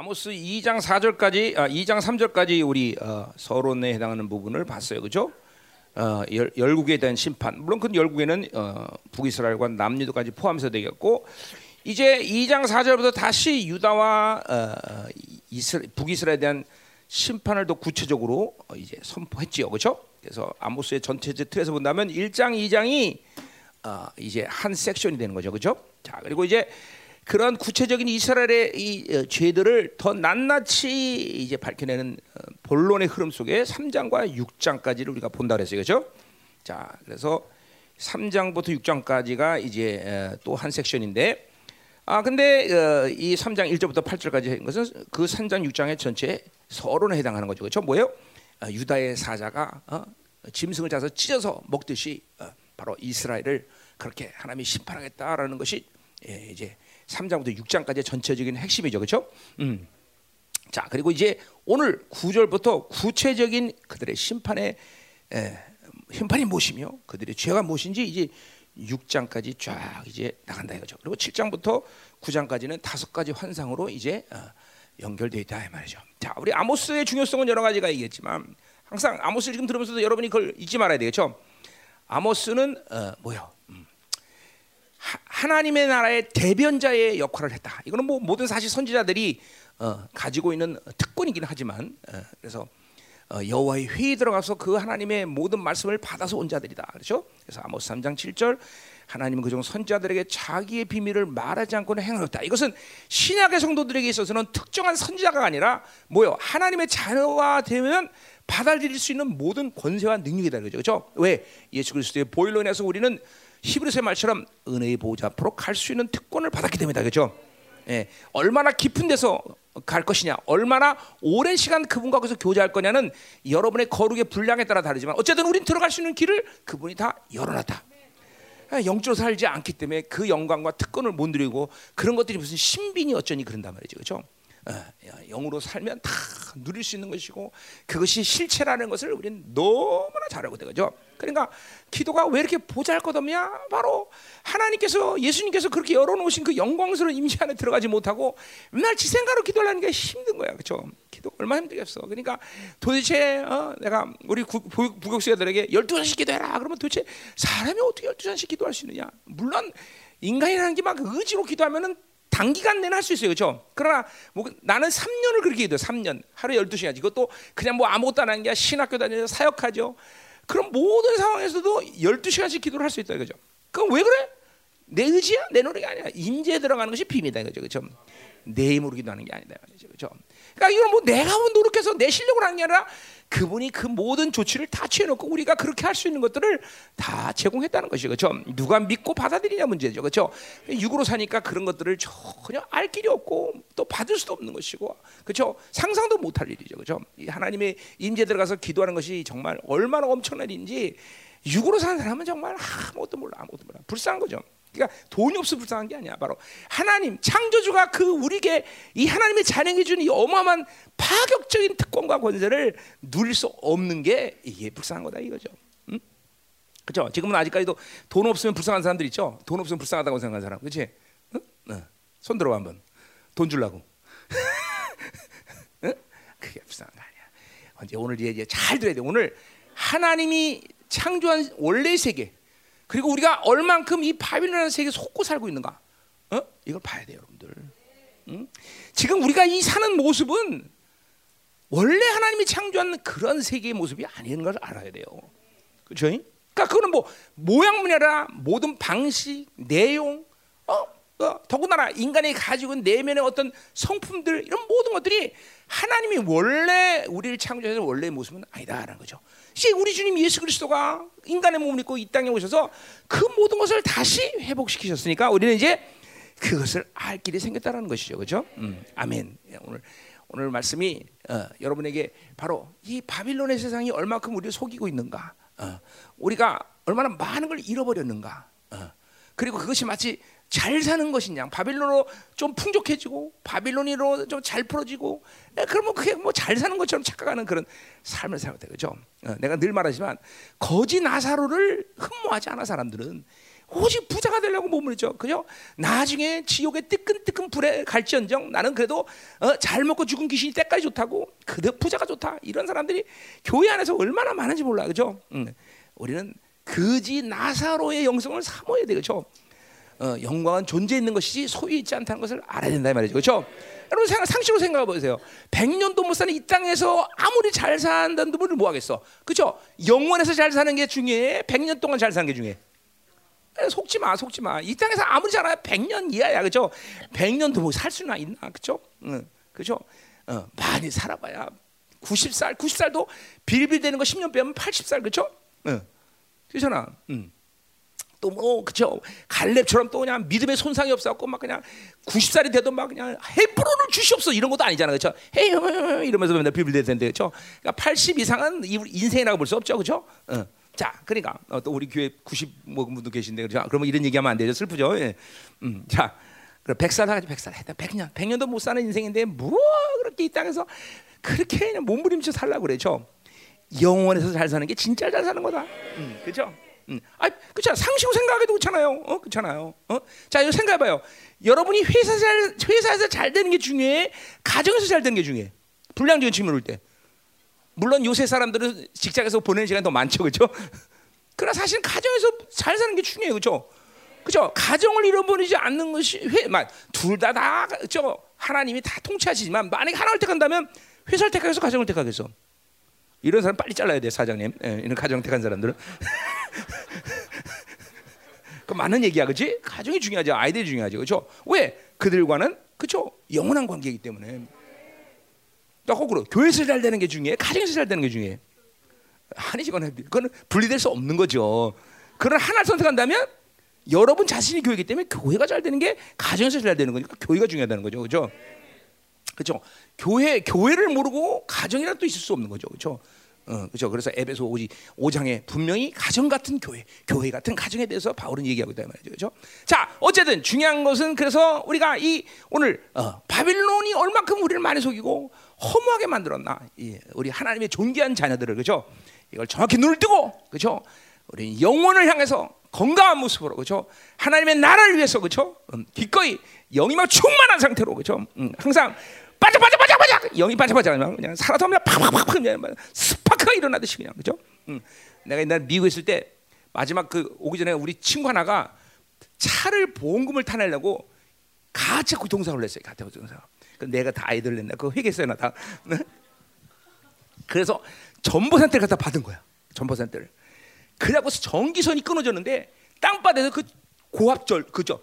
아모스 2장 4절까지 아 2장 3절까지 우리 어, 서론에 해당하는 부분을 봤어요. 그죠? 어, 열, 열국에 대한 심판. 물론 그 열국에는 어, 북이스라엘과 남유도까지 포함해서 되겠고 이제 2장 4절부터 다시 유다와 어, 이스라, 북이스라엘에 대한 심판을 더 구체적으로 어, 이제 선포했지요. 그렇죠? 그래서 아모스의 전체적 틀에서 본다면 1장, 2장이 어, 이제 한 섹션이 되는 거죠. 그렇죠? 자, 그리고 이제 그런 구체적인 이스라엘의 이 어, 죄들을 더 낱낱이 이제 밝혀내는 어, 본론의 흐름 속에 3장과 6장까지를 우리가 본다 그랬어요. 그렇죠? 자, 그래서 3장부터 6장까지가 이제 또 한 섹션인데 아 근데 어, 이 3장 1절부터 8절까지 한 것은 그 3장 6장의 전체 서론에 해당하는 거죠. 그렇죠? 뭐예요? 아, 유다의 사자가 어? 짐승을 잡아서 찢어서 먹듯이 어, 바로 이스라엘을 그렇게 하나님이 심판하겠다라는 것이 예, 이제 3장부터 6장까지의 전체적인 핵심이죠. 그렇죠? 음. 자, 그리고 이제 오늘 9절부터 구체적인 그들의 심판의 에, 심판이 무엇이며 그들의 죄가 무엇인지 이제 6장까지 쫙 이제 나간다 이거죠. 그리고 7장부터 9장까지는 다섯 가지 환상으로 이제 어, 연결되어 있다 이 말이죠. 자, 우리 아모스의 중요성은 여러 가지가 있겠지만 항상 아모스를 지금 들으면서도 여러분이 그걸 잊지 말아야 되겠죠. 아모스는 어, 뭐요? 음. 하나님의 나라의 대변자의 역할을 했다. 이거는 뭐 모든 사실 선지자들이 어, 가지고 있는 특권이긴 하지만 어, 그래서 어, 여호와의 회의 들어가서 그 하나님의 모든 말씀을 받아서 온 자들이다. 그렇죠? 그래서 아모스 3장 7절 하나님은 그중 선지자들에게 자기의 비밀을 말하지 않고는 행하였다. 이것은 신약의 성도들에게 있어서는 특정한 선지자가 아니라 뭐요? 하나님의 자녀가 되면 받아들일 수 있는 모든 권세와 능력이다. 그렇죠? 왜? 예수 그리스도의 보일로 인해서 우리는 히브리서의 말처럼 은혜의 보좌 앞으로 갈 수 있는 특권을 받았기 때문이다. 그죠? 예, 얼마나 깊은 데서 갈 것이냐, 얼마나 오랜 시간 그분과 거기서 교제할 거냐는 여러분의 거룩의 분량에 따라 다르지만 어쨌든 우린 들어갈 수 있는 길을 그분이 다 열어놨다. 예, 영적으로 살지 않기 때문에 그 영광과 특권을 못 누리고 그런 것들이 무슨 신빈이 어쩌니 그런단 말이죠, 그렇죠? 영으로 살면 다 누릴 수 있는 것이고 그것이 실체라는 것을 우리는 너무나 잘 알고 되죠. 그러니까 기도가 왜 이렇게 보잘것없냐? 바로 하나님께서 예수님께서 그렇게 열어놓으신 그 영광스러운 임재 안에 들어가지 못하고 맨날 지 생각으로 기도하는 게 힘든 거야, 그렇죠? 기도 얼마나 힘들겠어. 그러니까 도대체 어, 내가 우리 부교수들에게 12시간씩 기도해라. 그러면 도대체 사람이 어떻게 12시간씩 기도할 수 있느냐? 물론 인간이라는 게 막 의지로 기도하면은 단기간 내내 할 수 있어요. 그렇죠? 그러나 뭐 나는 3년을 그렇게 기도해 3년. 하루에 12시간. 이것도 그냥 뭐 아무것도 안 하는 게 신학교 다니면서 사역하죠. 그럼 모든 상황에서도 12시간씩 기도를 할 수 있다 이거죠. 그럼 왜 그래? 내 의지야? 내 노력이 아니야. 임재에 들어가는 것이 비밀이다 이거죠. 그렇죠? 내 힘으로 기도하는 게 아니다 말이죠. 그렇죠? 그러니까 이건 뭐 내가 뭐 노력해서 내 실력으로 하는 게 아니라 그분이 그 모든 조치를 다 취해놓고 우리가 그렇게 할 수 있는 것들을 다 제공했다는 것이죠. 그렇죠? 누가 믿고 받아들이냐 문제죠. 그렇죠? 육으로 사니까 그런 것들을 전혀 알 길이 없고 또 받을 수도 없는 것이고 그렇죠? 상상도 못할 일이죠. 그렇죠? 하나님의 임재 들어가서 기도하는 것이 정말 얼마나 엄청난 일인지 육으로 사는 사람은 정말 아무것도 몰라 아무것도 몰라 불쌍한 거죠. 그러니까 돈이 없어 불쌍한 게 아니야. 바로 하나님 창조주가 그 우리에게 이 하나님의 자녀에 주는 이 어마어마한 파격적인 특권과 권세를 누릴 수 없는 게 이게 불쌍한 거다 이거죠. 응? 그렇죠? 지금은 아직까지도 돈 없으면 불쌍한 사람들 있죠. 돈 없으면 불쌍하다고 생각하는 사람, 그렇지? 응? 응. 손 들어 한번. 돈. 응? 그게 불쌍한 거 아니야. 언제 오늘 이제 잘 들어야 돼. 오늘 하나님이 창조한 원래 세계 그리고 우리가 얼만큼 이 바빌론이라는 세계에 속고 살고 있는가? 어? 이걸 봐야 돼요, 여러분들. 응? 지금 우리가 이 사는 모습은 원래 하나님이 창조한 그런 세계의 모습이 아닌 걸 알아야 돼요. 그렇죠? 그러니까 그거는 뭐 모양 문이라 모든 방식, 내용, 어, 어, 더군다나 인간이 가지고 있는 내면의 어떤 성품들 이런 모든 것들이 하나님이 원래 우리를 창조해서 원래 모습은 아니다라는 거죠. 이제 우리 주님 예수 그리스도가 인간의 몸을 입고 이 땅에 오셔서 그 모든 것을 다시 회복시키셨으니까 우리는 이제 그것을 알 길이 생겼다라는 것이죠, 그렇죠? 음, 아멘. 예, 오늘 오늘 말씀이 어, 여러분에게 바로 이 바빌론의 세상이 얼마큼 우리를 속이고 있는가, 어, 우리가 얼마나 많은 걸 잃어버렸는가, 어, 그리고 그것이 마치 잘 사는 것이냐 바빌론으로 좀 풍족해지고 바빌론으로 좀 잘 풀어지고 예, 그러면 그게 뭐 잘 사는 것처럼 착각하는 그런 삶을 살아야 되죠. 어, 내가 늘 말하지만 거지 나사로를 흠모하지 않아 사람들은 오직 부자가 되려고 몸을 죠 그죠? 나중에 지옥의 뜨끈뜨끈 불에 갈지언정 나는 그래도 어, 잘 먹고 죽은 귀신이 때까지 좋다고 그대 부자가 좋다 이런 사람들이 교회 안에서 얼마나 많은지 몰라 그죠? 음. 우리는 그지 나사로의 영성을 사모해야 되죠. 어, 영광은 존재 있는 것이지 소유 있지 않다는 것을 알아야 된다 이 말이죠. 그렇죠? 여러분 생각, 상식으로 생각해 보세요. 100년도 못 사는 이 땅에서 아무리 잘 산다는 분을 뭐 하겠어? 그렇죠? 영원에서 잘 사는 게 중요해. 100년 동안 잘 사는 게 중요해. 속지 마, 속지 마. 이 땅에서 아무리 잘해야 100년 이하야, 그렇죠? 100년도 뭐 살 수나 있나, 그렇죠? 응, 그렇죠? 어, 많이 살아봐야 90살, 90살도 빌빌 되는 거 10년 빼면 80살, 그렇죠? 응, 그렇잖아. 응. 또 뭐 그죠 갈렙처럼 또 그냥 믿음의 손상이 없었고 막 그냥 90살이 돼도 막 그냥 헤브론을 주시옵소. 이런 것도 아니잖아 그렇죠 헤이 이러면서 맨날 될 텐데 그렇죠 그러니까 80 이상은 인생이라고 볼 수 없죠. 그렇죠 어. 자 그러니까 어, 또 우리 교회 90뭐 분도 계신데 그렇죠 그러면 이런 얘기하면 안 되죠. 슬프죠? 예. 음, 자 그럼 100살 하지 100살. 했다. 100년. 100년도 못 사는 인생인데 뭐 그렇게 이 땅에서 그렇게 몸부림쳐 살라고 그래죠 영원에서 잘 사는 게 진짜 잘 사는 거다. 음, 그렇죠 음. 아, 그렇잖아. 상식으로 생각해도 그렇잖아요. 어, 그렇잖아요. 어? 자, 이거 생각해봐요. 여러분이 회사 잘, 회사에서 잘 되는 게 중요해? 가정에서 잘 되는 게 중요해? 불량적인 측면을 때. 물론 요새 사람들은 직장에서 보내는 시간이 더 많죠, 그렇죠? 그러나 사실 가정에서 잘 사는 게 중요해요, 그렇죠? 그죠? 가정을 잃어버리지 않는 것이 회, 둘다 다, 그죠? 하나님이 다 통치하시지만 만약에 하나를 택한다면 회사를 택하겠어, 가정을 택하겠어? 이런 사람 빨리 잘라야 돼, 사장님. 예, 이런 가정 택한 사람들은. 그 많은 얘기야, 그렇지? 가정이 중요하죠. 아이들이 중요하죠, 그렇죠? 왜? 그들과는 그렇죠? 영원한 관계이기 때문에. 또 거꾸로 교회에서 잘 되는 게 중요해, 가정에서 잘 되는 게 중요해. 아니지, 그건 분리될 수 없는 거죠. 그런 하나를 선택한다면 여러분 자신이 교회이기 때문에 교회가 잘 되는 게 가정에서 잘 되는 거니까 교회가 중요하다는 거죠, 그렇죠? 그렇죠? 교회 교회를 모르고 가정이란 또 있을 수 없는 거죠, 그렇죠? 어, 그렇죠. 그래서 에베소 5장에 분명히 가정 같은 교회, 교회 같은 가정에 대해서 바울은 얘기하고 있다 말이죠. 그렇죠? 자, 어쨌든 중요한 것은 그래서 우리가 이 오늘 어, 바빌론이 얼마큼 우리를 많이 속이고 허무하게 만들었나? 예, 우리 하나님의 존귀한 자녀들을 그렇죠? 이걸 정확히 눈을 뜨고 그렇죠? 우리 영혼을 향해서 건강한 모습으로 그렇죠? 하나님의 나라를 위해서 그렇죠? 음, 기꺼이 영이 막 충만한 상태로 그렇죠? 음, 항상 빠져 빠져 빠져 빠져 영이 빠져 빠져 그냥 살아서 그냥 팍팍팍 그냥 스파크가 일어나듯이 그냥 그죠? 응. 내가 옛날 미국에 있을 때 마지막 그 오기 전에 우리 친구 하나가 차를 보험금을 타내려고 가짜 고통사를 냈어요. 가짜 고통사. 그 내가 다 아이들 냈나 그 회계했어요 나 다. 그래서 전보산대를 갖다 받은 거야. 전보산대를. 그래갖고 전기선이 끊어졌는데 땅바닥에서 그 고압절 그죠?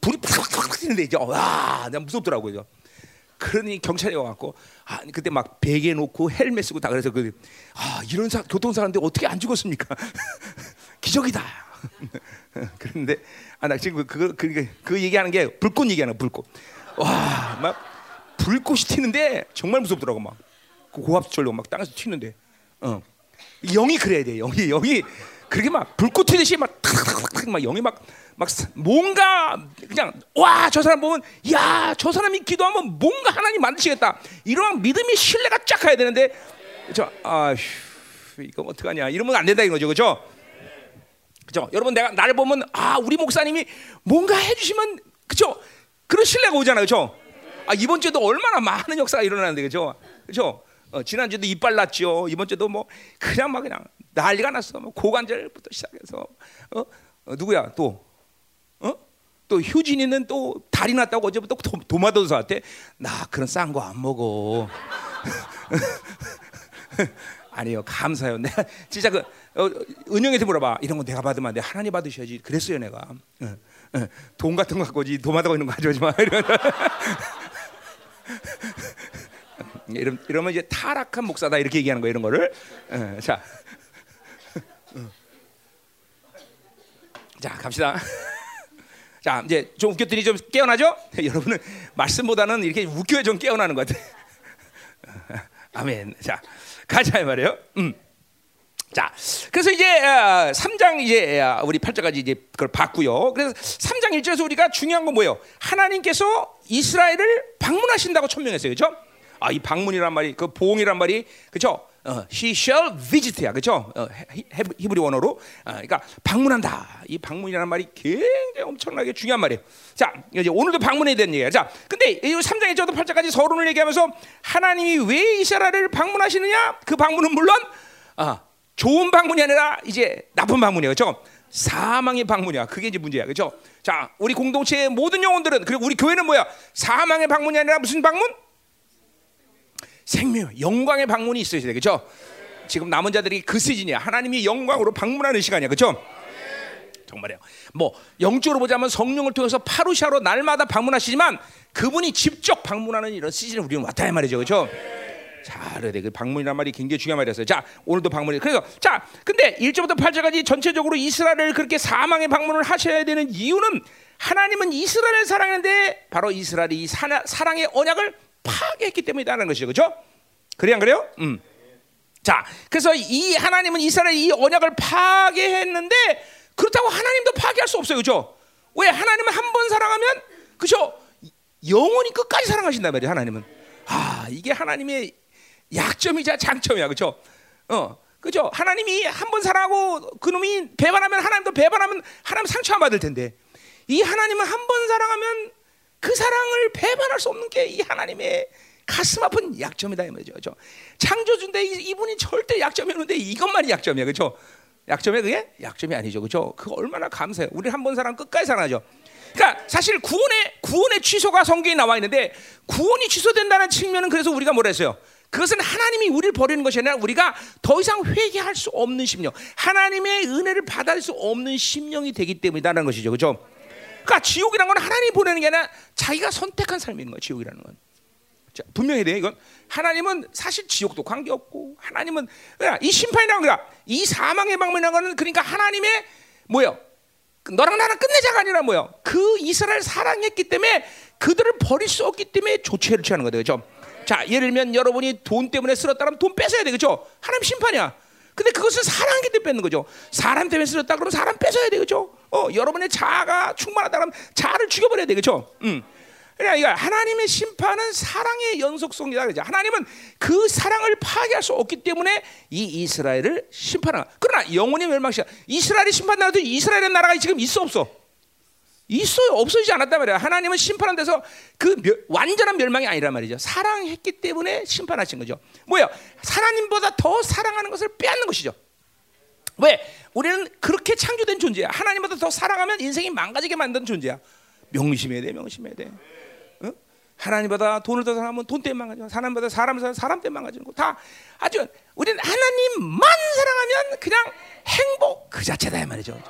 불이 팍팍팍 튀는데 이제 와, 내가 무섭더라고요. 그러니 경찰이 와갖고 아 그때 막 베개 놓고 헬멧 쓰고 다 그래서 그 아 이런 사, 교통사고인데 어떻게 안 죽었습니까? 기적이다. 그런데 아 나 지금 그거 그, 그, 그 얘기하는 게 불꽃 얘기하는 불꽃. 와 막 불꽃이 튀는데 정말 무섭더라고 막그 고압 절로 막 땅에서 튀는데 어 영이 그래야 돼 영이 영이 그렇게 막 불꽃 튀듯이 막 탁탁탁 막 영이 막 막 뭔가 그냥 와 저 사람 보면 야 저 사람이 기도하면 뭔가 하나님 만드시겠다. 이런 믿음이 신뢰가 쫙 가야 되는데 저 아휴 이거 어떡하냐. 이러면 안 된다 이거죠. 그죠 그죠 여러분 내가 나를 보면 아 우리 목사님이 뭔가 해주시면 그죠 그런 신뢰가 오잖아요. 그죠 아 이번 주에도 얼마나 많은 역사가 일어나는데 그죠 그죠 어, 지난주도 이빨 났죠. 이번 주도 뭐 그냥 막 그냥 난리가 났어. 뭐 고관절부터 시작해서 어? 어 누구야 또 어? 또 효진이는 또 다리 났다고 어제부터 도, 도마도사한테 나 그런 싼 거 안 먹어. 아니요 감사해요. 내가 진짜 그 어, 은영이한테 물어봐 이런 거 내가 받으면 안 돼. 하나님 받으셔야지. 그랬어요 내가. 어, 어, 돈 같은 거 갖고지 도마도 있는 거 가져오지 마. 이런 이러면 이제 타락한 목사다 이렇게 얘기하는 거 이런 거를. 어, 자. 자 갑시다. 자 이제 좀 웃겼더니 좀 깨어나죠? 여러분은 말씀보다는 이렇게 웃겨야 좀 깨어나는 것 같아. 아멘. 자 가자 말이에요. 음. 자, 그래서 이제 3장 어, 이제 어, 우리 8절까지 이제 그걸 봤고요. 그래서 3장 1절에서 우리가 중요한 건 뭐예요? 하나님께서 이스라엘을 방문하신다고 천명했어요. 그렇죠? 아, 이 방문이란 말이 그 보응이란 말이 그렇죠? 어, he shall visit야, 그렇죠? 어, 히브리 원어로, 어, 그러니까 방문한다. 이 방문이라는 말이 굉장히 엄청나게 중요한 말이에요. 자, 이제 오늘도 방문에 대한 얘기야. 자, 근데 이 3장에 저도 8장까지 서론을 얘기하면서 하나님이 왜 이스라엘을 방문하시느냐? 그 방문은 물론 아, 좋은 방문이 아니라 이제 나쁜 방문이에요, 그렇죠? 사망의 방문이야. 그게 이제 문제야, 그렇죠? 자, 우리 공동체의 모든 영혼들은 그리고 우리 교회는 뭐야? 사망의 방문이 아니라 무슨 방문? 생명, 영광의 방문이 있어야 돼, 그렇죠? 지금 남은 자들이 그 시즌이야. 하나님이 영광으로 방문하는 시간이야, 그렇죠? 정말이요. 뭐 영적으로 보자면 성령을 통해서 파루샤로 날마다 방문하시지만 그분이 직접 방문하는 이런 시즌을 우리는 왔다 이 말이죠, 그렇죠? 자, 그래야 돼. 그 방문이란 말이 굉장히 중요한 말이었어요. 자, 오늘도 방문이. 그래서 자, 근데 1절부터 8절까지 전체적으로 이스라엘을 그렇게 사망의 방문을 하셔야 되는 이유는 하나님은 이스라엘을 사랑하는데 바로 이스라엘이 이 사나, 사랑의 언약을 파괴했기 때문이라는 것이죠. 그렇죠? 그래 안 그래요? 음. 자, 그래서 이 하나님은 이스라엘 이 언약을 파괴했는데 그렇다고 하나님도 파괴할 수 없어요. 그죠? 왜 하나님은 한 번 사랑하면 그죠? 영원히 끝까지 사랑하신단 말이에요. 하나님은. 아, 이게 하나님의 약점이자 장점이야. 그죠? 어. 그죠? 하나님이 한 번 사랑하고 그놈이 배반하면 하나님도 배반하면 하나님 상처 안 받을 텐데 이 하나님은 한 번 사랑하면 그 사랑을 배반할 수 없는 게 이 하나님의 가슴 아픈 약점이다 이 말이죠. 그죠? 창조주인데 이- 이분이 절대 약점이 없는데 이것만이 약점이야. 그죠? 약점이 그게 약점이 아니죠. 그죠? 그거 얼마나 감사해요. 우리 한 번 사랑 끝까지 사랑하죠. 그러니까 사실 구원의 구원의 취소가 성경에 나와 있는데 구원이 취소된다는 측면은 그래서 우리가 뭐라 했어요? 그것은 하나님이 우리를 버리는 것이 아니라 우리가 더 이상 회개할 수 없는 심령, 하나님의 은혜를 받을 수 없는 심령이 되기 때문이다라는 것이죠. 그죠? 그러니까 지옥이라는 건 하나님이 보내는 게 아니라 자기가 선택한 삶인 거예요. 지옥이라는 건. 자, 분명히 돼 이건 하나님은 사실 지옥도 관계 없고 하나님은 이 심판이라는 거야. 이 사망의 방문이라는 거는 그러니까 하나님의 뭐요? 너랑 나랑 끝내자가 아니라 뭐요? 그 이스라엘 사랑했기 때문에 그들을 버릴 수 없기 때문에 조치를 취하는 거죠. 그죠? 자, 예를 들면 여러분이 돈 때문에 쓸었다면 돈 뺏어야 돼. 그죠? 하나님 심판이야. 근데 그것은 사랑하기 때문에 뺏는 거죠. 사람 때문에 쓸었다 그러면 사람 뺏어야 돼. 그죠? 어, 여러분의 자아가 충만하다 그러면 자아를 죽여버려야 돼. 그죠? 음. 그러니까 하나님의 심판은 사랑의 연속성이다 그러죠. 하나님은 그 사랑을 파괴할 수 없기 때문에 이 이스라엘을 심판하. 그러나 영원히 멸망시야. 이스라엘이 심판나도 이스라엘의 나라가 지금 있어 없어? 있어요. 없어지지 않았단 말이야. 하나님은 심판한 데서 그 멸- 완전한 멸망이 아니란 말이죠. 사랑했기 때문에 심판하신 거죠. 뭐야? 하나님보다 더 사랑하는 것을 빼앗는 것이죠. 왜? 우리는 그렇게 창조된 존재야. 하나님보다 더 사랑하면 인생이 망가지게 만든 존재야. 명심해야 돼, 명심해야 돼. 어? 하나님보다 돈을 더 사랑하면 돈 때문에 망가지고 하나님보다 사람을 사랑하면 사람 때문에 망가지는 거 다 아주 우리는 하나님만 사랑하면 그냥 행복 그 자체다 이 말이죠.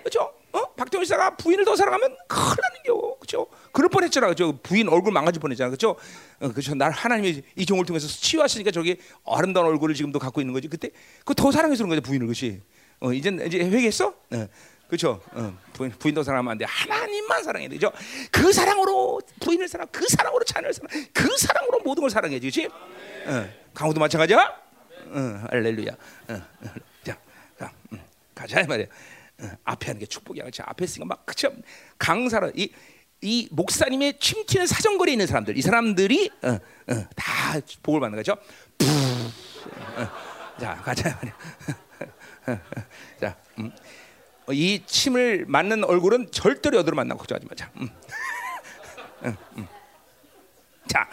그렇죠? 어? 박정희 씨가 부인을 더 사랑하면 큰일 나는 겨. 그렇죠? 그럴 뻔했잖아. 저 부인 얼굴 망가질 뻔했잖아. 그렇죠? 어, 그렇죠. 날 하나님이 이 종을 통해서 치유하시니까 저기 아름다운 얼굴을 지금도 갖고 있는 거지. 그때 그 더 사랑해서 그런 거지 부인을 그렇지. 어, 이제 이제 회개했어? 어. 그렇죠. 어, 부인, 부인 더 사랑하면 안 돼. 하나님만 사랑해야 되죠. 그 사랑으로 부인을 사랑, 그 사랑으로 자녀를 사랑, 그 사랑으로 모든 걸 사랑해야지, 그렇지? 어, 강호도 마찬가지야. 어, 할렐루야. 어, 어, 자, 자, 음, 가자 이 말이야. 어, 앞에 하는 게 축복이야, 그렇지? 앞에 있으니까 막 그쵸? 강사로 이. 이 목사님의 침튀는 사정거리에 있는 사람들, 이 사람들이 어, 어, 다 복을 받는 거죠. 푸, 어, 자, 가자 말이야. 자, 음. 어, 이 침을 맞는 얼굴은 절대로 여드름 안 나고 걱정하지 마. 자, 음. 음, 음. 자,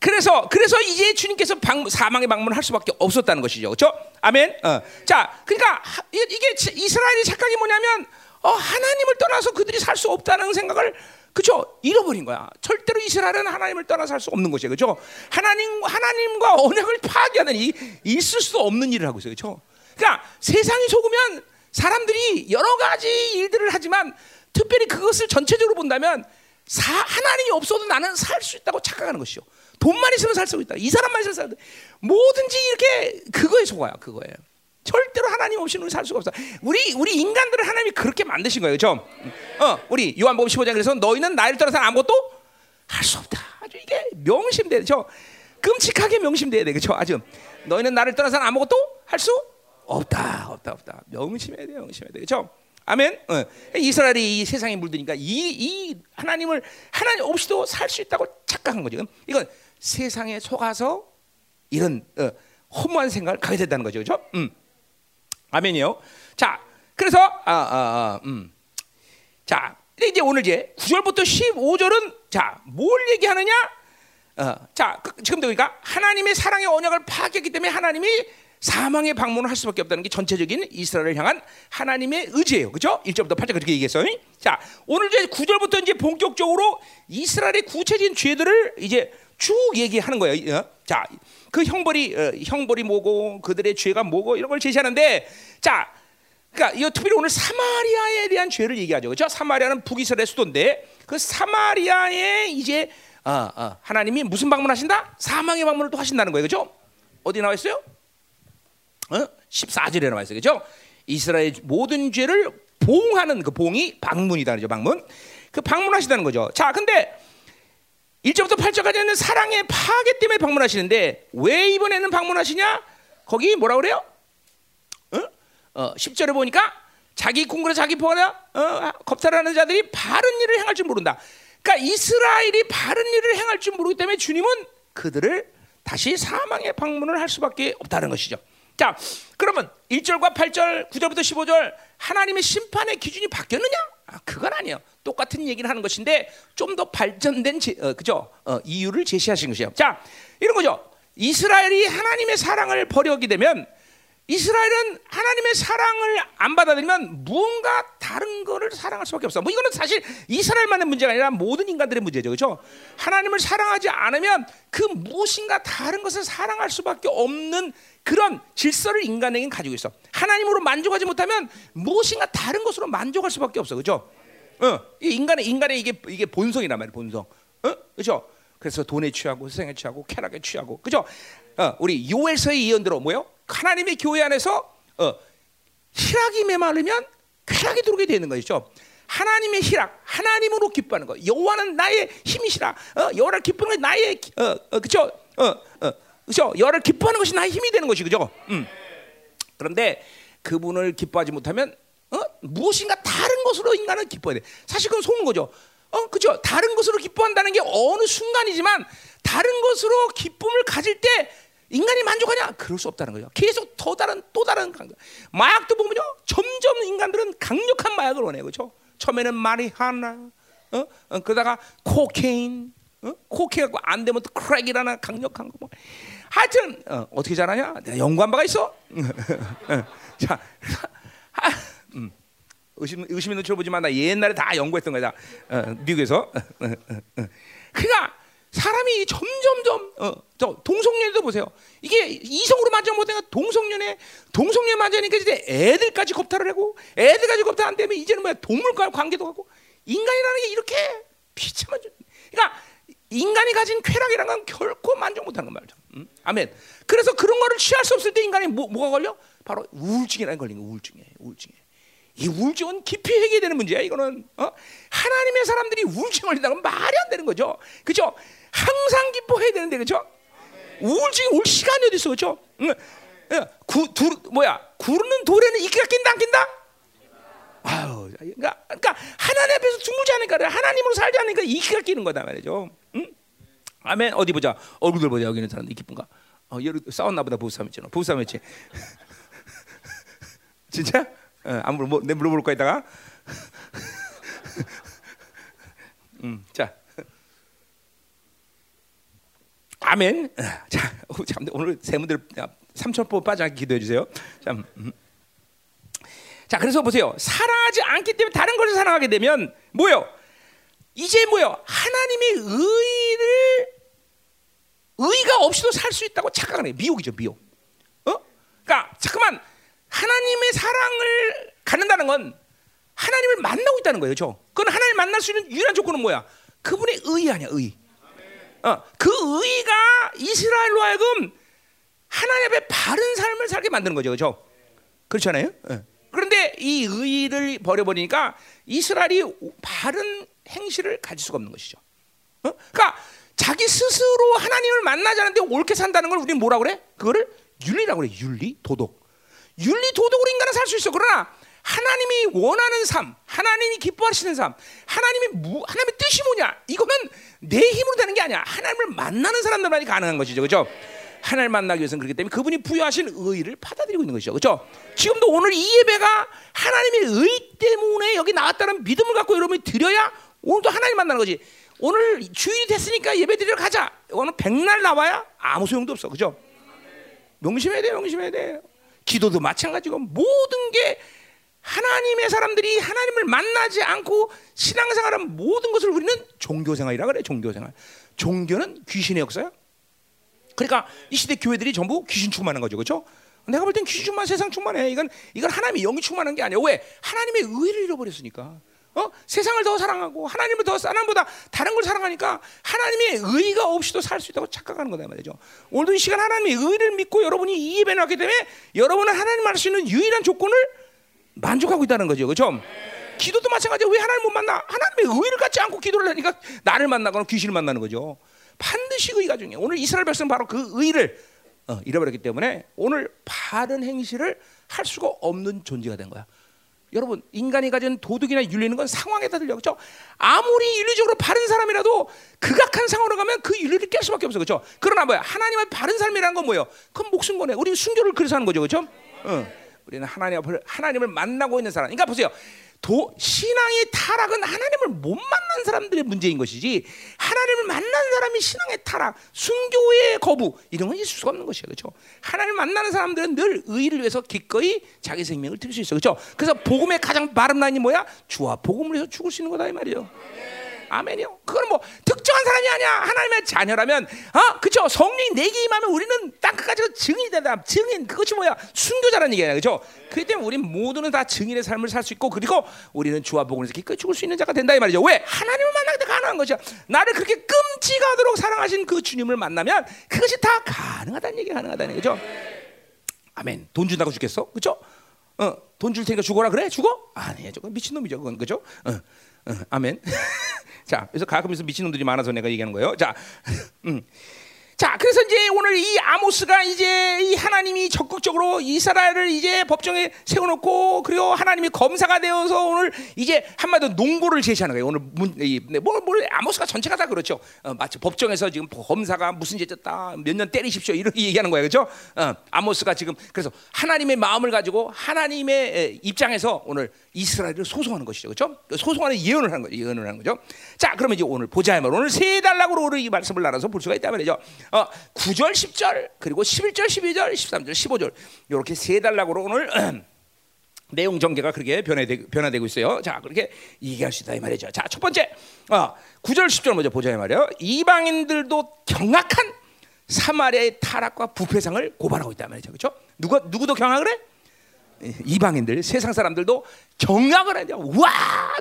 그래서 그래서 이제 주님께서 방, 사망의 방문을 할 수밖에 없었다는 것이죠, 그렇죠? 아멘. 어. 자, 그러니까 하- 이- 이게 치- 이스라엘의 착각이 뭐냐면 어, 하나님을 떠나서 그들이 살 수 없다는 생각을 그죠 잃어버린 거야. 절대로 이스라엘은 하나님을 떠나서 살수 없는 것이에요, 그죠? 하나님 하나님과 언약을 파괴하는 이 있을 수도 없는 일을 하고 있어요, 그죠? 그러니까 세상이 속으면 사람들이 여러 가지 일들을 하지만 특별히 그것을 전체적으로 본다면 사, 하나님이 없어도 나는 살 수 있다고 착각하는 것이죠. 돈만 있으면 살 수 있다. 이 사람만 있으면 살수 있다. 뭐든지 이렇게 그거에 속아요. 그거에. 절대로 하나님 없이는 우리 살 수가 없어. 우리 우리 인간들을 하나님이 그렇게 만드신 거예요. 그죠? 어, 우리 요한복음 15장 그래서 너희는 나를 떠나서 아무것도 할 수 없다. 아주 이게 명심돼야 죠 끔찍하게 명심돼야 돼. 그죠? 아주 너희는 나를 떠나서 아무것도 할 수 없다. 없다. 없다. 명심해야 돼. 명심해야 돼. 그죠? 아멘. 어. 이스라엘이 이 세상에 물드니까 이, 이 하나님을 하나님 없이도 살 수 있다고 착각한 거죠. 이건 세상에 속아서 이런 어, 허무한 생각을 가게 된다는 거죠, 그렇죠? 음. 아멘이요. 자, 그래서 아, 아, 아, 음. 자, 이제 오늘 이제 9절부터 15절은 자, 뭘 얘기하느냐? 어, 자, 그, 지금 그러니까 하나님의 사랑의 언약을 파괴했기 때문에 하나님이 사망의 방문을 할 수밖에 없다는 게 전체적인 이스라엘을 향한 하나님의 의지예요. 그죠? 1절부터 8절 그렇게 얘기했어요. 자, 오늘 이제 9절부터 이제 본격적으로 이스라엘의 구체적인 죄들을 이제 쭉 얘기하는 거예요. 어? 자, 그 형벌이 어, 형벌이 뭐고 그들의 죄가 뭐고 이런 걸 제시하는데 자, 그러니까 이 특별히 오늘 사마리아에 대한 죄를 얘기하죠. 그렇죠? 사마리아는 북이스라엘 수도인데 그 사마리아에 이제 어, 어, 하나님이 무슨 방문하신다? 사망의 방문을 또 하신다는 거예요. 그렇죠? 어디 나와 있어요? 어? 14절에 나와 있어요. 그죠? 이스라엘 모든 죄를 봉하는 그 봉이 방문이다. 그죠? 방문. 그 방문하시다는 거죠. 자, 근데 1절부터 8절까지는 사랑의 파괴 때문에 방문하시는데 왜 이번에는 방문하시냐? 거기 뭐라 그래요? 어? 어, 10절에 보니까 자기 궁궐에 자기 포하다 어, 겁탈하는 자들이 바른 일을 행할 줄 모른다. 그러니까 이스라엘이 바른 일을 행할 줄 모르기 때문에 주님은 그들을 다시 사망의 방문을 할 수밖에 없다는 것이죠. 자, 그러면 1절과 8절, 9절부터 15절 하나님의 심판의 기준이 바뀌었느냐? 아, 그건 아니에요. 똑같은 얘기를 하는 것인데 좀 더 발전된 제, 어, 그죠? 어, 이유를 제시하신 것이에요. 자, 이런 거죠. 이스라엘이 하나님의 사랑을 버려게 되면 이스라엘은 하나님의 사랑을 안 받아들이면 무언가 다른 거를 사랑할 수밖에 없어. 뭐 이거는 사실 이스라엘만의 문제가 아니라 모든 인간들의 문제죠. 그렇죠? 하나님을 사랑하지 않으면 그 무엇인가 다른 것을 사랑할 수밖에 없는 그런 질서를 인간에게 가지고 있어. 하나님으로 만족하지 못하면 무엇인가 다른 것으로 만족할 수밖에 없어. 그렇죠? 어, 인간의 인간의 이게 이게 본성이란 말이야, 본성. 어? 그렇죠? 그래서 돈에 취하고 세상에 취하고 쾌락에 취하고. 그렇죠? 어, 우리 요엘서의 예언대로 뭐요? 하나님의 교회 안에서 어, 희락이 메말르면 쾌락이 들어오게 되는 것이죠. 하나님의 희락, 하나님으로 기뻐하는 거. 여호와는 나의 힘이시라. 어, 여호와를 기쁘는 것이 나의 어, 어, 그죠? 어, 어, 그죠? 여호와를 기뻐하는 것이 나의 힘이 되는 것이 그죠? 음. 그런데 그분을 기뻐하지 못하면 어? 무엇인가 다른 것으로 인간은 기뻐해야 돼. 사실 그건 속는 거죠. 어, 그죠? 다른 것으로 기뻐한다는 게 어느 순간이지만 다른 것으로 기쁨을 가질 때 인간이 만족하냐? 그럴 수 없다는 거죠. 계속 더 다른 또 다른 강도. 마약도 보면요, 점점 인간들은 강력한 마약을 원해요, 그렇죠? 처음에는 마리하나, 어, 어 그러다가 코케인, 어? 코케인 갖고 안 되면 또 크랙이라나 강력한 거 뭐. 하여튼 어, 떻게 잘하냐? 내가 연구한 바가 있어. 자, 아, 음. 의심 의심 있는 쳐보지만 나 옛날에 다 연구했던 거다. 어, 미국에서. 그러니까 사람이 점점점 어, 저 동성년도 보세요. 이게 이성으로 만져 못하니까 동성년에 동성년 만져니까 이제 애들까지 겁탈을 하고 애들까지 겁탈 안 되면 이제는 뭐야 동물과 관계도 하고 인간이라는 게 이렇게 비참한 그러니까 인간이 가진 쾌락이라는 건 결코 만족 못하는 건 말이죠. 음? 아멘. 그래서 그런 거를 취할 수 없을 때 인간이 뭐, 뭐가 걸려? 바로 우울증이라는 걸리는 거, 우울증에, 우울증에. 이 우울증은 깊이 해결되는 문제야. 이거는 어? 하나님의 사람들이 우울증 걸린다는 건 말이 안 되는 거죠. 그죠? 항상 기뻐해야 되는데 그렇죠? 우울증이 올 시간이 어디 있어 그렇죠? 응. 구, 두, 뭐야 구르는 돌에는 이끼가 낀다 안 낀다? 아유, 그러니까, 그러니까 하나님 앞에서 죽물지 않으니까 하나님으로 살지 않으니까 이끼가 끼는 거다 말이죠. 응? 아멘. 어디 보자. 얼굴들 보자. 여기는 사람들 기쁜가? 어, 여기 싸웠나 보다 부부싸움했잖아. 부부싸움했지. 진짜? 어, 안 물어, 뭐, 내 물어볼 거 있다가. 음, 자, 아멘. 자, 참 오늘 세문들 삼천포 빠져 기도해 주세요. 참. 음. 자, 그래서 보세요. 사랑하지 않기 때문에 다른 것을 사랑하게 되면 뭐요? 이제 뭐요? 하나님의 의를 의가 없이도 살 수 있다고 착각하는 미혹이죠, 미혹. 어? 그러니까 잠깐만 하나님의 사랑을 갖는다는 건 하나님을 만나고 있다는 거예요, 저. 그건 하나님을 만날 수 있는 유일한 조건은 뭐야? 그분의 의 아니야, 의. 어, 그 의가 이스라엘로 하여금 하나님 앞에 바른 삶을 살게 만드는 거죠, 그렇죠? 그렇잖아요. 어. 그런데 이 의를 버려버리니까 이스라엘이 바른 행실을 가질 수가 없는 것이죠. 어? 그러니까 자기 스스로 하나님을 만나지 않는데 옳게 산다는 걸 우리는 뭐라 그래? 그거를 윤리라고 그래. 윤리, 도덕. 윤리, 도덕으로 인간은 살 수 있어. 그러나 하나님이 원하는 삶, 하나님이 기뻐하시는 삶, 하나님이 무, 하나님의 뜻이 뭐냐? 이거는 내 힘으로 되는 게 아니야. 하나님을 만나는 사람들만이 가능한 것이죠, 그렇죠? 하나님 만나기 위해서는 그렇기 때문에 그분이 부여하신 의를 받아들이고 있는 것이죠. 그렇죠? 지금도 오늘 이 예배가 하나님의 의 때문에 여기 나왔다는 믿음을 갖고 여러분이 드려야 오늘도 하나님 만나는 거지. 오늘 주일이 됐으니까 예배 드리러 가자. 오늘 백날 나와야 아무 소용도 없어. 그죠? 명심해야 돼, 명심해야 돼. 기도도 마찬가지고 모든 게 하나님의 사람들이 하나님을 만나지 않고 신앙생활한 모든 것을 우리는 종교생활이라 그래. 종교생활. 종교는 귀신의 역사야. 그러니까 이 시대 교회들이 전부 귀신 충만한 거죠, 그렇죠? 내가 볼 땐 귀신 충만, 세상 충만해. 이건 이건 하나님의 영이 충만한 게 아니야. 왜? 하나님의 의를 잃어버렸으니까. 어? 세상을 더 사랑하고 하나님을 더 사람보다 다른 걸 사랑하니까 하나님의 의가 없이도 살 수 있다고 착각하는 거다 말이죠. 오늘도 이 시간 하나님의 의를 믿고 여러분이 이 예배에 나왔기 때문에 여러분은 하나님 만날 수 있는 유일한 조건을 만족하고 있다는 거죠. 그렇죠? 기도도 마찬가지야. 왜 하나님 못 만나? 하나님의 의를 갖지 않고 기도를 하니까 나를 만나거나 귀신을 만나는 거죠. 반드시 의가 중요해. 오늘 이스라엘 백성 바로 그 의를 어, 잃어버렸기 때문에 오늘 바른 행실을 할 수가 없는 존재가 된 거야. 여러분 인간이 가진 도덕이나 윤리는 건 상황에 다 들려 그렇죠? 아무리 윤리적으로 바른 사람이라도 극악한 상황으로 가면 그 윤리를 깰 수밖에 없어 그렇죠? 그러나 뭐야 하나님의 바른 삶이라는 건 뭐예요? 그건 목숨 거네. 우리 순교를 그래서 하는 거죠 그렇죠? 어. 우리는 하나님 앞을 하나님을 만나고 있는 사람. 그러니까 보세요. 도, 신앙의 타락은 하나님을 못 만난 사람들의 문제인 것이지 하나님을 만난 사람이 신앙의 타락, 순교의 거부 이런 건 있을 수가 없는 것이에요. 그렇죠? 하나님을 만나는 사람들은 늘 의를 위해서 기꺼이 자기 생명을 드릴 수 있어요. 그렇죠? 그래서 복음의 가장 바른 라인이 뭐야? 주와 복음을 위해서 죽을 수 있는 거다 이 말이에요. 아멘이요. 그건 뭐 특정한 사람이 아니야. 하나님의 자녀라면, 아, 그죠? 성령 내게 임하면 우리는 땅끝까지 증인이 된다. 증인 그것이 뭐야? 순교자라는 얘기야, 그죠? 그렇기 때문에 우리 모두는 다 증인의 삶을 살 수 있고, 그리고 우리는 주와 복음에서 기꺼이 죽을 수 있는 자가 된다 이 말이죠. 왜? 하나님을 만나기 때 가능한 것이야. 나를 그렇게 끔찍하도록 사랑하신 그 주님을 만나면 그것이 다 가능하다는 얘기 가능하다는 거죠. 아멘. 돈 준다고 죽겠어? 그죠? 어, 돈 줄 테니까 죽어라 그래? 죽어? 아니야, 저거 미친 놈이죠, 그건 그죠? 어, 어, 아멘. 자, 그래서 가끔씩 미친놈들이 많아서 내가 얘기하는 거예요. 자, 음. 자, 그래서 이제 오늘 이 아모스가 이제 이 하나님이 적극적으로 이스라엘을 이제 법정에 세워놓고 그리고 하나님이 검사가 되어서 오늘 이제 한마디로 농고를 제시하는 거예요. 오늘 문, 이, 뭐, 뭐, 아모스가 전체가 다 그렇죠. 어, 마치 법정에서 지금 검사가 무슨 죄 졌다, 몇 년 때리십시오 이렇게 얘기하는 거예요, 그렇죠? 어, 아모스가 지금 그래서 하나님의 마음을 가지고 하나님의 입장에서 오늘 이스라엘을 소송하는 것이죠, 그렇죠? 소송하는 예언을 하는 거죠, 예언을 하는 거죠. 자, 그러면 이제 오늘 보자면 오늘 세 달락으로 오늘 이 말씀을 나눠서 볼 수가 있다 말이죠. 어, 9절, 10절, 그리고 11절, 12절, 13절, 15절 이렇게 세 달락으로 오늘 내용 전개가 그렇게 변화되, 변화되고 있어요. 자, 그렇게 얘기할 수 있다 이 말이죠. 자, 첫 번째, 어, 9절, 10절 먼저 보자 이 말이에요. 이방인들도 경악한 사마리아의 타락과 부패상을 고발하고 있다 말이죠. 그렇죠? 누가 누구도 경악을 해? 이방인들 세상 사람들도 경악을 하죠. 와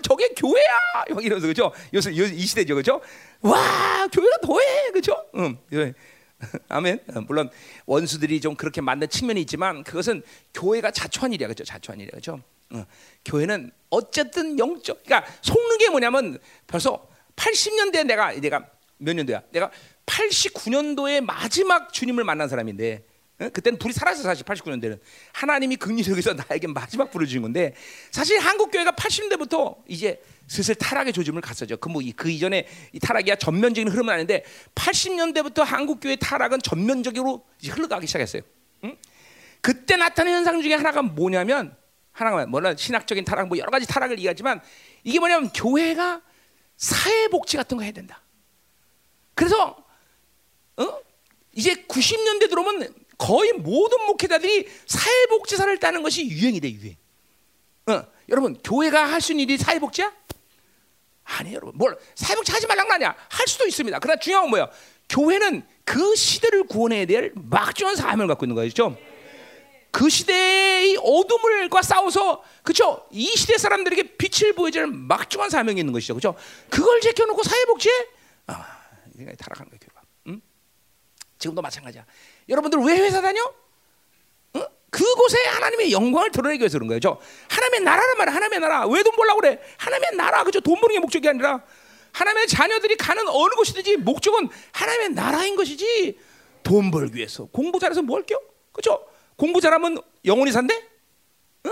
저게 교회야 이러면서 그죠? 요새 이 시대죠, 그죠? 와 교회가 더해, 그죠? 응, 예. 아멘. 어, 물론 원수들이 좀 그렇게 만든 측면이 있지만 그것은 교회가 자초한 일이야, 그죠? 자초한 일이야, 그죠? 어, 교회는 어쨌든 영적. 그러니까 속는 게 뭐냐면 벌써 80년대 내가 내가 몇 년도야? 내가 89년도에 마지막 주님을 만난 사람인데. 그때는 불이 살아서 사실 89년대는 하나님이 극리적에서 나에게 마지막 불을 주신 건데 사실 한국 교회가 80년대부터 이제 슬슬 타락의 조짐을 갔었죠. 그 뭐 그 이전에 이 타락이야 전면적인 흐름은 아닌데 80년대부터 한국 교회 타락은 전면적으로 이제 흘러가기 시작했어요. 응? 그때 나타난 현상 중에 하나가 뭐냐면 하나가 뭐냐 신학적인 타락 뭐 여러 가지 타락을 얘기하지만 이게 뭐냐면 교회가 사회 복지 같은 거 해야 된다. 그래서 어? 이제 90년대 들어오면 거의 모든 목회자들이 사회복지사를 따는 것이 유행이 돼 유행. 어, 여러분 교회가 할 수 있는 일이 사회복지야? 아니 여러분 뭘 사회복지 하지 말란 거 아니야? 할 수도 있습니다. 그러나 중요한 건 뭐야? 교회는 그 시대를 구원해야 될 막중한 사명을 갖고 있는 거죠. 그 시대의 어둠을과 싸워서 그렇죠? 이 시대 사람들에게 빛을 보여줄 막중한 사명이 있는 것이죠. 그렇죠? 그걸 제껴놓고 사회복지에 아, 타락한 거예요. 교회가. 응? 지금도 마찬가지야. 여러분들 왜 회사 다녀? 어? 그곳에 하나님의 영광을 드러내기 위해서 그런 거예요. 저 하나님의 나라란 말이야. 하나님의 나라. 왜 돈 벌라고 그래? 하나님의 나라. 그죠? 돈 버는 게 목적이 아니라 하나님의 자녀들이 가는 어느 곳이든지 목적은 하나님의 나라인 것이지 돈 벌기 위해서 공부 잘해서 뭐 할게요? 그죠? 공부 잘하면 영원히 산대? 어?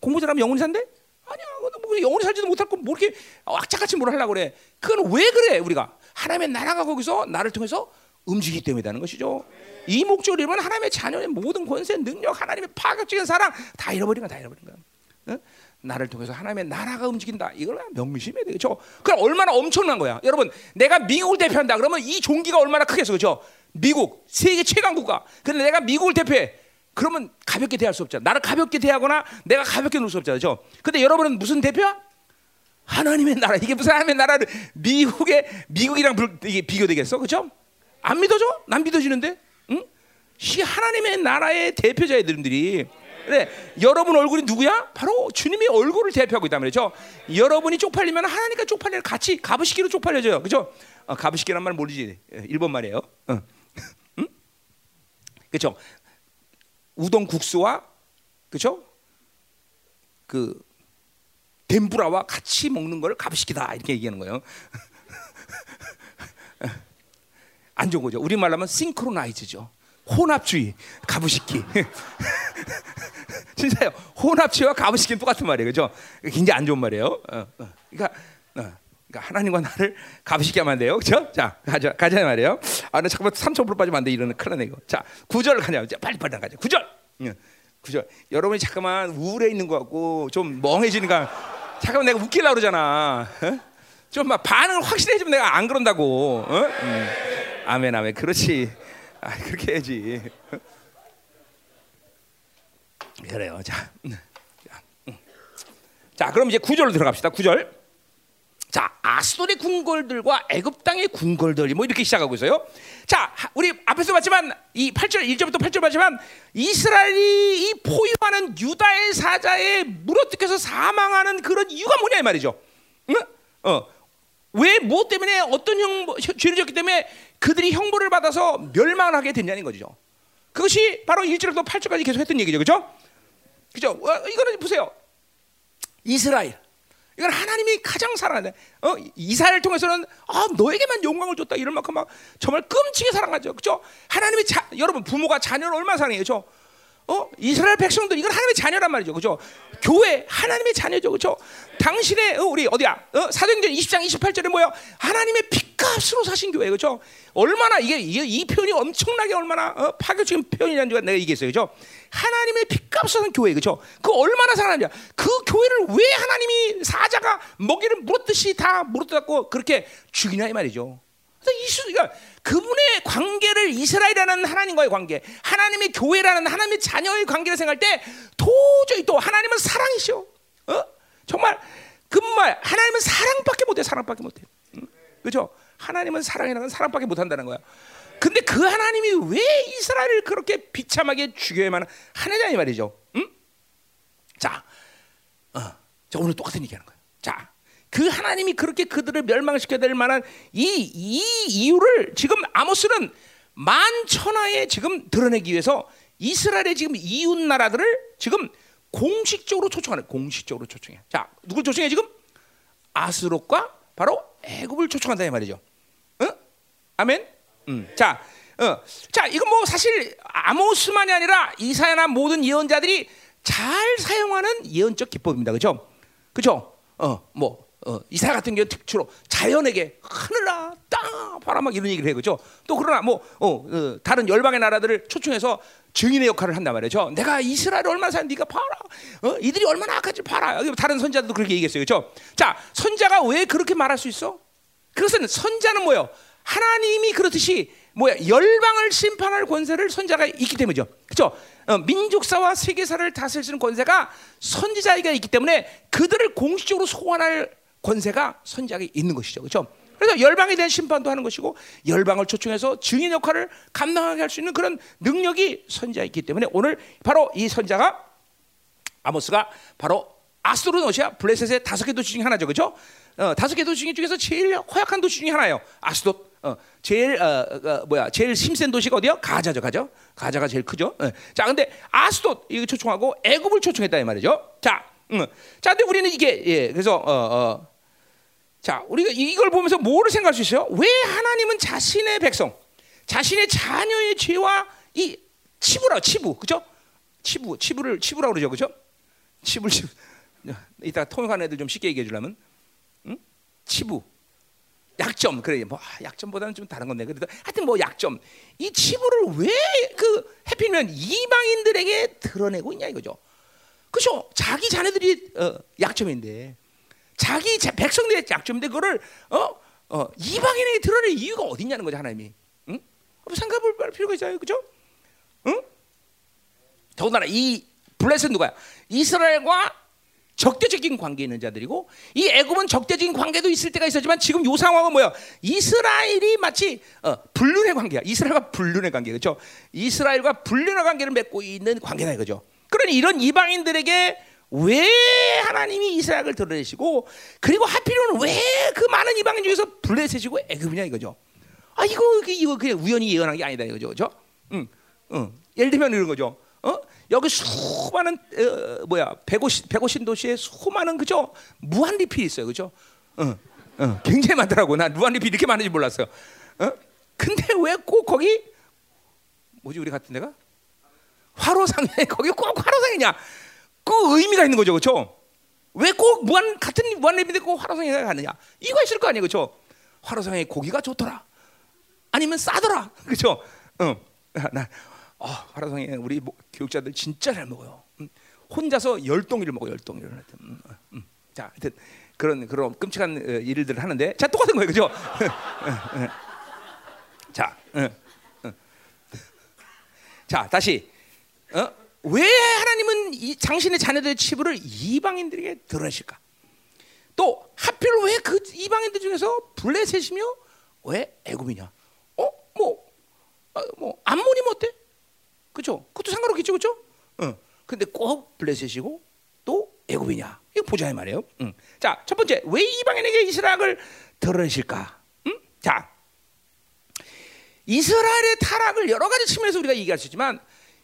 공부 잘하면 영원히 산대? 아니야. 뭐 영원히 살지도 못할 거뭐 이렇게 악착같이 뭘 하려고 그래? 그건 왜 그래? 우리가 하나님의 나라가 거기서 나를 통해서 움직이기 때문이라는 것이죠. 이 목적을 잃으면 하나님의 자녀의 모든 권세, 능력, 하나님의 파격적인 사랑 다 잃어버린 거다 잃어버린 거야. 어? 나를 통해서 하나님의 나라가 움직인다. 이걸 명심해야 되죠. 그럼 얼마나 엄청난 거야. 여러분, 내가 미국을 대표한다. 그러면 이 종기가 얼마나 크겠어, 그렇죠? 미국 세계 최강 국가. 근데 내가 미국을 대표해. 그러면 가볍게 대할 수 없잖아. 나를 가볍게 대하거나 내가 가볍게 놓을 수 없잖아, 그렇죠? 근데 여러분은 무슨 대표야? 하나님의 나라. 이게 무슨 하나님의 나라를 미국의 미국이랑 비교되겠어, 그렇죠? 안 믿어져? 난 믿어지는데, 응? 이 하나님의 나라의 대표자 애들들이 그래, 여러분 얼굴이 누구야? 바로 주님의 얼굴을 대표하고 있단 말이죠. 여러분이 쪽팔리면 하나님과 쪽팔리는 같이 가부시기로 쪽팔려져요. 그죠? 어, 가부시기란 말 모르지? 예, 일본 말이에요. 어. 응? 그죠? 우동 국수와 그죠? 그 덴부라와 같이 먹는 걸 가부시기다 이렇게 얘기하는 거예요. 안 좋은 거죠. 우리 말로 하면 싱크로나이즈죠. 혼합주의, 가부시기. 진짜요. 혼합주의와 가부시기는 똑같은 말이에요. 그죠? 굉장히 안 좋은 말이에요. 어, 어. 그러니까, 어. 그러니까 하나님과 나를 가부시게 하면 안 돼요. 그죠? 자, 가자, 가자 말이에요. 아, 나 잠깐만 3초로 빠지면 안 돼. 이러는 큰일 나네, 이거. 자, 구절 가냐. 빨리 빨리 가자. 구절. 응. 구절. 여러분이 잠깐만 우울해 있는 것 같고 좀 멍해지니까 잠깐만 내가 웃기려고 그러잖아. 어? 좀막 반응 확실해지면 내가 안 그런다고. 어? 응. 아멘, 아멘. 그렇지. 아, 그렇게 해야지. 그래요. 자, 자, 그럼 이제 구절로 들어갑시다. 구절. 자, 아스돌의 궁궐들과 애굽 땅의 궁궐들이 뭐 이렇게 시작하고 있어요. 자, 우리 앞에서 봤지만 이 8절 1절부터 8절 봤지만 이스라엘이 이 포위하는 유다의 사자에 물어뜯겨서 사망하는 그런 이유가 뭐냐 이 말이죠. 응? 어. 왜, 무엇 때문에 어떤 형, 죄를 졌기 때문에 그들이 형벌을 받아서 멸망을 하게 됐냐는 거죠. 그것이 바로 1절부터 8절까지 계속 했던 얘기죠. 그죠? 그죠? 어, 이거는 보세요. 이스라엘. 이건 하나님이 가장 사랑하는. 어, 이스라엘 통해서는 아, 너에게만 영광을 줬다. 이럴 만큼 막 정말 끔찍하게 사랑하죠. 그죠? 하나님이 자, 여러분 부모가 자녀를 얼마나 사랑해요. 그죠? 어, 이스라엘 백성들 이건 하나님의 자녀란 말이죠. 그죠? 교회 하나님의 자녀죠. 그죠? 당신의 어, 우리 어디야? 어, 사도행전 20장 28절에 뭐야? 하나님의 핏값으로 사신 교회. 그죠? 얼마나 이게, 이게 이 표현이 엄청나게 얼마나 어, 파격적인 표현이라는 줄 내가 얘기했어요. 그죠? 하나님의 핏값으로 산 교회. 그죠? 그 얼마나 사랑하냐? 그 교회를 왜 하나님이 사자가 먹이를 물었듯이 다 물었다고 그렇게 죽이냐 이 말이죠. 이수, 그러니까 그분의 관계를 이스라엘이라는 하나님과의 관계, 하나님의 교회라는 하나님의 자녀의 관계를 생각할 때 도저히 또 하나님은 사랑이셔. 어? 정말 그 말 하나님은 사랑밖에 못해, 사랑밖에 못해. 응? 그죠? 하나님은 사랑이라는 사랑밖에 못한다는 거야. 근데 그 하나님이 왜 이스라엘을 그렇게 비참하게 죽여야만 하느냐 이 말이죠. 응? 자, 어, 자 오늘 똑같은 얘기하는 거야. 자, 그 하나님이 그렇게 그들을 멸망시켜야 될 만한 이, 이 이유를 지금 아모스는 만천하에 지금 드러내기 위해서 이스라엘의 지금 이웃 나라들을 지금 공식적으로 초청하는 공식적으로 초청해. 자, 누굴 초청해 지금? 아스롯과 바로 애굽을 초청한다 이 말이죠. 응? 아멘. 음. 자, 어. 자, 이건 뭐 사실 아모스만이 아니라 이사야나 모든 예언자들이 잘 사용하는 예언적 기법입니다. 그렇죠? 그렇죠? 어, 뭐 어, 이사 같은 경우 특주로 자연에게 하늘아 땅 바람 막 이런 얘기를 해 그죠? 또 그러나 뭐 어, 어, 다른 열방의 나라들을 초청해서 증인의 역할을 한단 말이죠. 내가 이스라엘 얼마나 사 네가 봐라. 어? 이들이 얼마나 악한지 봐라. 다른 선자들도 그렇게 얘기했어요. 그죠? 자, 선자가 왜 그렇게 말할 수 있어? 그것은 선자는 뭐예요? 하나님이 그렇듯이 뭐야 열방을 심판할 권세를 선자가 있기 때문이죠. 그렇죠? 어, 민족사와 세계사를 다스리는 권세가 선지자에게 있기 때문에 그들을 공식적으로 소환할 권세가 선지자에게 있는 것이죠. 그렇죠? 그래서 열방에 대한 심판도 하는 것이고 열방을 초청해서 증인 역할을 감당하게 할 수 있는 그런 능력이 선지자에 있기 때문에 오늘 바로 이 선자가 아모스가 바로 아스도르노시아 블레셋의 다섯 개 도시 중에 하나죠. 그렇죠? 어, 다섯 개 도시 중에서 제일 허약한 도시 중에 하나예요. 아스돗. 어, 제일 어, 어, 뭐야? 제일 힘센 도시가 어디요? 가자죠. 가죠. 가자가 제일 크죠. 어. 자, 근데 아스돗 이거 초청하고 애굽을 초청했다 이 말이죠. 자, 음. 자, 근데 우리는 이게 예, 그래서 어, 어, 자, 우리가 이걸 보면서 뭐를 생각할 수 있어요? 왜 하나님은 자신의 백성, 자신의 자녀의 죄와 이 치부라 치부, 그죠? 치부, 치부를 치부라고 그러죠, 그죠? 치부, 치부. 이따 통역하는 애들 좀 쉽게 얘기해 주려면, 응? 치부. 약점 그래 뭐 아, 약점보다는 좀 다른 건데 그래도 하여튼 뭐 약점 이 치부를 왜 그 해피면 이방인들에게 드러내고 있냐 이거죠. 그죠? 자기 자녀들이 어, 약점인데 자기 자- 백성들의 약점인데 그거를 어, 어, 이방인에게 드러낼 이유가 어딨냐는 거죠 하나님이. 응? 생각해볼 필요가 있어요, 그죠? 응? 더군다나 이 블레셋 누가야? 이스라엘과 적대적인 관계에 있는 자들이고 이 애굽은 적대적인 관계도 있을 때가 있었지만 지금 요 상황은 뭐야? 이스라엘이 마치 어, 불륜의 관계야. 이스라엘과 불륜의 관계 그렇죠? 이스라엘과 불륜의 관계를 맺고 있는 관계다 이거죠. 그러니 이런 이방인들에게 왜 하나님이 이스라엘을 드러내시고 그리고 하필이면 왜 그 많은 이방인 중에서 블레셋이고 애굽이냐 이거죠. 아 이거 이거 그냥 우연히 예언한 게 아니다 이거죠, 그렇죠? 응, 응. 예를 들면 이런 거죠. 어? 여기 수많은 어, 뭐야 150 150 도시에 수많은 그죠 무한 리필이 있어요, 그죠? 어, 어, 굉장히 많더라고. 나 무한 리필 이렇게 많은지 몰랐어요. 어? 근데 왜 꼭 거기 뭐지 우리 같은 데가 화로상에 거기 꼭 화로상이냐? 그 의미가 있는 거죠, 그렇죠? 왜 꼭 무한 같은 무한 리필인데 꼭 화로상에 가느냐? 이거 있을 거 아니에요, 그렇죠? 화로상에 고기가 좋더라. 아니면 싸더라, 그렇죠? 어, 나 어, 화로상에 우리 뭐, 교육자들 진짜 잘 먹어요. 음, 혼자서 열 동이를 먹어 열 동이를. 하여튼, 음, 어, 음. 자, 하여튼 그런 그런 끔찍한 어, 일들을 하는데, 자 똑같은 거예요, 그죠? 자, 어, 어. 자 다시 어? 왜 하나님은 이 당신의 자녀들의 치부를 이방인들에게 드러내실까? 또 하필 왜 그 이방인들 중에서 블레셋이며 왜 애굽이냐? 어, 뭐, 어, 뭐 암몬이면 어때? 그죠? 그것도 상관없겠죠, 그죠? 어. 근데 꼭 블레셋이고 또 애굽이냐? 이거 보자 이 말이에요. 응. 자, 첫 번째 왜 이방인에게 이스라엘을 드러내실까? 응? 자, 이스라엘의 타락을 여러 가지 측면에서 우리가 얘기할 수 있지만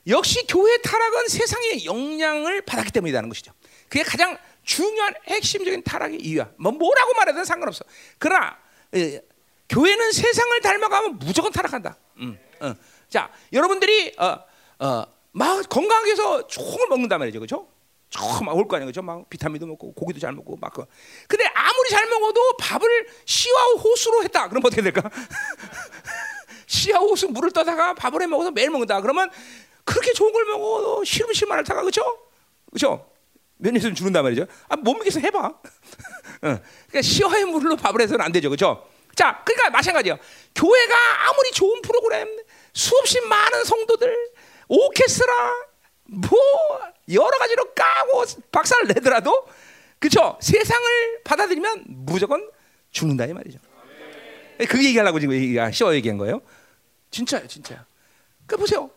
역시 교회 타락은 세상의 영향을 받았기 때문이라는 것이죠. 그게 가장 중요한 핵심적인 타락의 이유야. 뭐 뭐라고 말하든 상관없어. 그러나 예, 교회는 세상을 닮아가면 무조건 타락한다. 음, 어. 자, 여러분들이 어, 어, 막 건강하게 해서 총을 먹는단 말이죠, 그렇죠? 총 먹을 거 아니에요, 그렇죠? 막 비타민도 먹고 고기도 잘 먹고 막 그. 근데 아무리 잘 먹어도 밥을 씨와 호수로 했다. 그럼 어떻게 될까? 씨와 호수 물을 떠다가 밥을 해 먹어서 매일 먹는다. 그러면 그렇게 좋은 걸 먹어도 싫으면 싫으면 할 타가 그렇죠? 그렇죠? 몇 년쯤 죽는단 말이죠. 아, 못 먹겠어 해봐. 어, 그러니까 시와의 물로 밥을 해서는 안 되죠, 그렇죠? 자, 그러니까 마찬가지야. 교회가 아무리 좋은 프로그램, 수없이 많은 성도들, 오케스트라, 뭐 여러 가지로 까고 박살을 내더라도, 그렇죠? 세상을 받아들이면 무조건 죽는다 이 말이죠. 그 얘기하려고 지금 얘기가 시와 얘기한 거예요. 진짜요, 진짜요. 그 보세요.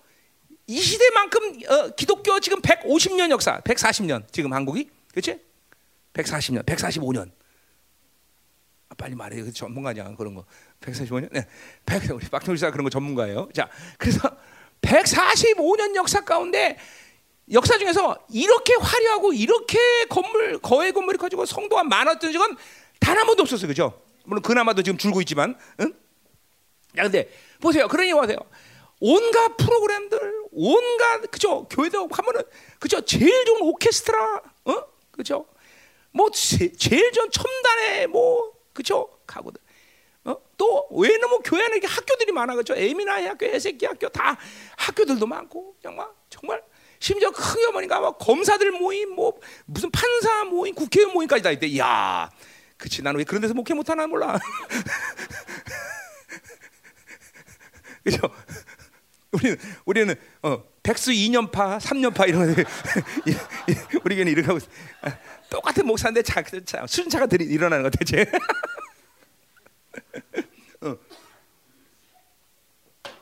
이 시대만큼 어, 기독교 지금 150년 역사, 140년 지금 한국이 그렇지? 140년, 145년. 아, 빨리 말해, 그 전문가냐 그런 거. 145년, 네, 100, 우리 박정희사 그런 거 전문가예요. 자, 그래서 145년 역사 가운데 역사 중에서 이렇게 화려하고 이렇게 건물 거의 건물이 커지고 성도가 많았던 적은 단 한 번도 없었어요, 그죠? 물론 그나마도 지금 줄고 있지만, 응? 야, 근데 보세요, 그러니 보세요. 온갖 프로그램들, 온갖 그죠? 교회도 가면은 그죠? 제일 좋은 오케스트라, 어? 그죠? 뭐 제, 제일 좋은 첨단의 뭐 그죠? 가거든. 어? 또 외에는 뭐 교회 안에 학교들이 많아 그죠? 에미나이 학교, 에세키 학교 다 학교들도 많고 정말 정말 심지어 큰 어머니가 막 검사들 모임, 뭐 무슨 판사 모임, 국회의원 모임까지 다 있대. 야, 그치 나는 왜 그런 데서 목회 못하나 몰라. 그죠? 우리는 우리는 어, 백수 2년파, 3년파 이런 거 우리 교회는 이렇게 하고 있어. 아, 똑같은 목사인데 자, 자, 순차가 들이 일어나는 것 대체. 어.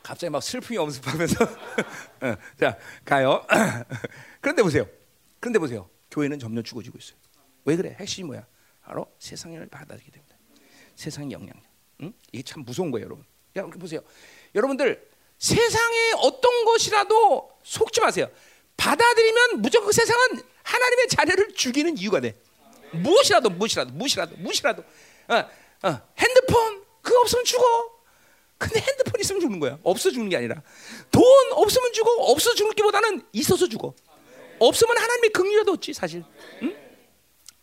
갑자기 막 슬픔이 엄습하면서 어, 자 가요. 그런데 보세요. 그런데 보세요. 교회는 점점 죽어지고 있어요. 왜 그래? 핵심이 뭐야? 바로 세상을 받아들이기 때문에. 세상의 영향력. 응? 이게 참 무서운 거예요, 여러분. 야, 보세요. 여러분들 세상의 어떤 것이라도 속지 마세요. 받아들이면 무조건 그 세상은 하나님의 자녀를 죽이는 이유가 돼. 무엇이라도 무엇이라도 무엇이라도 무엇이라도 어, 어, 핸드폰 그거 없으면 죽어. 근데 핸드폰 있으면 죽는 거야. 없어 죽는 게 아니라 돈 없으면 죽어. 없어 죽을 기보다는 있어서 죽어. 없으면 하나님의 긍휼이라도 없지 사실. 응?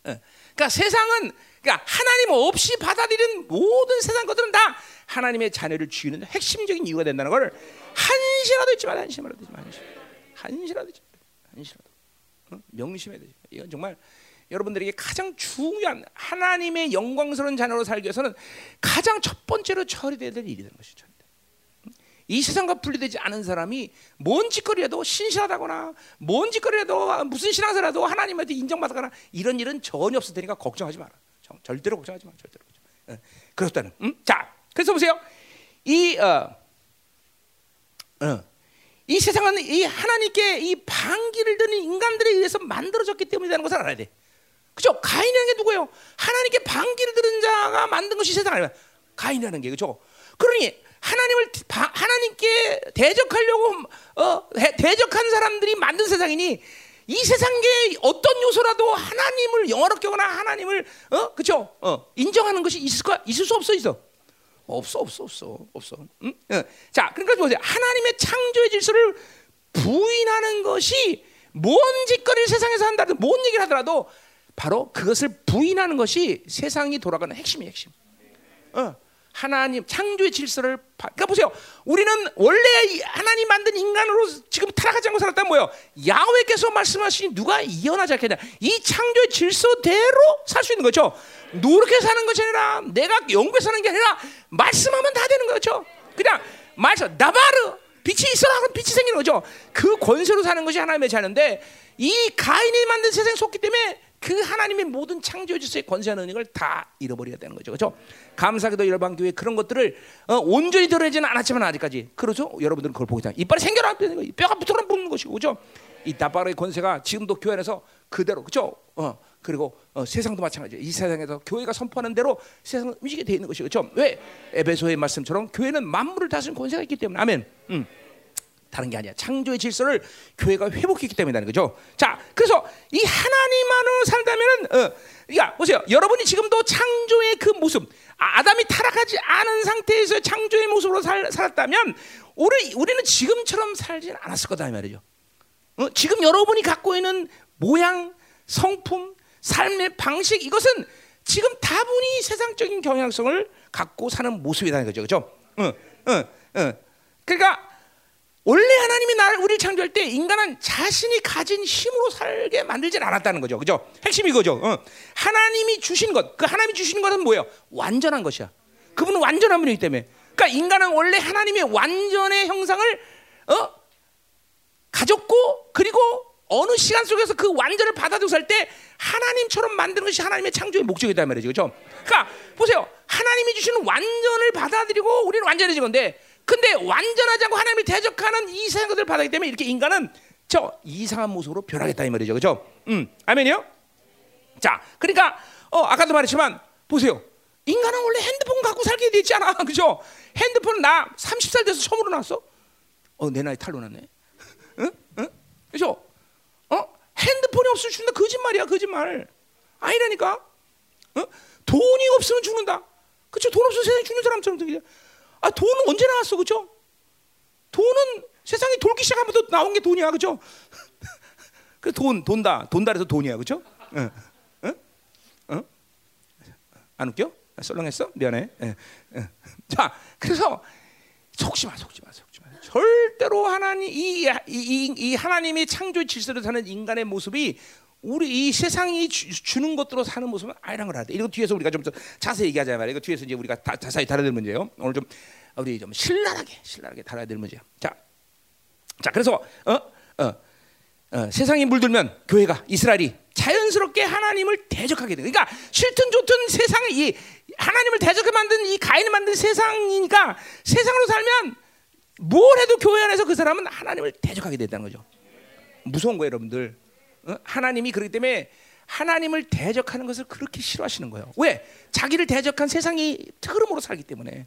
어. 그러니까 세상은 그러니까 하나님 없이 받아들인 모든 세상 것들은 다 하나님의 자녀를 죽이는 핵심적인 이유가 된다는 걸 한시라도 잊지 마라 한시라도 잊지 마라 한시라도 잊지 마라 한시라도 어? 명심해야 돼 이건 정말 여러분들에게 가장 중요한 하나님의 영광스러운 자녀로 살기 위해서는 가장 첫 번째로 처리돼야 될 일이 되는 것이죠. 이 세상과 분리되지 않은 사람이 뭔 짓거리라도 신실하다거나 뭔 짓거리라도 무슨 신앙사라도 하나님한테 인정받거나 이런 일은 전혀 없을 테니까 걱정하지 마라. 절대로 걱정하지 마. 절대로 걱정. 예. 그렇다는. 음? 자, 그래서 보세요. 이 어, 어, 이 세상은 이 하나님께 이 방귀를 드는 인간들에 의해서 만들어졌기 때문이라는 것을 알아야 돼. 그죠? 가인이라는 게 누구예요? 하나님께 방귀를 들은 자가 만든 것이 세상 아니야. 가인이라는 게 그죠? 그러니 하나님을 하나님께 대적하려고 어, 대적한 사람들이 만든 세상이니 이 세상의 어떤 요소라도 하나님을 영원롭게 하거나 하나님을 어 그죠? 어 인정하는 것이 있을까? 있을 수 없어 있어. 없어 없어 없어 없어. 응? 어. 자 그러니까 보세요. 하나님의 창조의 질서를 부인하는 것이 뭔 짓거리를 세상에서 한다든 뭔 얘기를 하더라도 바로 그것을 부인하는 것이 세상이 돌아가는 핵심이 핵심. 어. 하나님 창조의 질서를 그러니까 보세요. 우리는 원래 하나님 만든 인간으로 지금 타락하지 않고 살았다면 뭐요? 야훼께서 말씀하시니 누가 이어나지 않겠냐? 이 창조의 질서대로 살 수 있는 거죠. 노력해 사는 것이 아니라 내가 연구해 사는 게 아니라 말씀하면 다 되는 거죠. 그냥 말씀 나바르 빛이 있어라 그럼 빛이 생기는 거죠. 그 권세로 사는 것이 하나님의 자는데 이 가인이 만든 세상에 속기 때문에 그 하나님의 모든 창조 질서의 권세하는 능력을 다 잃어버려야 되는 거죠. 그렇죠? 감사하게도 열방 교회 그런 것들을 어, 온전히 드러내지는 않았지만 아직까지 그렇죠? 여러분들은 그걸 보고 있다. 이빨이 생겨나 뼈가 붙어나 붙는 것이고 그렇죠? 이 다바르의 권세가 지금도 교회 안에서 그대로 그렇죠? 어, 그리고 어, 세상도 마찬가지예요. 이 세상에서 교회가 선포하는 대로 세상은 움직이게 돼 있는 것이죠. 그렇죠? 왜 에베소의 말씀처럼 교회는 만물을 다스리는 권세가 있기 때문에 아멘. 음. 다른 게 아니야. 창조의 질서를 교회가 회복했기 때문이라는 거죠. 자, 그래서 이 하나님만으로 살다면은, 어, 야 보세요. 여러분이 지금도 창조의 그 모습, 아, 아담이 타락하지 않은 상태에서 창조의 모습으로 살, 살았다면, 우리 우리는 지금처럼 살지 않았을 거다 이 말이죠. 어, 지금 여러분이 갖고 있는 모양, 성품, 삶의 방식 이것은 지금 다분히 세상적인 경향성을 갖고 사는 모습이라는 거죠, 그렇죠? 어, 어, 어. 그러니까 원래 하나님이 나를 우리를 창조할 때 인간은 자신이 가진 힘으로 살게 만들진 않았다는 거죠. 그죠? 핵심이 그죠. 어. 하나님이 주신 것, 그 하나님이 주신 것은 뭐예요? 완전한 것이야. 그분은 완전한 분이기 때문에. 그러니까 인간은 원래 하나님의 완전의 형상을 어? 가졌고 그리고 어느 시간 속에서 그 완전을 받아들여 살때 하나님처럼 만드는 것이 하나님의 창조의 목적이다 말이죠. 그죠? 그러니까 보세요. 하나님이 주시는 완전을 받아들이고 우리는 완전해진 건데 근데 완전하지 않고 하나님을 대적하는 이 세상 것을 받았기 때문에 이렇게 인간은 저 이상한 모습으로 변하겠다 이 말이죠. 그죠? 음. 아멘이요? 자, 그러니까 어, 아까도 말했지만 보세요. 인간은 원래 핸드폰 갖고 살게 되지 않아. 그죠? 핸드폰 나 30살 돼서 처음으로 나왔어. 어, 내 나이 탈로 났네. 응? 응? 그죠? 어? 핸드폰이 없으면 죽는다. 거짓말이야, 거짓말. 아니라니까. 어? 돈이 없으면 죽는다. 그쵸? 돈 없으면 세상에 죽는 사람처럼 들려. 아, 돈은 언제 나왔어, 그죠? 돈은 세상에 돌기 시작하면서 나온 게 돈이야, 그죠? 그 돈, 돈다, 돈다 해서 돈이야, 그죠? 응, 응, 응? 안 웃겨? 아, 썰렁했어? 미안해. 응, 응. 자, 그래서 속지 마, 속지 마, 속지 마. 절대로 하나님 이, 이, 이 하나님의 창조 질서를 사는 인간의 모습이 우리 이 세상이 주, 는 것들로 사는 모습은 아니란 걸 알아야 돼. 이거 뒤에서 우리가 좀 자세히 얘기하자 말이야. 이거 뒤에서 이제 우리가 다, 자세히 다뤄야 될 문제예요. 오늘 좀 우리 좀 신랄하게 신랄하게 다뤄야 될 문제야. 자, 자 그래서 어, 어, 어, 세상이 물들면 교회가 이스라엘이 자연스럽게 하나님을 대적하게 돼. 그러니까 싫든 좋든 세상이 이 하나님을 대적해 만든 이 가인을 만든 세상이니까 세상으로 살면 뭘 해도 교회 안에서 그 사람은 하나님을 대적하게 된다는 거죠. 무서운 거예요, 여러분들. 어? 하나님이 그렇기 때문에 하나님을 대적하는 것을 그렇게 싫어하시는 거예요. 왜? 자기를 대적한 세상이 흐름으로 살기 때문에.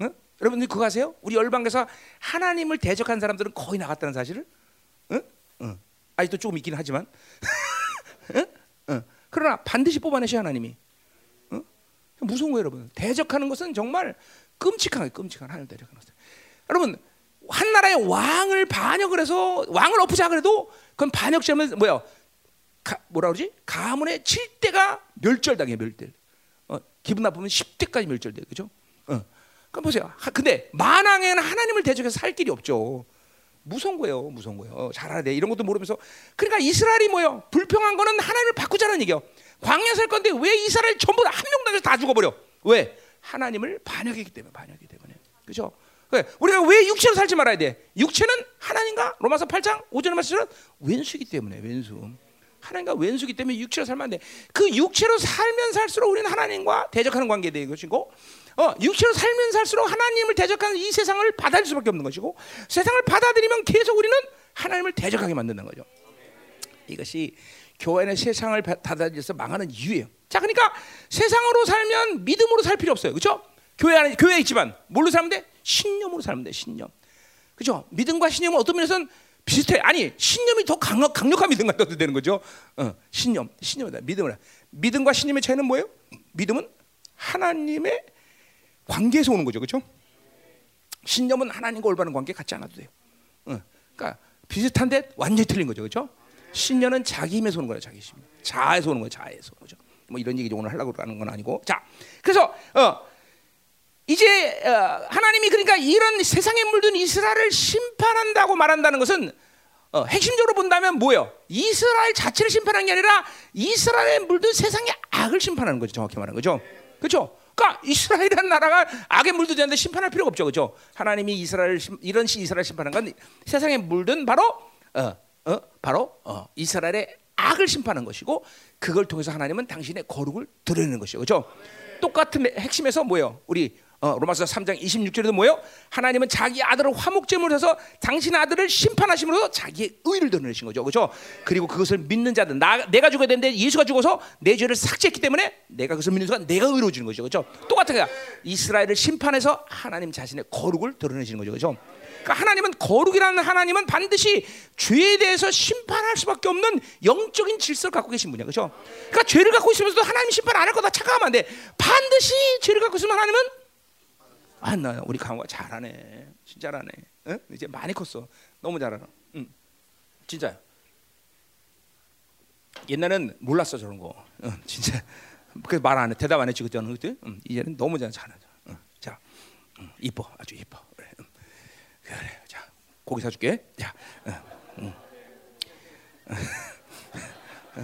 어? 여러분들 그거 아세요? 우리 열방에서 하나님을 대적한 사람들은 거의 나갔다는 사실을? 어? 어. 아직도 조금 있긴 하지만. 그러나 반드시 뽑아내셔 하나님이. 어? 무서운 거예요, 여러분. 대적하는 것은 정말 끔찍한 끔찍한 하나님 대적하는 것. 여러분 한 나라의 왕을 반역을 해서 왕을 엎으자 그래도 그건 반역죄면 뭐야? 가, 뭐라 그러지? 가문의 7대가 멸절당해 멸절. 어, 기분 나쁘면 10대까지 멸절돼. 그죠? 어. 그럼 보세요. 하, 근데 만왕에는 하나님을 대적해서 살 길이 없죠. 무서운 거예요. 무서운 거예요. 어, 잘 알아야 돼. 이런 것도 모르면서 그러니까 이스라엘이 뭐요? 불평한 거는 하나님을 바꾸자는 얘기요. 광야 살 건데 왜 이스라엘 전부 한 명당에서 다 죽어버려? 왜? 하나님을 반역했기 때문에 반역이기 때문에. 그죠? 그래, 우리가 왜 육체로 살지 말아야 돼? 육체는 하나님과 로마서 8장 5절의 말씀처럼 왼수이기 때문에 왼수. 하나님과 왼수기 때문에 육체로 살면 안 돼. 그 육체로 살면 살수록 우리는 하나님과 대적하는 관계에 대해 것이고, 어, 육체로 살면 살수록 하나님을 대적하는 이 세상을 받아들일 수밖에 없는 것이고, 세상을 받아들이면 계속 우리는 하나님을 대적하게 만드는 거죠. 이것이 교회는 세상을 받아들여서 망하는 이유예요. 자, 그러니까 세상으로 살면 믿음으로 살 필요 없어요. 그렇죠? 교회 안에 교회에 있지만 뭘로 살면 돼? 신념으로 살면 돼. 신념. 그죠? 믿음과 신념은 어떤 면에서는 비슷해. 아니 신념이 더 강력, 강력한 믿음 같아도 되는 거죠. 어, 신념, 신념이다. 믿음을. 믿음과 신념의 차이는 뭐예요? 믿음은 하나님의 관계에서 오는 거죠, 그렇죠? 신념은 하나님과 올바른 관계 갖지 않아도 돼요. 어, 그러니까 비슷한데 완전히 틀린 거죠, 그렇죠? 신념은 자기 힘에서 오는 거예요, 자기 힘. 자에서 오는 거예요, 자에서 그죠? 뭐 이런 얘기 오늘 하려고 하는 건 아니고, 자, 그래서 어. 이제 어, 하나님이 그러니까 이런 세상에 물든 이스라엘을 심판한다고 말한다는 것은 어, 핵심적으로 본다면 뭐예요? 이스라엘 자체를 심판하는 게 아니라 이스라엘에 물든 세상의 악을 심판하는 거죠. 정확히 말하는 거죠. 그렇죠? 그러니까 이스라엘이라는 나라가 악에 물들었는데 심판할 필요가 없죠. 그렇죠? 하나님이 이스라엘 이런 시 이스라엘 심판한 건 세상에 물든 바로 어, 어, 바로 어, 이스라엘의 악을 심판한 것이고 그걸 통해서 하나님은 당신의 거룩을 드러내는 것이죠. 그렇죠? 똑같은 핵심에서 뭐예요? 우리 어, 로마서 3장 26절에도 뭐요? 하나님은 자기 아들을 화목제물로 해서 당신 아들을 심판하심으로 자기의 의를 드러내신 거죠. 그렇죠? 그리고 그것을 믿는 자들 나, 내가 죽어야 되는데 예수가 죽어서 내 죄를 삭제했기 때문에 내가 그것을 믿는 순간 내가 의로워지는 거죠. 그렇죠? 똑같은 거야. 이스라엘을 심판해서 하나님 자신의 거룩을 드러내시는 거죠. 그렇죠? 그러니까 하나님은 거룩이라는 하나님은 반드시 죄에 대해서 심판할 수밖에 없는 영적인 질서를 갖고 계신 분이야. 그렇죠? 그러니까 죄를 갖고 있으면서도 하나님 심판 안 할 거다 착각하면 안 돼. 반드시 죄를 갖고 있으면 하나님은 아, 나 우리 강호가 잘하네. 진짜 잘하네. 응? 이제 많이 컸어. 너무 잘하나. 응. 진짜. 옛날엔 몰랐어 저런 거. 응, 진짜. 그 말 안 해. 대답 안 했지 그때는 그때. 응, 이제는 너무 잘 잘하죠. 응, 자, 응, 이뻐. 아주 이뻐. 그래. 응. 그래. 자, 고기 사줄게. 자, 응, 응.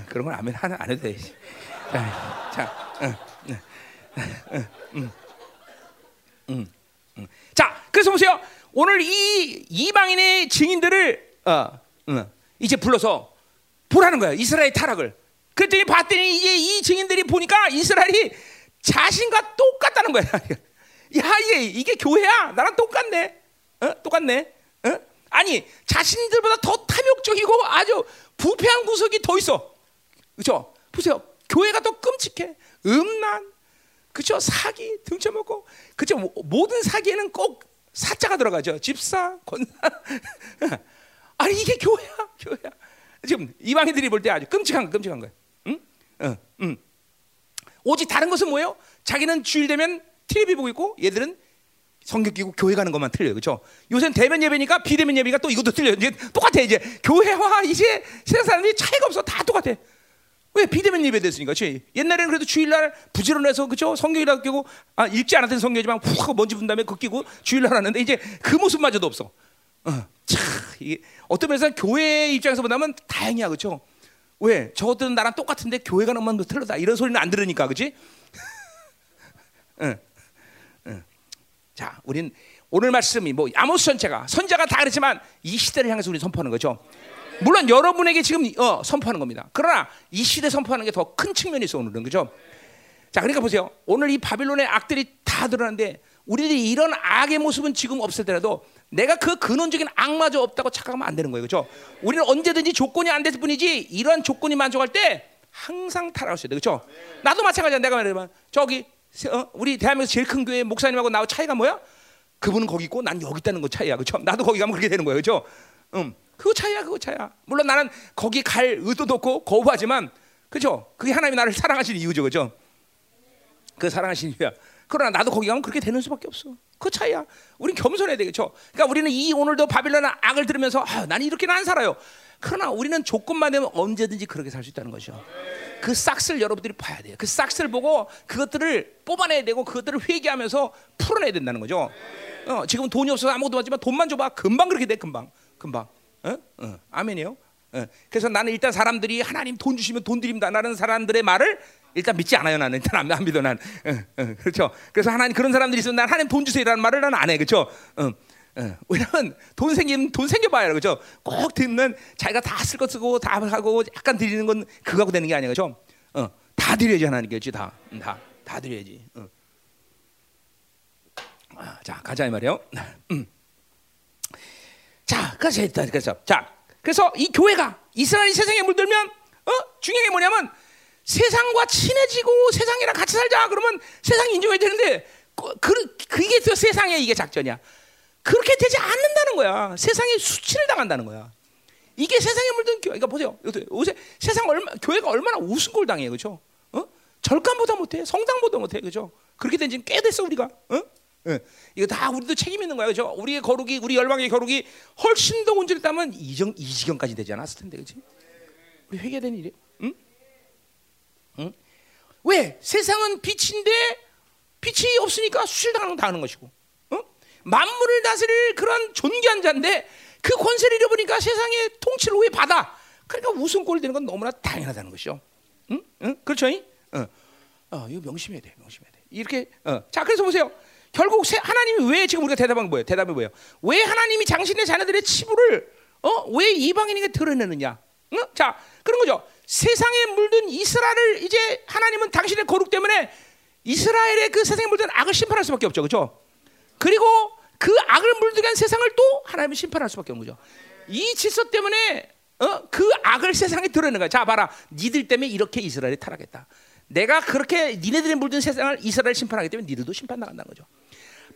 그런 건 아멘 하나 안 해도 돼. 자, 자, 응, 응, 응, 응. 음, 음. 자, 그래서 보세요. 오늘 이 이방인의 증인들을 어, 음, 이제 불러서 보라는 거예요. 이스라엘 타락을. 그랬더니 봤더니 이제 이 증인들이 보니까 이스라엘이 자신과 똑같다는 거야. 야, 이게 이게 교회야. 나랑 똑같네. 어? 똑같네. 어? 아니, 자신들보다 더 탐욕적이고 아주 부패한 구석이 더 있어. 그렇죠? 보세요. 교회가 더 끔찍해. 음란, 그죠? 사기 등쳐먹고 그죠? 모든 사기에는 꼭 사자가 들어가죠. 집사, 권사. 아니 이게 교회야, 교회야. 지금 이방인들이 볼 때 아주 끔찍한 끔찍한 거야. 응? 응, 응. 오직 다른 것은 뭐예요? 자기는 주일 되면 텔레비 보고 있고 얘들은 성경 끼고 교회 가는 것만 틀려요. 그렇죠? 요새는 대면 예배니까 비대면 예배가 또 이것도 틀려요. 이제 똑같아 이제 교회와 이제 세상 사람들이 차이가 없어. 다 똑같아. 왜 비대면 예배 됐으니까, 그렇지? 옛날에는 그래도 주일날 부지런해서 그죠? 성경이라고 끼고 아, 읽지 않았던 성경이지만 훅 먼지 분 다음에 그 끼고 주일날 하는데 이제 그 모습마저도 없어. 어, 참 이게 어떤 면에서 교회 입장에서 보면 다행이야, 그렇죠? 왜? 저것들은 나랑 똑같은데 교회 가는 것만 틀렸다 이런 소리는 안 들으니까, 그렇지? 응, 응. 자, 우린 오늘 말씀이 뭐 아모스 전체가 선자가 다 그랬지만 이 시대를 향해서 우리 선포하는 거죠. 물론 여러분에게 지금 어, 선포하는 겁니다. 그러나 이 시대 선포하는 게 더 큰 측면이 있어 오늘은 그죠? 자, 그러니까 보세요. 오늘 이 바빌론의 악들이 다 드러나는데 우리들이 이런 악의 모습은 지금 없을 때라도 내가 그 근원적인 악마저 없다고 착각하면 안 되는 거예요. 그죠? 우리는 언제든지 조건이 안 됐을 뿐이지 이런 조건이 만족할 때 항상 수 있다. 그죠? 나도 마찬가지야. 내가 말하면 저기 어? 우리 대한민국 제일 큰 교회 목사님하고 나하고 차이가 뭐야? 그분은 거기 있고 난 여기 있다는 거 차이야. 그죠? 나도 거기 가면 그렇게 되는 거예요. 그죠? 음. 그거 차야, 그거 차야. 물론 나는 거기 갈 의도도 없고 거부하지만, 그죠? 그게 하나님이 나를 사랑하시는 이유죠, 그죠? 그 사랑하시는 이유야. 그러나 나도 거기 가면 그렇게 되는 수밖에 없어. 그 차이야. 우린 겸손해야 되겠죠. 그러니까 우리는 이 오늘도 바빌론 악을 들으면서 아, 나는 이렇게는 안 살아요. 그러나 우리는 조건만 되면 언제든지 그렇게 살 수 있다는 거죠. 그 싹스를 여러분들이 봐야 돼요. 그 싹스를 보고 그것들을 뽑아내야 되고 그것들을 회개하면서 풀어내야 된다는 거죠. 어, 지금 돈이 없어서 아무것도 하지만 돈만 줘봐. 금방 그렇게 돼. 금방. 금방. 어? 어. 아멘이요. 어. 그래서 나는 일단 사람들이 하나님 돈 주시면 돈 드립니다. 라는 사람들의 말을 일단 믿지 않아요. 나는 일단 안, 안 믿어 난. 어, 어, 그렇죠. 그래서 하나님 그런 사람들이 있으면 난 하나님 돈 주세요라는 말을 나는 안 해. 그렇죠. 어. 어, 왜냐면 돈 생기면 돈 생겨봐야 그죠. 꼭 듣는 자기가 다쓸거 쓰고 다 하고 약간 드리는 건 그거하고 되는 게 아니야, 그죠? 어, 다 드려야지 하나님께지 다, 음, 다, 다 드려야지. 어. 아, 자 가자 이 말이에요. 음. 자, 그래서 일단 그래서 자, 그래서 이 교회가 이스라엘 세상에 물들면 어 중요한 게 뭐냐면 세상과 친해지고 세상이랑 같이 살자 그러면 세상이 인정해야 되는데 그, 그 그게 또 세상의 이게 작전이야. 그렇게 되지 않는다는 거야. 세상에 수치를 당한다는 거야. 이게 세상에 물든 교회. 그러니까 보세요. 요새 세상 얼마 교회가 얼마나 걸 당해요, 그렇죠? 어? 절간보다 못해, 성당보다 못해, 그렇죠? 그렇게 된 지는 꽤 됐어 우리가. 어? 예. 이거 다 우리도 책임 있는 거야, 그렇죠? 우리의 거룩이, 우리 열방의 거룩이 훨씬 더 온전했다면 이정 이 지경까지 되지 않았을 텐데, 그렇지? 우리 회개된 일이, 응? 응? 왜? 세상은 빛인데 빛이 없으니까 수실당하는 당하는 것이고, 어? 만물을 다스릴 그런 존귀한 자인데 그 권세를 잃어버리니까 세상의 통치를 왜 받아? 그러니까 우승골 되는 건 너무나 당연하다는 것이죠. 응? 응? 그렇죠? 어. 어, 이거 명심해야 돼, 명심해야 돼. 이렇게, 어. 자, 그래서 보세요. 결국 하나님이 왜 지금 우리가 대답한 뭐예요? 대답이 뭐예요? 왜 하나님이 당신의 자녀들의 치부를 어? 왜 이방인에게 드러내느냐? 어? 자, 그런 거죠. 세상에 물든 이스라엘을 이제 하나님은 당신의 거룩 때문에 이스라엘의 그 세상에 물든 악을 심판할 수밖에 없죠. 그렇죠? 그리고 그 악을 물들게 한 세상을 또 하나님이 심판할 수밖에 없는 거죠. 이 질서 때문에 어? 그 악을 세상에 드러내는 거야. 자, 봐라. 니들 때문에 이렇게 이스라엘이 타락했다. 내가 그렇게 니네들이 물든 세상을 이스라엘 심판하기 때문에 니들도 심판 나간다는 거죠.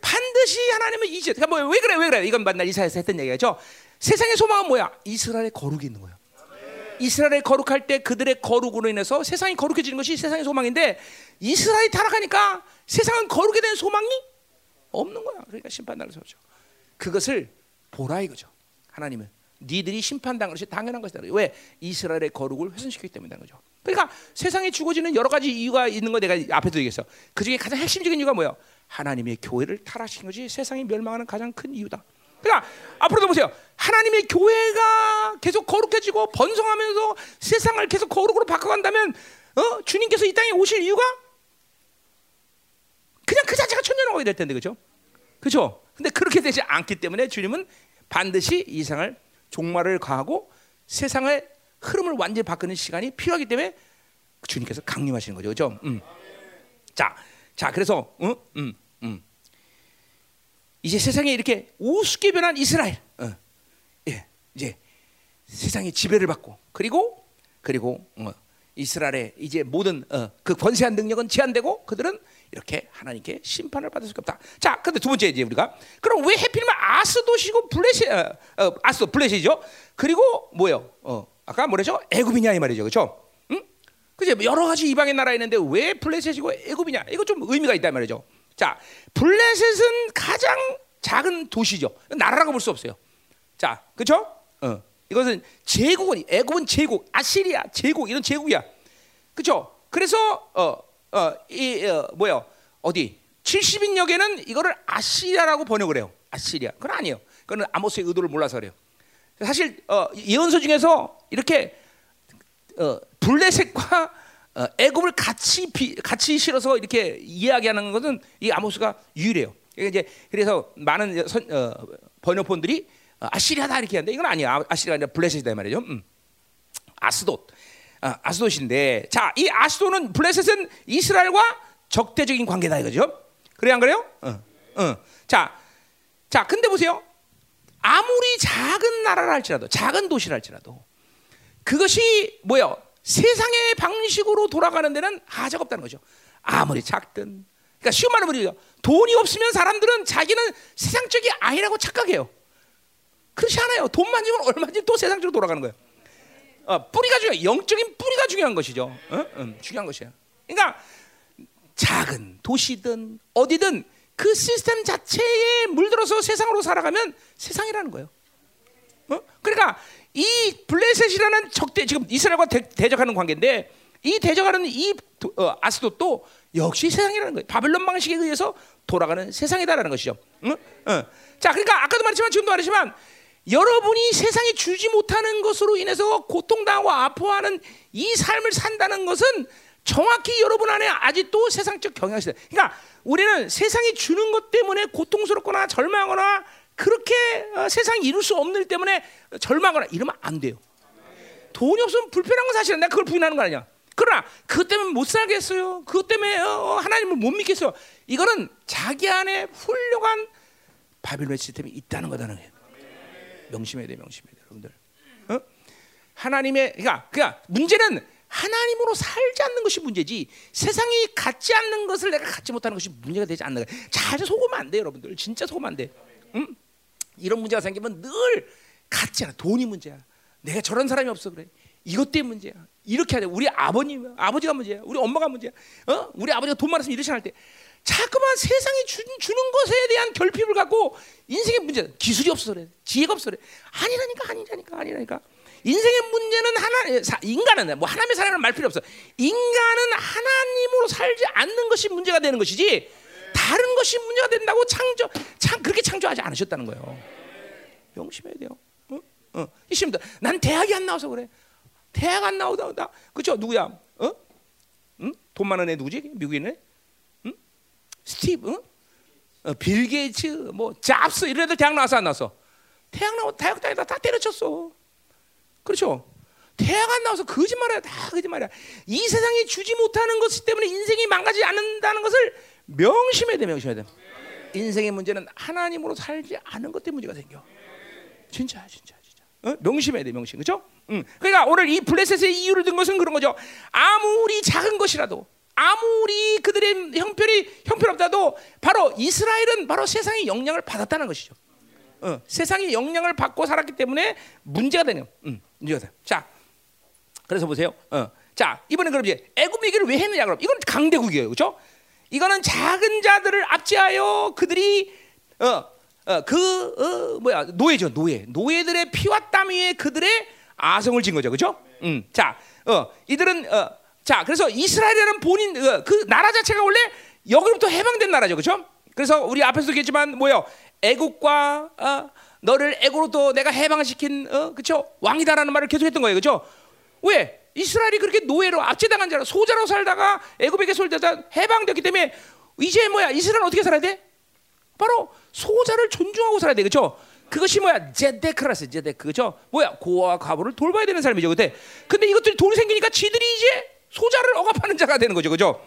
반드시 하나님은 이제 그러니까 뭐 왜 그래 왜 그래 이건 만날 이사에서 했던 얘기죠. 세상의 소망은 뭐야? 이스라엘의 거룩이 있는 거예요. 이스라엘의 거룩할 때 그들의 거룩으로 인해서 세상이 거룩해지는 것이 세상의 소망인데 이스라엘이 타락하니까 세상은 거룩에 대한 소망이 없는 거야. 그러니까 심판당을 서죠. 그것을 보라 이거죠. 하나님은 니들이 심판당한 것이 당연한 것이다. 왜 이스라엘의 거룩을 훼손시켰기 때문이라는 거죠. 그러니까 세상에 죽어지는 여러 가지 이유가 있는 거 내가 앞에도 얘기했어. 그 중에 가장 핵심적인 이유가 뭐야? 하나님의 교회를 타락시킨 것이 세상이 멸망하는 가장 큰 이유다. 그러니까 앞으로도 보세요. 하나님의 교회가 계속 거룩해지고 번성하면서 세상을 계속 거룩으로 바꿔간다면 어? 주님께서 이 땅에 오실 이유가 그냥 그 자체가 천년왕국이 될 텐데 그죠? 그죠? 근데 그렇게 되지 않기 때문에 주님은 반드시 이상을 종말을 가하고 세상의 흐름을 완전히 바꾸는 시간이 필요하기 때문에 주님께서 강림하시는 거죠, 그죠? 음. 자, 자, 그래서, 음, 음, 음. 이제 세상에 이렇게 우습게 변한 이스라엘, 어. 예, 이제 세상의 지배를 받고 그리고 그리고 어, 이스라엘의 이제 모든 어, 그 권세한 능력은 제한되고 그들은 이렇게 하나님께 심판을 받을 수가 없다. 자, 근데 두 번째 이제 우리가 그럼 왜 해필이면 아스도시고 블레시 어, 어, 아스도 블레시죠? 그리고 뭐요? 어, 아까 뭐랬죠? 애굽이냐 이 말이죠, 그렇죠? 응? 그죠? 여러 가지 이방의 나라 있는데 왜 블레셋이고 애굽이냐? 이거 좀 의미가 있단 말이죠. 자, 블레셋은 가장 작은 도시죠. 나라라고 볼 수 없어요. 자, 그렇죠? 어. 이것은 제국은 애굽은 제국, 아시리아 제국 이런 제국이야. 그렇죠? 그래서 어, 어, 이 어, 뭐요? 어디 70인역에는 이거를 아시리아라고 번역을 해요. 아시리아. 그건 아니에요. 그거는 아모스의 의도를 몰라서 그래요. 사실 어, 예언서 중에서 이렇게 어, 블레셋과 어, 애굽을 같이 비, 같이 실어서 이렇게 이야기하는 것은 이 아모스가 유일해요. 이제 그래서 많은 선, 어, 번역본들이 아시리아다 이렇게 하는데 이건 아니야. 아시리아가 아니라 블레셋이다 말이죠. 음. 아스돗. 아, 아스돗인데 자, 이 아스돗은 블레셋은 이스라엘과 적대적인 관계다 이거죠. 그래 안 그래요? 어. 어. 자. 자, 근데 보세요. 아무리 작은 나라라 할지라도 작은 도시라 할지라도 그것이 뭐요? 세상의 방식으로 돌아가는 데는 하자가 없다는 거죠. 아무리 작든 그러니까 쉬운 말로 말이죠. 돈이 없으면 사람들은 자기는 세상적이 아니라고 착각해요. 그렇지 않아요. 돈 만 지면 얼마든지 또 세상적으로 돌아가는 거예요. 어, 뿌리가 중요 영적인 뿌리가 중요한 것이죠. 어? 음, 중요한 것이야. 그러니까 작은 도시든 어디든 그 시스템 자체에 물들어서 세상으로 살아가면 세상이라는 거예요. 어? 그러니까 이 블레셋이라는 적대 지금 이스라엘과 대, 대적하는 관계인데 이 대적하는 이 어, 아스돗도 역시 세상이라는 거예요. 바벨론 방식에 의해서 돌아가는 세상이다라는 것이죠. 응? 어. 자, 그러니까 아까도 말했지만 지금도 말했지만 여러분이 세상에 주지 못하는 것으로 인해서 고통당하고 아파하는 이 삶을 산다는 것은 정확히 여러분 안에 아직도 세상적 경향이 있어요. 그러니까 우리는 세상이 주는 것 때문에 고통스럽거나 절망하거나 그렇게 어, 세상이 이룰 수 없는 일 때문에 절망하거나 이러면 안 돼요. 돈이 없으면 불편한 건 사실은 내가 그걸 부인하는 거 아니야. 그러나 그것 때문에 못 살겠어요. 그것 때문에 어, 어, 하나님을 못 믿겠어요. 이거는 자기 안에 훌륭한 바빌론 시스템이 있다는 거다는 거예요. 명심해야 돼, 명심해야 돼, 여러분들. 어? 하나님의 그러니까 그러니까 문제는 하나님으로 살지 않는 것이 문제지 세상이 갖지 않는 것을 내가 갖지 못하는 것이 문제가 되지 않는 거야. 잘 속으면 안 돼, 여러분들. 진짜 속으면 안 돼. 응? 이런 문제가 생기면 늘 갖지 않아. 돈이 문제야. 내가 저런 사람이 없어 그래. 이것 때문에 문제야. 이렇게 하자. 우리 아버님, 아버지가 문제야. 우리 엄마가 문제야. 어? 우리 아버지가 돈 많았으면 이렇게 할 때. 자꾸만 세상이 주, 는 것에 대한 결핍을 갖고 인생의 문제, 기술이 없어 그래. 지혜가 없어 그래. 아니라니까, 아니라니까, 아니라니까. 인생의 문제는 하나, 인간은 뭐 하나님의 사랑을 말 필요 없어. 인간은 하나님으로 살지 않는 것이 문제가 되는 것이지 다른 것이 문제가 된다고 창조, 창 그렇게 창조하지 않으셨다는 거예요. 명심해야 돼요. 어? 어. 있습니다. 난 대학이 안 나와서 그래. 대학 안 나오다, 나 그죠? 누구야? 어? 응? 돈 많은 애 누구지? 미국인은? 응? 스티브? 응? 어, 빌 게이츠, 뭐 잡스 이런 애들 대학 나와서 안 나왔어. 대학 나와 대학 다니다 다 때려쳤어. 그렇죠? 대학 안 나와서 거짓말이야, 다 거짓말이야. 이 세상이 주지 못하는 것 때문에 인생이 망가지지 않는다는 것을 명심해야 돼, 명심해야 돼. 인생의 문제는 하나님으로 살지 않은 것 때문에 문제가 생겨. 진짜, 진짜, 진짜. 어? 명심해야 돼, 명심, 그렇죠? 응. 그러니까 오늘 이 블레셋의 이유를 든 것은 그런 거죠. 아무리 작은 것이라도, 아무리 그들의 형편이 형편없다도 바로 이스라엘은 바로 세상의 영향을 받았다는 것이죠. 어, 세상의 영향을 받고 살았기 때문에 문제가 되는. 음, 문제가 돼. 자, 그래서 보세요. 어, 자, 이번에 그럼 이제 애굽 얘기를 왜 했느냐 그럼 이건 강대국이에요, 그렇죠? 이거는 작은 자들을 압제하여 그들이 어, 어, 그 어, 뭐야 노예죠, 노예. 노예들의 피와 땀 위에 그들의 아성을 진 거죠, 그렇죠? 음, 자, 어, 이들은 어, 자, 그래서 이스라엘이라는 본인 어, 그 나라 자체가 원래 여기로부터 해방된 나라죠, 그렇죠? 그래서 우리 앞에서도 얘기했지만 뭐요? 애국과 어, 너를 애고로도 내가 해방시킨 어, 그렇죠? 왕이다라는 말을 계속했던 거예요, 그렇죠? 왜? 이스라엘이 그렇게 노예로 압제당한 자로 소자로 살다가 애굽에게 솔되다 해방됐기 때문에 이제 뭐야? 이스라엘은 어떻게 살아야 돼? 바로 소자를 존중하고 살아야 돼, 그렇죠? 그것이 뭐야? 제데크라스, 제데크, 그죠? 뭐야? 고아와 과부를 돌봐야 되는 삶이죠, 그때. 근데 이것들이 돈이 생기니까 지들이 이제 소자를 억압하는 자가 되는 거죠, 그죠?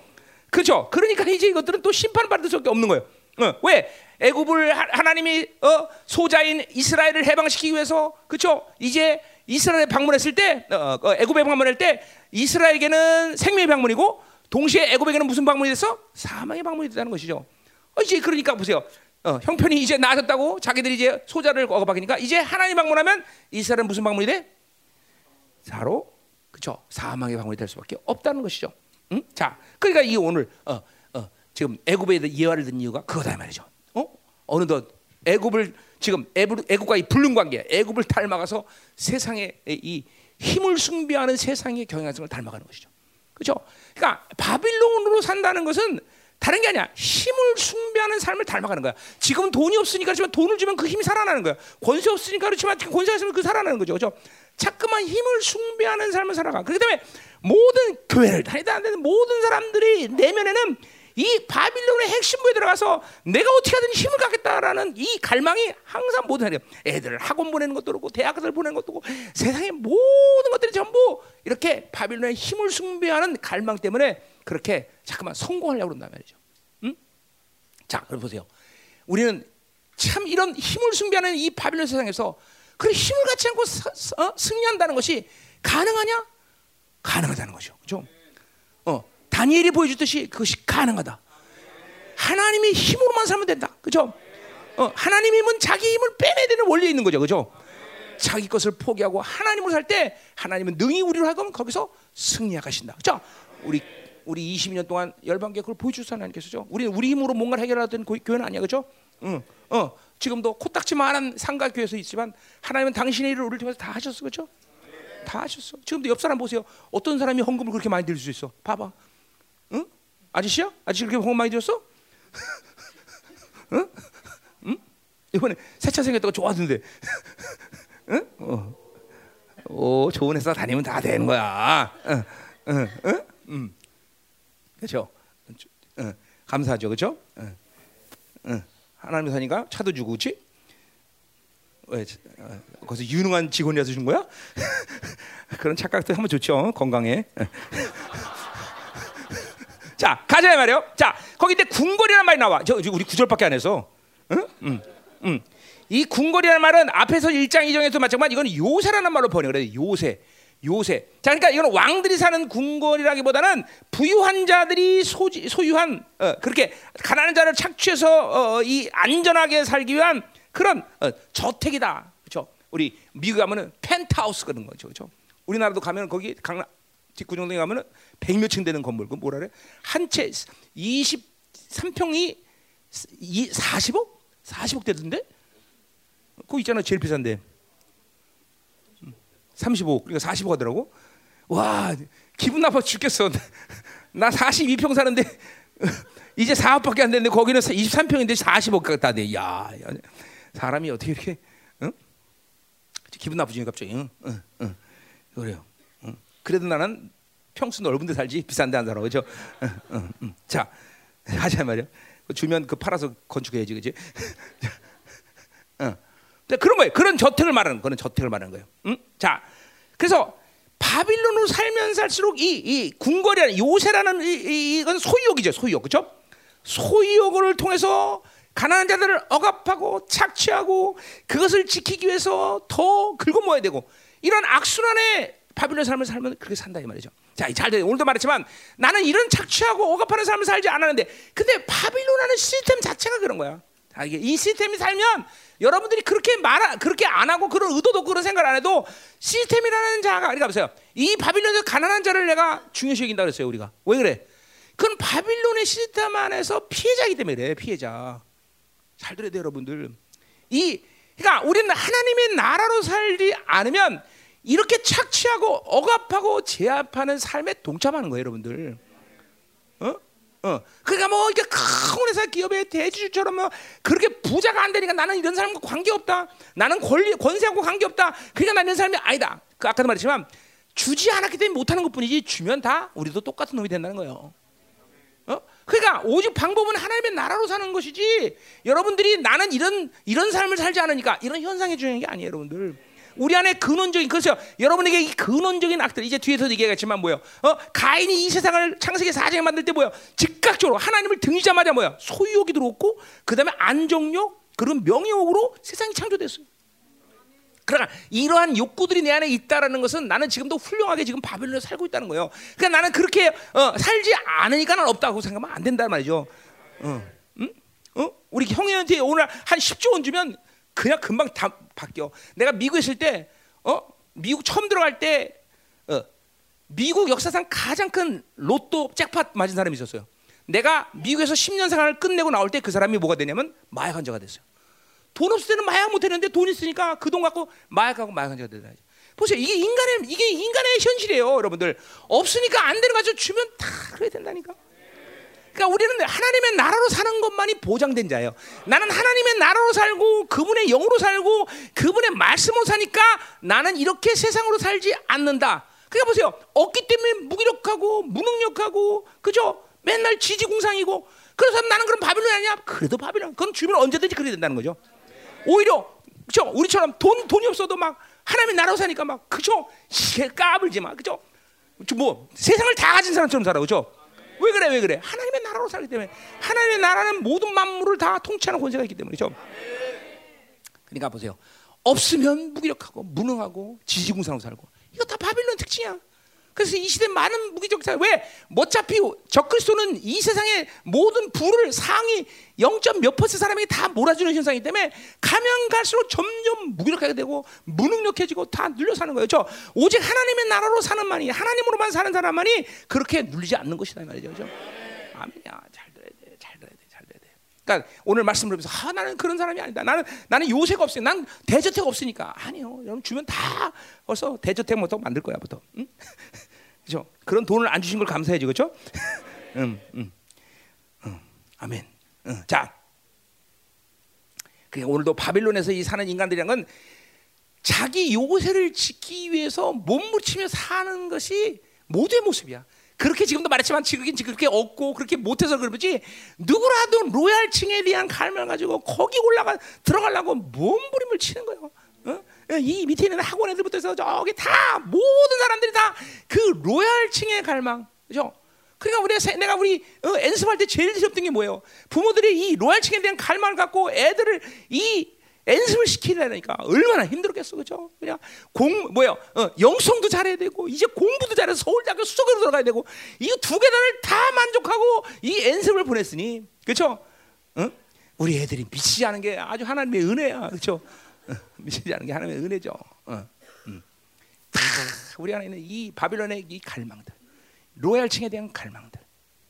그죠? 그러니까 이제 이것들은 또 심판받을 수밖에 없는 거예요. 어, 왜? 애굽을 하나님이 어, 소자인 이스라엘을 해방시키기 위해서 그렇죠? 이제 이스라엘에 방문했을 때 어, 어, 애굽에 방문할 때 이스라엘에게는 생명의 방문이고 동시에 애굽에게는 무슨 방문이 됐어? 사망의 방문이 됐다는 것이죠. 어, 이제 그러니까 보세요. 어, 형편이 이제 나아졌다고 자기들이 이제 소자를 억압하니까 이제 하나님 방문하면 이스라엘은 무슨 방문이 돼? 바로 그렇죠. 사망의 방문이 될 수밖에 없다는 것이죠. 응? 자, 그러니까 이 오늘 어, 어, 지금 애굽에 예화를 든 이유가 그거다 말이죠. 어느덧 애굽을 지금 애굽과 이 불륜 관계, 애굽을 닮아가서 세상의 이 힘을 숭배하는 세상의 경향성을 닮아가는 것이죠. 그렇죠? 그러니까 바빌론으로 산다는 것은 다른 게 아니야. 힘을 숭배하는 삶을 닮아가는 거야. 지금 돈이 없으니까 그렇지만 돈을 주면 그 힘이 살아나는 거야. 권세 없으니까 그렇지만 권세가 있으면 그 살아나는 거죠. 그렇죠? 자꾸만 힘을 숭배하는 삶을 살아가. 그렇기 때문에 모든 교회를 다니다 안 되는 모든 사람들이 내면에는 이 바빌론의 핵심부에 들어가서 내가 어떻게 하든 힘을 갖겠다라는 이 갈망이 항상 모든 사람 애들을 학원 보내는 것도 그렇고 대학을 보내는 것도 그렇고 세상의 모든 것들이 전부 이렇게 바빌론의 힘을 숭배하는 갈망 때문에 그렇게 잠깐만 성공하려고 그런단 말이죠. 응? 자, 그럼 보세요. 우리는 참 이런 힘을 숭배하는 이 바빌론 세상에서 그 힘을 갖지 않고 서, 어? 승리한다는 것이 가능하냐? 가능하다는 거죠. 그죠? 어, 다니엘이 보여줬듯이 그것이 가능하다. 하나님의 힘으로만 살면 된다. 그죠? 어, 하나님 힘은 자기 힘을 빼내야 되는 원리에 있는 거죠. 그죠? 자기 것을 포기하고 하나님으로 살 때 하나님은 능히 우리로 하여금 거기서 승리하신다. 그죠? 우리 우리 22년 동안 열방계 그걸 보여주셔서 하나님께서죠. 우리는 우리 힘으로 뭔가를 해결하던 교회는 아니야. 그죠? 응. 어. 지금도 코딱지만한 삼각교에서 있지만 하나님은 당신의 일을 우리를 통해서 다 하셨어, 그렇죠? 다 하셨어. 지금도 옆 사람 보세요. 어떤 사람이 헌금을 그렇게 많이 드릴 수 있어? 봐봐. 응? 아저씨야? 아저씨 그렇게 헌금 많이 드렸어? 응? 응? 이번에 새차 생겼다고 좋아하던데. 응? 어. 오, 좋은 회사 다니면 다 되는 거야. 응, 응, 응, 응. 그렇죠? 응, 감사하죠, 그렇죠? 응, 응. 하나님 사니까 차도 주고, 그렇지? 왜? 어, 거기서 유능한 직원이라서 준 거야? 그런 착각도 하면 좋죠. 건강에. 자, 가자 말이요. 자, 거기 때 궁궐이라는 말이 나와. 저 우리 구절밖에 안 해서. 응? 응. 응. 이 궁궐이라는 말은 앞에서 1장 2장에서 마찬가지 이건 요새라는 말로 번역을 해요. 요새. 요새. 자, 그러니까 이건 왕들이 사는 궁궐이라기보다는 부유한 자들이 소지, 소유한 어, 그렇게 가난한 자를 착취해서 어, 이 안전하게 살기 위한 그런 어, 저택이다. 그렇죠? 우리 미국 가면은 펜트하우스 그런 거죠. 그렇죠? 우리나라도 가면 거기 강남 뒷구정동에 가면은 백몇층 되는 건물 그 뭐라 그래? 한 채 23평이 40억? 40억 되던데? 그거 있잖아 제일 비싼데 35 그러니까 40억 하더라고 와 기분 나빠 죽겠어 나 42평 사는데 이제 4억밖에 안 됐는데 거기는 23평인데 40억 갖다 대. 야, 사람이 어떻게 이렇게 응? 기분 나쁘지 갑자기 응? 응, 응. 그래요 응. 그래도 나는 평수 넓은 데 살지 비싼 데 안 살아 그죠 응, 응, 응. 자 하자 말이야 주면 그 팔아서 건축해야지 그지 응. 그런 거예요. 그런 저택을 말하는 그런 저택을 말하는 거예요. 응? 자, 그래서 바빌론으로 살면 살수록 이, 이 궁궐이라는 요새라는 이, 이, 이건 소유욕이죠. 소유욕, 그렇죠? 소유욕을 통해서 가난한 자들을 억압하고 착취하고 그것을 지키기 위해서 더 긁어모아야 되고 이런 악순환의 바빌론 삶을 살면 그렇게 산다 이 말이죠. 자, 잘 돼. 오늘도 말했지만 나는 이런 착취하고 억압하는 삶을 살지 않았는데 근데 바빌론하는 시스템 자체가 그런 거야. 자, 이게 이 시스템이 살면 여러분들이 그렇게 말 그렇게 안 하고 그런 의도도 그런 생각 안 해도 시스템이라는 자가 그러니까 보세요. 이 바빌론에서 가난한 자를 내가 중요시 여긴다 그랬어요, 우리가. 왜 그래? 그건 바빌론의 시스템 안에서 피해자이기 때문에 그래, 피해자. 잘 들어야 돼요, 여러분들. 이 그러니까 우리는 하나님의 나라로 살지 않으면 이렇게 착취하고 억압하고 제압하는 삶에 동참하는 거예요, 여러분들. 어? 어, 그러니까 뭐 이렇게 큰 회사 기업의 대주주처럼 뭐 그렇게 부자가 안 되니까 나는 이런 사람과 관계 없다. 나는 권리 권세하고 관계 없다. 그러니까 나는 이런 사람이 아니다. 그 아까도 말했지만 주지 않았기 때문에 못하는 것뿐이지 주면 다 우리도 똑같은 놈이 된다는 거예요. 어? 그러니까 오직 방법은 하나님의 나라로 사는 것이지. 여러분들이 나는 이런 이런 삶을 살지 않으니까 이런 현상이 중요한 게 아니에요, 여러분들. 우리 안에 근원적인 그래서 여러분에게 이 근원적인 악들 이제 뒤에서 얘기하겠지만 뭐요? 어 가인이 이 세상을 창세기 4장에 만들 때 뭐요? 즉각적으로 하나님을 등지자마자 뭐요? 소유욕이 들어왔고 그다음에 안정욕 그런 명예욕으로 세상이 창조됐어요. 그러나 이러한 욕구들이 내 안에 있다라는 것은 나는 지금도 훌륭하게 지금 바벨론에 살고 있다는 거예요. 그러니까 나는 그렇게 어, 살지 않으니까는 없다고 생각하면 안 된다는 말이죠. 어, 응? 어? 우리 형님한테 오늘 한 10조 원 주면 그냥 금방 다 바뀌어. 내가 미국 에 있을 때, 어, 미국 처음 들어갈 때, 어, 미국 역사상 가장 큰 로또 잭팟 맞은 사람이 있었어요. 내가 미국에서 10년 생활을 끝내고 나올 때 그 사람이 뭐가 되냐면 마약 환자가 됐어요. 돈 없을 때는 마약 못 했는데 돈 있으니까 그 돈 갖고 마약하고 마약 환자가 되다. 보세요. 이게 인간의 이게 인간의 현실이에요, 여러분들. 없으니까 안 되는 가지고 주면 다 그래야 된다니까. 그러니까 우리는 하나님의 나라로 사는 것만이 보장된 자예요. 나는 하나님의 나라로 살고 그분의 영으로 살고 그분의 말씀으로 사니까 나는 이렇게 세상으로 살지 않는다. 그러니까 보세요. 없기 때문에 무기력하고 무능력하고 그죠? 맨날 지지공상이고 그래서 나는 그럼 바빌론 아니야? 그래도 바빌론. 그건 주면 언제든지 그래야 된다는 거죠. 오히려 그죠? 우리처럼 돈 돈이 없어도 막 하나님의 나라로 사니까 막 그죠? 이게 까불지 마. 그죠? 뭐 세상을 다 가진 사람처럼 살아. 그죠? 왜 그래 왜 그래? 하나님의 나라로 살기 때문에 하나님의 나라는 모든 만물을 다 통치하는 권세가 있기 때문이죠. 그러니까 보세요. 없으면 무기력하고 무능하고 지지공사로 살고 이거 다 바빌론 특징이야. 그래서 이 시대 많은 무기적 사 왜? 어차피 적그리스도는 이 세상의 모든 부를 상위 0. 몇 퍼센트 사람에게 다 몰아주는 현상이기 때문에 가면 갈수록 점점 무기력하게 되고 무능력해지고 다 눌려 사는 거예요. 저 오직 하나님의 나라로 사는 만이 하나님으로만 사는 사람만이 그렇게 눌리지 않는 것이다 말이죠. 그렇죠? 아멘이야. 잘 그러니까 오늘 말씀을 보면서 아 나는 그런 사람이 아니다. 나는 나는 요새가 없으니 난 대저택 없으니까 아니요. 여러분 주면 다 벌써 대저택부터 만들 거야 부터. 응? 그죠? 그런 돈을 안 주신 걸 감사해지 그죠? 음, 음, 음, 아멘. 음, 자, 그 오늘도 바빌론에서 이 사는 인간들이란 건 자기 요새를 지키기 위해서 몸부치며 사는 것이 모두의 모습이야. 그렇게 지금도 말했지만 지금 그렇게 없고 그렇게 못해서 그러지 누구라도 로얄층에 대한 갈망을 가지고 거기 올라가 들어가려고 몸부림을 치는 거예요. 어? 이 밑에 있는 학원 애들부터 해서 저기 다 모든 사람들이 다 그 로얄층의 갈망, 그죠? 그러니까 우리 내가 우리 어, 연습할 때 제일 싫었던 게 뭐예요? 부모들이 이 로얄층에 대한 갈망을 갖고 애들을 이 연습을 시키려니까 얼마나 힘들었겠어, 그죠? 그냥 공 뭐야, 어, 영성도 잘해야 되고 이제 공부도 잘해서 서울대학교 수석으로 들어가야 되고 이두 개를 다 만족하고 이 연습을 보냈으니, 그죠? 어? 우리 애들이 미치지 않은 게 아주 하나님의 은혜야, 그죠? 어, 미치지 않은 게 하나님의 은혜죠. 어, 음. 다 우리 안에 있는 이 바빌론의 이 갈망들, 로얄층에 대한 갈망들,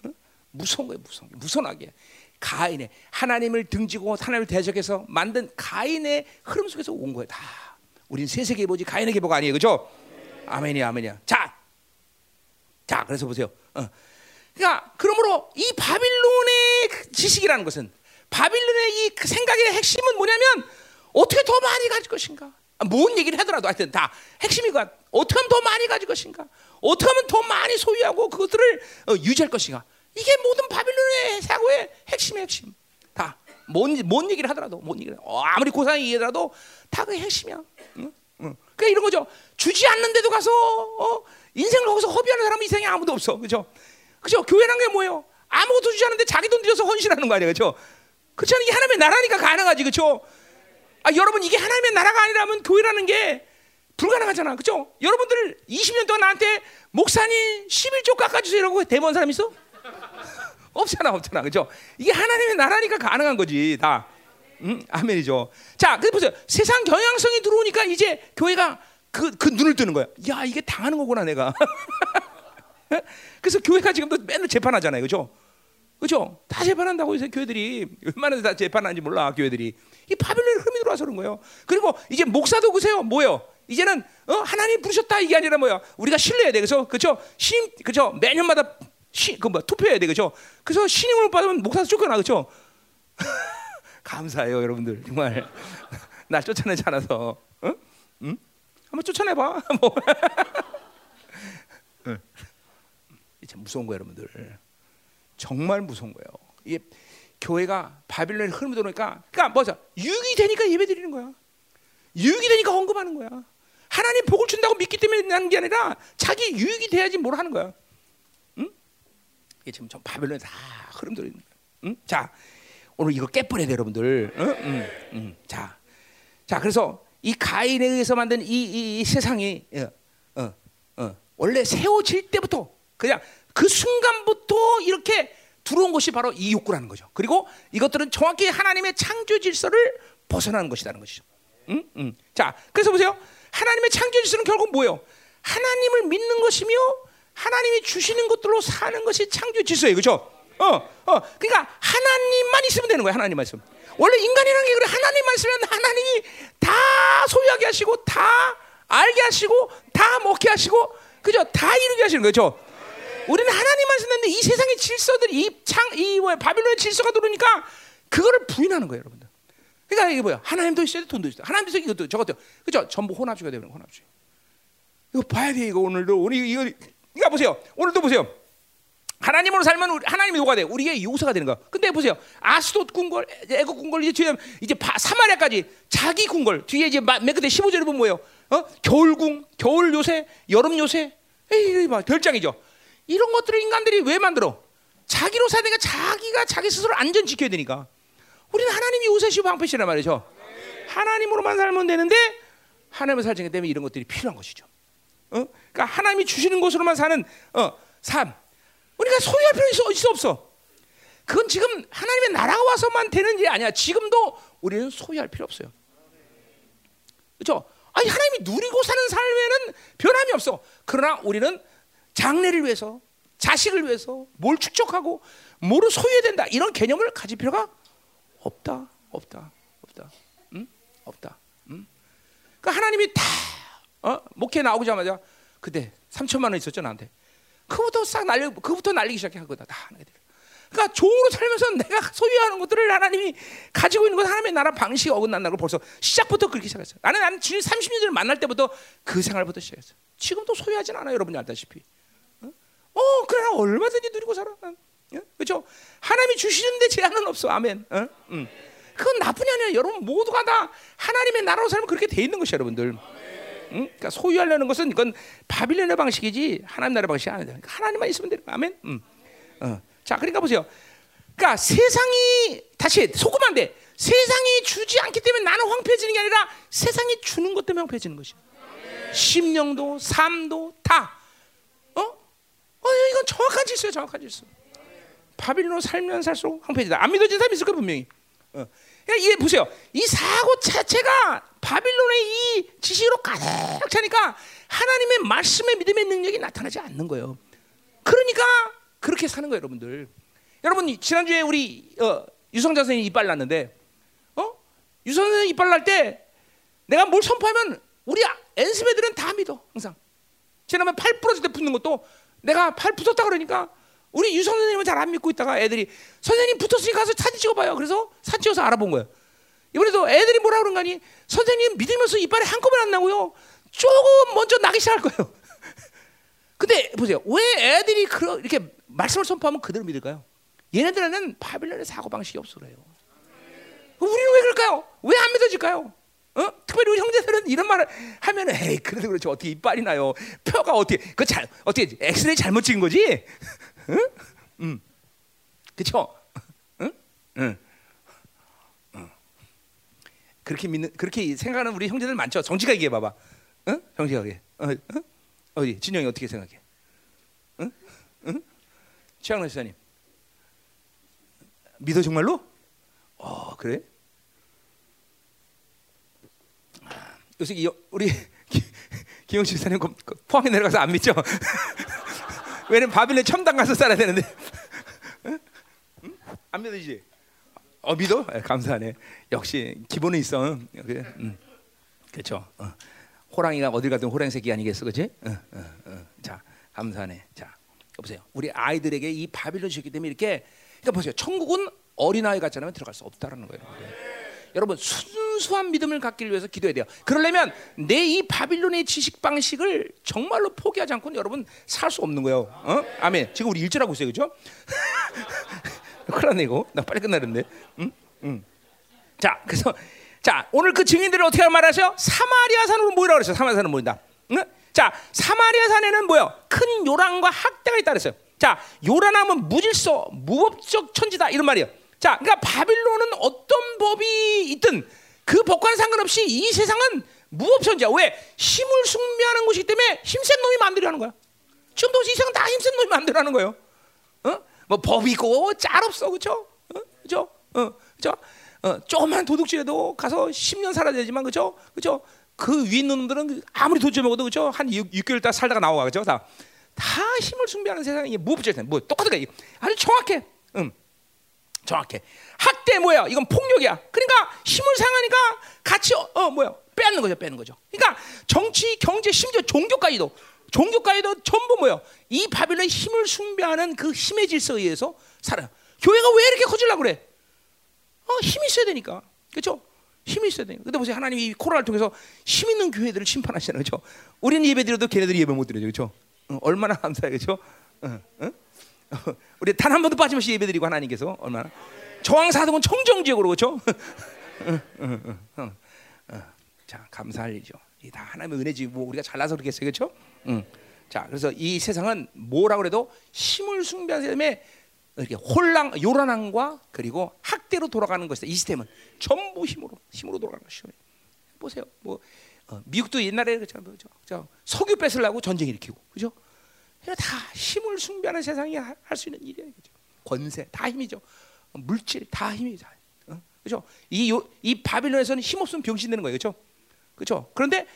어? 무서운 거예요, 무서운 게, 무선하게. 가인의 하나님을 등지고 하나님을 대적해서 만든 가인의 흐름 속에서 온 거예요. 다. 우린 세세계 보지 가인의 계보가 아니에요. 그죠? 아멘이야, 아멘이야. 자. 자, 그래서 보세요. 어. 그러니까 그러므로 이 바빌론의 그 지식이라는 것은 바빌론의 이그 생각의 핵심은 뭐냐면 어떻게 더 많이 가질 것인가? 아, 뭔 얘기를 하더라도 하여튼 다 핵심이 가 어떻게 하면 더 많이 가질 것인가? 어떻게 하면 더 많이 소유하고 그것들을 어, 유지할 것인가? 이게 모든 바빌론의 사고의 핵심의 핵심. 다. 뭔, 뭔 얘기를 하더라도, 뭔 얘기를, 어, 아무리 고상이 이해더라도 다 그 핵심이야. 응? 응. 그러니까 이런 거죠. 주지 않는데도 가서, 어, 인생을 거기서 허비하는 사람은 이생에 아무도 없어. 그죠? 그죠? 교회란 게 뭐예요? 아무것도 주지 않는데 자기 돈 들여서 헌신하는 거 아니에요. 그죠? 그렇잖아요. 이게 하나님의 나라니까 가능하지. 그죠? 아, 여러분, 이게 하나님의 나라가 아니라면 교회라는 게 불가능하잖아. 그죠? 여러분들 20년 동안 나한테 목사님 11조 깎아주세요. 이러고 대본 사람 있어? 없잖아, 없잖아, 그죠? 이게 하나님의 나라니까 가능한 거지, 다. 음, 아멘이죠. 자, 그래 보세요. 세상 경향성이 들어오니까 이제 교회가 그, 그 눈을 뜨는 거야. 야, 이게 당하는 거구나, 내가. 그래서 교회가 지금도 맨날 재판하잖아요, 그죠? 그죠? 다 재판한다고 해서 교회들이 얼마나 다 재판하는지 몰라, 교회들이. 이 바빌론의 흐름이 들어와서 그런 거예요. 그리고 이제 목사도 그세요, 뭐요? 이제는 어? 하나님 부르셨다 이게 아니라 뭐야? 우리가 신뢰해야 돼. 그래서 그죠? 신 그죠? 매년마다 시, 그뭐 투표해야 돼, 그죠? 그래서 신임을 받으면 목사도 쫓겨나, 그죠? 감사해요, 여러분들 정말 나 쫓아내지 않아서, 응? 응? 한번 쫓아내봐, 뭐. 참 무서운 거예요, 여러분들. 정말 무서운 거예요. 이게 교회가 바빌론의 흐름이 들어오니까, 그러니까 뭐죠? 유익이 되니까 예배 드리는 거야. 유익이 되니까 언급하는 거야. 하나님 복을 준다고 믿기 때문에 하는 게 아니라 자기 유익이 돼야지 뭘 하는 거야. 이게 지금 전 바벨론에 다 흐름 들어 있는 거예요. 응? 자, 오늘 이거 깨버려야 돼, 여러분들. 응? 응, 응. 자, 자, 그래서 이 가인에 의해서 만든 이, 이, 이 세상이 어, 어, 어, 원래 세워질 때부터 그냥 그 순간부터 이렇게 들어온 것이 바로 이 욕구라는 거죠. 그리고 이것들은 정확히 하나님의 창조 질서를 벗어나는 것이라는 것이죠. 응? 응. 자, 그래서 보세요. 하나님의 창조 질서는 결국 뭐예요? 하나님을 믿는 것이며 하나님이 주시는 것들로 사는 것이 창조 질서예요. 그죠? 어, 어. 그러니까 하나님만 있으면 되는 거예요. 하나님만 있으면. 원래 인간이라는 게 그래. 하나님만 있으면 하나님이 다 소유하게 하시고 다 알게 하시고 다 먹게 하시고 그죠? 다 이루게 하시는 거죠. 우리는 하나님만 쓰는데 이 세상의 질서들 이창이 뭐야 바빌론의 질서가 들어오니까 그거를 부인하는 거예요, 여러분들. 그러니까 이게 뭐야? 하나님도 있어야 돼, 돈도 있어야 돼. 하나님도 이것도 저것도 그죠? 전부 혼합주의가 되는 혼합주의. 이거 봐야 돼 이거 오늘도 우리 이거 그러니까 보세요. 오늘도 보세요. 하나님으로 살면 하나님이 뭐가 돼? 우리의 요새가 되는 거. 근데 보세요. 아스돗 군걸, 애국 군걸 이제 뒤에 이제 바, 사마리아까지 자기 군걸 뒤에 이제 맨 끝에 15절에 보면 뭐예요? 어? 겨울궁, 겨울 요새, 여름 요새. 에이, 막 별장이죠. 이런 것들을 인간들이 왜 만들어? 자기로 사니까 자기가 자기 스스로 안전 지켜야 되니까. 우리는 하나님이 요새시고 방패시란 말이죠. 하나님으로만 살면 되는데 하나님을 살기 때문에 이런 것들이 필요한 것이죠. 어? 그러니까 하나님이 주시는 것으로만 사는 어, 삶. 우리가 소유할 필요 있어, 없어. 그건 지금 하나님의 나라가 와서만 되는 일이 아니야. 지금도 우리는 소유할 필요 없어요. 그렇죠? 아니 하나님이 누리고 사는 삶에는 변함이 없어. 그러나 우리는 장래를 위해서, 자식을 위해서 뭘 축적하고 뭐를 소유해야 된다 이런 개념을 가질 필요가 없다, 없다, 없다, 응? 없다. 응? 그러니까 하나님이 다 어? 목회 나오자마자 그때 3천만 원 있었죠 나한테. 그부터 싹 날려, 그부터 날리기 시작한 거다 다 하는 게. 그러니까 종으로 살면서 내가 소유하는 것들을 하나님이 가지고 있는 것 하나님의 나라 방식이 어긋난다고 벌써 시작부터 그렇게 시작했어요. 나는 나는 주님 30년 전에 만날 때부터 그 생활부터 시작했어요. 지금도 소유하진 않아요, 여러분이 알다시피. 어, 어 그러나 얼마든지 누리고 살아. 어? 그렇죠? 하나님이 주시는데 제한은 없어. 아멘. 어? 음. 그건 나뿐이 아니라 여러분 모두가 다 하나님의 나라로 살면 그렇게 돼 있는 것이야, 여러분들. 응? 그러니까 소유하려는 것은 이건 바빌론의 방식이지 하나님 나라 방식이 아니다. 그러니까 하나님만 있으면 거 아멘. 음. 어. 자, 그러니까 보세요. 그러니까 세상이 다시 속으면 안 돼. 세상이 주지 않기 때문에 나는 황폐해지는 게 아니라 세상이 주는 것 때문에 황폐해지는 것이야. 심령도 삶도 다. 어? 어 이건 정확한 질서야, 정확한 질서. 바빌론으로 살면 살수록 황폐해지다. 안 믿어진 사람 있을 거 분명히. 어. 그러니까 이게 보세요. 이 사고 자체가 바빌론의 이 지식으로 가득 차니까 하나님의 말씀의 믿음의 능력이 나타나지 않는 거예요. 그러니까 그렇게 사는 거예요, 여러분들. 여러분 지난주에 우리 어, 유성자 선생님 이빨 났는데, 어? 유성 선생 이빨 날 때 내가 뭘 선포하면 우리 엔습 애들은 다 믿어 항상. 지난번 팔 부러질 때 붙는 것도 내가 팔 붙었다 그러니까 우리 유성 선생님은 잘 안 믿고 있다가 애들이 선생님 붙었으니 가서 사진 찍어봐요. 그래서 사진 찍어서 알아본 거예요. 이번에도 애들이 뭐라 그런가니 선생님 믿으면서 이빨이 한꺼번에 안 나고요. 조금 먼저 나기 시작할 거예요. 근데 보세요. 왜 애들이 그러, 이렇게 말씀을 선포하면 그대로 믿을까요? 얘네들은 바빌론의 사고 방식이 없어 그래요. 우리는 왜 그럴까요? 왜 안 믿어질까요? 어? 특별히 우리 형제들은 이런 말을 하면은 에이 그래도 그렇지 어떻게 이빨이 나요? 뼈가 어떻게 그 잘 어떻게 엑스레이 잘못 찍은 거지? 응? 음. 그렇죠? 응? 응. 응. 그렇게 믿는 그렇게 생각하는 우리 형제들 많죠. 정직하게 얘기해 봐봐. 응? 정직하게. 어, 어? 어디 진영이 어떻게 생각해? 응? 응? 최양락 시사님 믿어 정말로? 어 그래? 아, 요새 우리 기영 집사님 포항에 내려가서 안 믿죠? 왜냐면 바빌론 첨단 가서 살아야 되는데 응? 응? 안 믿어지지? 어 믿어? 네, 감사하네. 역시 기본은 있어. 그래, 응. 그렇죠. 어. 호랑이가 어딜 가든 호랑이 새끼 아니겠어, 그렇지? 자, 감사하네. 자, 보세요. 우리 아이들에게 이 바빌론 주기 때문에 이렇게 그러니까 보세요. 천국은 어린아이 않으면 들어갈 수 없다라는 거예요. 여러분 순 수한 믿음을 갖기 위해서 기도해야 돼요. 그러려면 내 이 바빌론의 지식 방식을 정말로 포기하지 않고는 여러분 살 수 없는 거예요. 어? 아멘. 지금 우리 일절하고 있어요, 그렇죠? 큰일 났네 이거. 나 빨리 끝나는데. 응? 응. 자, 그래서 자 오늘 그 증인들을 어떻게 말하셔? 사마리아 산으로 모이라 그랬어요. 사마리아 산으로 모인다. 응? 자, 사마리아 산에는 뭐요? 큰 요란과 학대가 있다 그랬어요. 자, 요란하면 무질서, 무법적 천지다 이런 말이에요. 자, 그러니까 바빌론은 어떤 법이 있든 그 법과는 상관없이 이 세상은 무법천지야. 왜? 힘을 숭배하는 곳이기 때문에 힘센 놈이 만들려는 거야. 지금도 이 세상 다 힘센 놈이 만들려는 거예요. 어? 뭐 법이 있고 짤 없어, 그렇죠? 어? 그렇죠? 어, 그렇죠? 어, 조그만 도둑질해도 가서 10년 살아야 되지만, 그렇죠? 그렇죠? 그 위에 있는 놈들은 아무리 도둑질 먹어도 그렇죠? 한 6, 6개월 다 살다가 나와, 그렇죠? 다, 다 힘을 숭배하는 세상이 무법적이야. 뭐 똑같은 거야. 아주 정확해. 음. 정확해. 학대 뭐야? 이건 폭력이야. 그러니까 힘을 상하니까 같이 어, 어 뭐야? 빼앗는 거죠, 빼는 거죠. 그러니까 정치, 경제, 심지어 종교까지도 종교까지도 전부 뭐야? 이 바빌론의 힘을 숭배하는 그 힘의 질서에 의해서 살아. 교회가 왜 이렇게 커질라 그래? 어, 힘이 있어야 되니까. 그렇죠? 힘이 있어야 돼요. 근데 보세요. 하나님이 이 코로나를 통해서 힘 있는 교회들을 심판하시잖아요. 그렇죠? 우리는 예배 드려도 걔네들이 예배 못 드려요. 그렇죠? 어, 얼마나 감사해요. 그렇죠? 어, 어? 우리 단 한 번도 빠짐없이 예배드리고 하나님께서 얼마나 저항사동은 청정지역으로 그렇죠? 자 감사할 일이죠. 다 하나님의 은혜지 뭐 우리가 잘나서 그렇겠어요, 그렇죠? 응. 자 그래서 이 세상은 뭐라 그래도 힘을 숭배하기 때문에 이렇게 혼란, 요란함과 그리고 학대로 돌아가는 것이다. 이 시스템은 전부 힘으로 힘으로 돌아가는 것이죠. 보세요, 뭐 어, 미국도 옛날에 그렇죠, 석유 뺏으려고 전쟁 일으키고, 그죠? 다 힘을 숭배하는 세상이 할 수 있는 일이야, 그죠? 권세 다 힘이죠. 물질 다 힘이죠. 어? 그죠? 이, 요, 이 바빌론에서는 힘 없으면 병신 되는 거예요, 그죠? 그죠? 그런데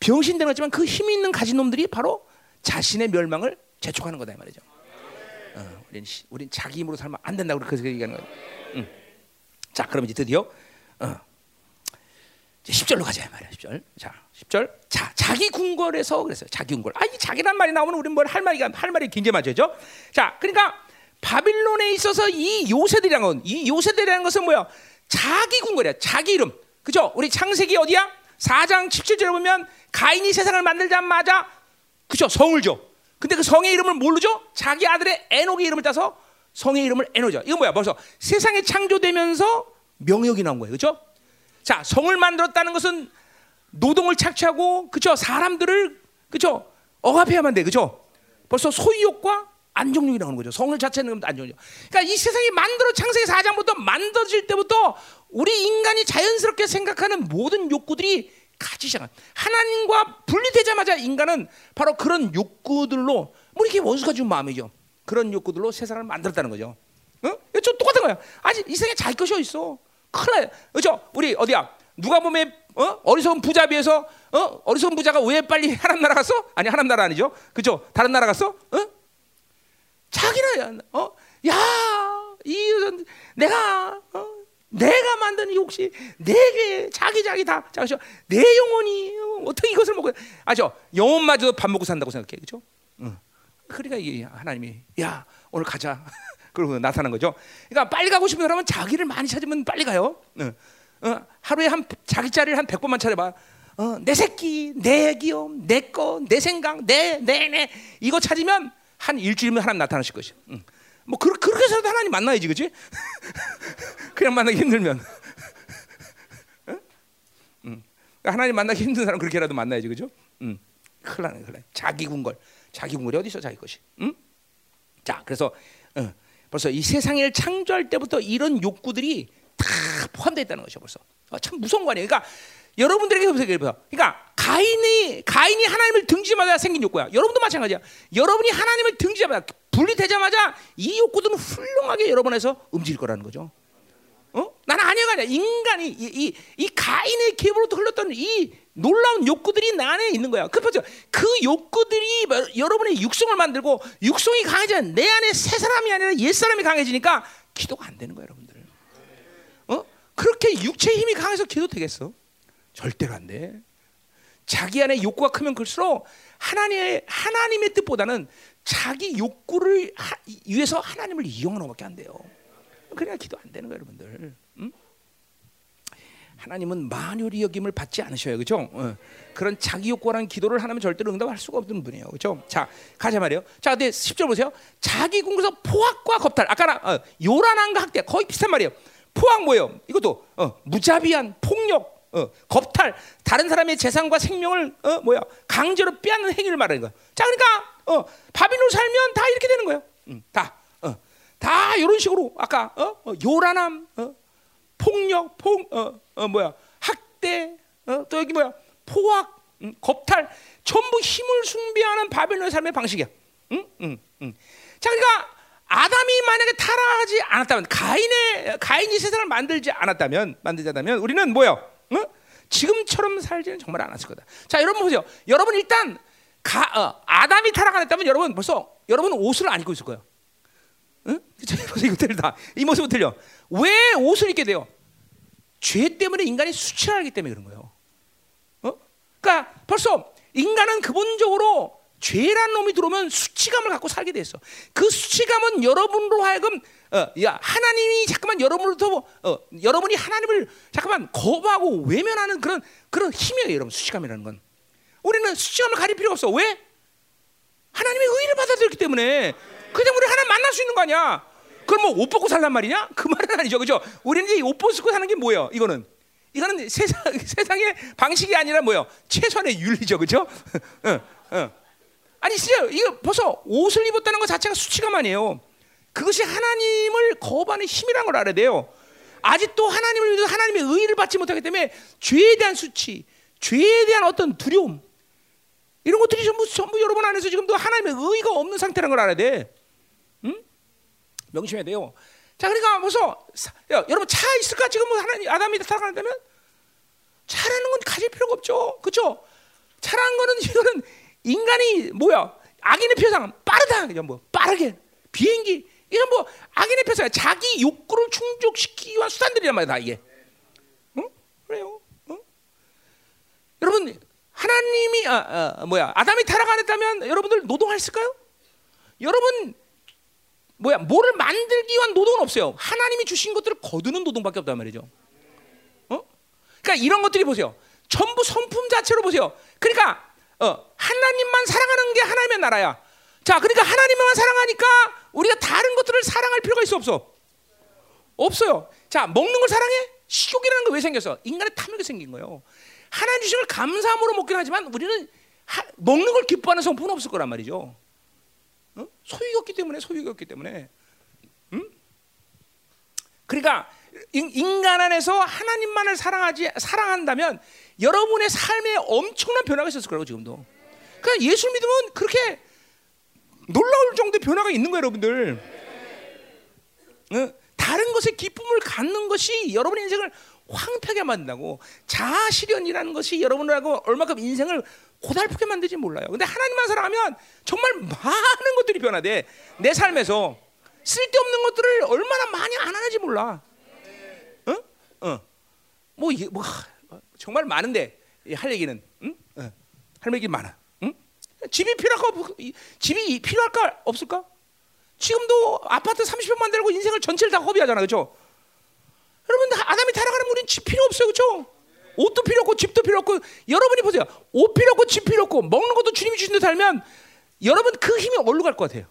병신 되는 거지만 그 힘 있는 가진 놈들이 바로 자신의 멸망을 재촉하는 거다 이 말이죠. 어, 우린, 우린 자기 힘으로 살면 안 된다고 그렇게 얘기하는 거예요. 응. 자, 그럼 이제 드디어 어, 10절로 가자 말이야. 10절. 자, 10절. 자, 자기 궁궐에서 그랬어요. 자기 궁궐. 아, 이 자기란 말이 나오면 우리는 뭘할 말이 할 말이 굉장히 맞죠. 자, 그러니까 바빌론에 있어서 이 요새들이라는 건, 이 요새들이라는 것은 뭐야? 자기 궁궐이야. 자기 이름. 그죠? 우리 창세기 어디야? 4장 17절에 보면 가인이 세상을 만들자마자 그죠? 성을 줘. 근데 그 성의 이름을 모르죠? 자기 아들의 에녹의 이름을 따서 성의 이름을 에녹이죠. 이건 뭐야? 벌써 세상에 창조되면서 명역이 나온 거예요. 그죠? 자, 성을 만들었다는 것은 노동을 착취하고 그죠? 사람들을 그죠? 억압해야만 돼. 그죠? 벌써 소유욕과 안정욕이 나오는 거죠. 성을 자체는 안정욕. 그러니까 이 세상이 만들어 창세기 4장부터 만들어질 때부터 우리 인간이 자연스럽게 생각하는 모든 욕구들이 같이 시작한 하나님과 분리되자마자 인간은 바로 그런 욕구들로 뭐 이렇게 원수가 준 마음이죠. 그런 욕구들로 세상을 만들었다는 거죠. 어? 좀 똑같은 거야. 아직 이 세상에 자기 것이 있어. 큰일 나요. 그죠? 우리 어디야? 누가 보면 어? 어리석은 부자 비해서 어? 어리석은 부자가 왜 빨리 하나님 나라 갔어? 아니 하나님 나라 아니죠. 그죠? 다른 나라 갔어? 어? 자기는 어? 야, 이 내가 어? 내가 만든 이 혹시 내게 자기 자기 다 자기 내 영혼이 어떻게 이것을 먹고 아죠 영혼마저 밥 먹고 산다고 생각해 그죠? 응. 그러니까 이게 하나님이 야 오늘 가자 그러고 나타난 거죠. 그러니까 빨리 가고 싶은 사람은 자기를 많이 찾으면 빨리 가요. 응. 어, 하루에 한 자기 자리를 한 100번만 찾아봐. 어, 내 새끼, 내 기업, 내 거, 내 생각, 내, 내, 내 이거 찾으면 한 일주일이면 하나님 나타나실 것이야. 응. 뭐 그, 그렇게 해서도 하나님 만나야지, 그렇지? 그냥 만나기 힘들면. 응? 응. 그러니까 하나님 만나기 힘든 사람 그렇게라도 만나야지, 그죠? 응. 큰일 나네, 큰일 나네. 자기 궁궐, 자기 궁궐이 어디 있어, 자기 것이? 응? 자, 그래서 어, 벌써 이 세상을 창조할 때부터 이런 욕구들이 다 포함되어 있다는 것이죠, 벌써. 어, 참 무서운 거 아니에요? 그러니까 여러분들에게 보세요. 그러니까 가인이 가인이 하나님을 등지마자 생긴 욕구야. 여러분도 마찬가지야. 여러분이 하나님을 등지마자 분리되자마자 이 욕구들은 훌륭하게 여러분에서 움직일 거라는 거죠. 어? 나는 아니가 아니야. 인간이 이, 이, 이 가인의 계보로부터 흘렀던 이 놀라운 욕구들이 나 안에 있는 거야. 그렇죠? 그 욕구들이 여러분의 육성을 만들고 육성이 강해지면 내 안에 새 사람이 아니라 옛 사람이 강해지니까 기도가 안 되는 거야, 여러분들. 어? 그렇게 육체의 힘이 강해서 기도 되겠어? 절대로 안 돼. 자기 안에 욕구가 크면 클수록 하나님의 하나님의 뜻보다는 자기 욕구를 하, 위해서 하나님을 이용하는 것밖에 안 돼요. 그래야 기도 안 되는 거예요, 여러분들. 응? 하나님은 만유리 여김을 받지 않으셔요, 그렇죠? 어. 그런 자기 욕구라는 기도를 하나님은 절대로 응답할 수가 없는 분이에요, 그렇죠? 자, 가자 말이에요. 자, 근데 10절 보세요. 자기 궁에서 포악과 겁탈. 아까 어, 요란함과 학대 거의 비슷한 말이에요. 포악 뭐예요? 이것도 어, 무자비한 폭력, 어, 겁탈, 다른 사람의 재산과 생명을 어, 뭐야 강제로 빼앗는 행위를 말하는 거야. 자, 그러니까 어, 바빌론 살면 다 이렇게 되는 거예요. 음, 다, 어, 다 이런 식으로 아까 어, 어, 요란함, 어, 폭력, 폭, 어, 어, 뭐야 학대, 어, 또 여기 뭐야 포악, 음, 겁탈, 전부 힘을 숭배하는 바빌론의 삶의 방식이야. 응, 응, 응. 자, 그러니까 아담이 만약에 타락하지 않았다면 가인의 가인이 세상을 만들지 않았다면 만들자다면 우리는 뭐요? 어? 지금처럼 살지는 정말 않았을 거다. 자, 여러분 보세요. 여러분 일단 가, 어, 아담이 타락했다면 여러분 벌써 여러분 옷을 안 입고 있을 거예요. 응? 이거 틀다. 이 모습은 틀려. 왜 옷을 입게 돼요? 죄 때문에 인간이 수치하기 때문에 그런 거예요. 어? 그러니까 벌써 인간은 기본적으로 죄란 놈이 들어오면 수치감을 갖고 살게 됐어. 그 수치감은 여러분으로 하여금 어, 야 하나님이 잠깐만 여러분으로부터 어, 여러분이 하나님을 잠깐만 거부하고 외면하는 그런 그런 힘이에요, 여러분 수치감이라는 건. 우리는 수치감을 가릴 필요가 없어. 왜? 하나님의 의를 받아들였기 때문에 그냥 우리 하나님 만날 수 있는 거 아니야. 그럼 뭐 옷 벗고 살란 말이냐? 그 말은 아니죠, 그죠? 우리는 이제 옷 벗고 사는 게 뭐예요? 이거는 이거는 세상 세상의 방식이 아니라 뭐예요? 최소한의 윤리죠, 그죠? 어, 어. 아니 진짜 이거 벌써 옷을 입었다는 것 자체가 수치감 아니에요. 그것이 하나님을 거부하는 힘이라는 걸 알아야 돼요. 아직도 하나님을 믿어 하나님의 의를 받지 못하기 때문에 죄에 대한 수치, 죄에 대한 어떤 두려움 이런 것들이 전부 전부 여러분 안에서 지금도 하나님의 의가 없는 상태라는 걸 알아야 돼. 응? 명심해야 돼요. 자, 그러니까 야, 여러분 차 있을까 지금 뭐 하나님 아담이 살아간다면 차라는 건 가질 필요가 없죠. 그렇죠? 차라는 거는 이거는 인간이 뭐야? 악인의 표상 빠르다 그죠? 뭐 빠르게 비행기 이건 뭐 악인의 패서 자기 욕구를 충족시키기 위한 수단들이란 말이야 다 이게. 응? 그래요. 응? 여러분 하나님이 아, 아, 뭐야 아담이 타락 안 했다면 여러분들 노동했을까요? 여러분 뭐야 뭐를 만들기 위한 노동은 없어요. 하나님이 주신 것들을 거두는 노동밖에 없단 말이죠. 어? 그러니까 이런 것들이 보세요. 전부 성품 자체로 보세요. 그러니까 어, 하나님만 사랑하는 게 하나님의 나라야. 자, 그러니까 하나님만 사랑하니까 우리가 다른 것들을 사랑할 필요가 있어 없어? 없어요. 자, 먹는 걸 사랑해? 식욕이라는 거 왜 생겼어? 인간의 탐욕이 생긴 거예요. 하나님 주신 걸 감사함으로 먹긴 하지만 우리는 하, 먹는 걸 기뻐하는 성품은 없을 거란 말이죠. 어? 소유가 없기 때문에 소유가 없기 때문에. 응? 그러니까 인간 안에서 하나님만을 사랑하지 사랑한다면 여러분의 삶에 엄청난 변화가 있었을 거라고 지금도. 그러니까 예수 믿으면 그렇게 놀라울 정도의 변화가 있는 거예요, 여러분들. 어? 다른 것에 기쁨을 갖는 것이 여러분의 인생을 황폐하게 만든다고 자아 실현이라는 것이 여러분하고 얼마큼 인생을 고달프게 만들지 몰라요. 근데 하나님만 사랑하면 정말 많은 것들이 변화돼. 내 삶에서 쓸데없는 것들을 얼마나 많이 안 하는지 몰라. 어? 어. 뭐, 뭐 정말 많은데 할 얘기는 응? 어. 할 얘기 많아. 응? 집이 필요할까? 집이 필요할까 없을까? 지금도 아파트 30평 만들고 인생을 전체를 다 허비하잖아, 그렇죠? 여러분 아담이 타락하면 우리는 집 필요 없어요, 그렇죠? 옷도 필요 없고 집도 필요 없고 여러분이 보세요, 옷 필요 없고 집 필요 없고 먹는 것도 주님이 주신 대 살면 여러분 그 힘이 어디로 갈 것 같아요?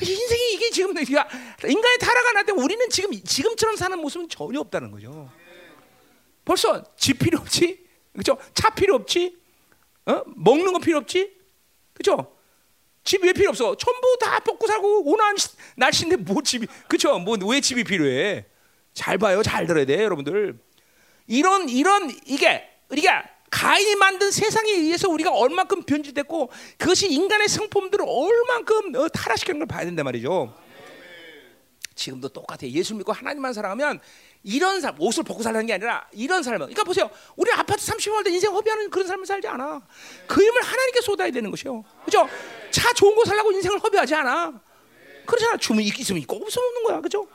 인생이 이게 지금 인간의 타락가 났을 때 우리는 지금 지금처럼 사는 모습은 전혀 없다는 거죠. 벌써 집 필요 없지, 그렇죠? 차 필요 없지, 어? 먹는 거 필요 없지, 그렇죠? 집 왜 필요 없어? 전부 다 먹고 살고 온화한 날씨인데 뭐 집이, 그렇죠? 뭐 왜 집이 필요해? 잘 봐요, 잘 들어야 돼, 여러분들. 이런 이런 이게 우리가 가인이 만든 세상에 의해서 우리가 얼만큼 변질됐고 그것이 인간의 성품들을 얼만큼 어, 타락시키는 걸 봐야 된단 말이죠. 지금도 똑같아요. 예수 믿고 하나님만 사랑하면 이런 삶, 옷을 벗고 살는 게 아니라 이런 삶을. 그러니까 보세요. 우리 아파트 30만 원 인생 허비하는 그런 삶을 살지 않아. 그 힘을 하나님께 쏟아야 되는 것이요. 그죠? 차 좋은 거 살라고 인생을 허비하지 않아. 그렇잖아. 주문 있으면 있고 없으면 없는 거야. 그죠?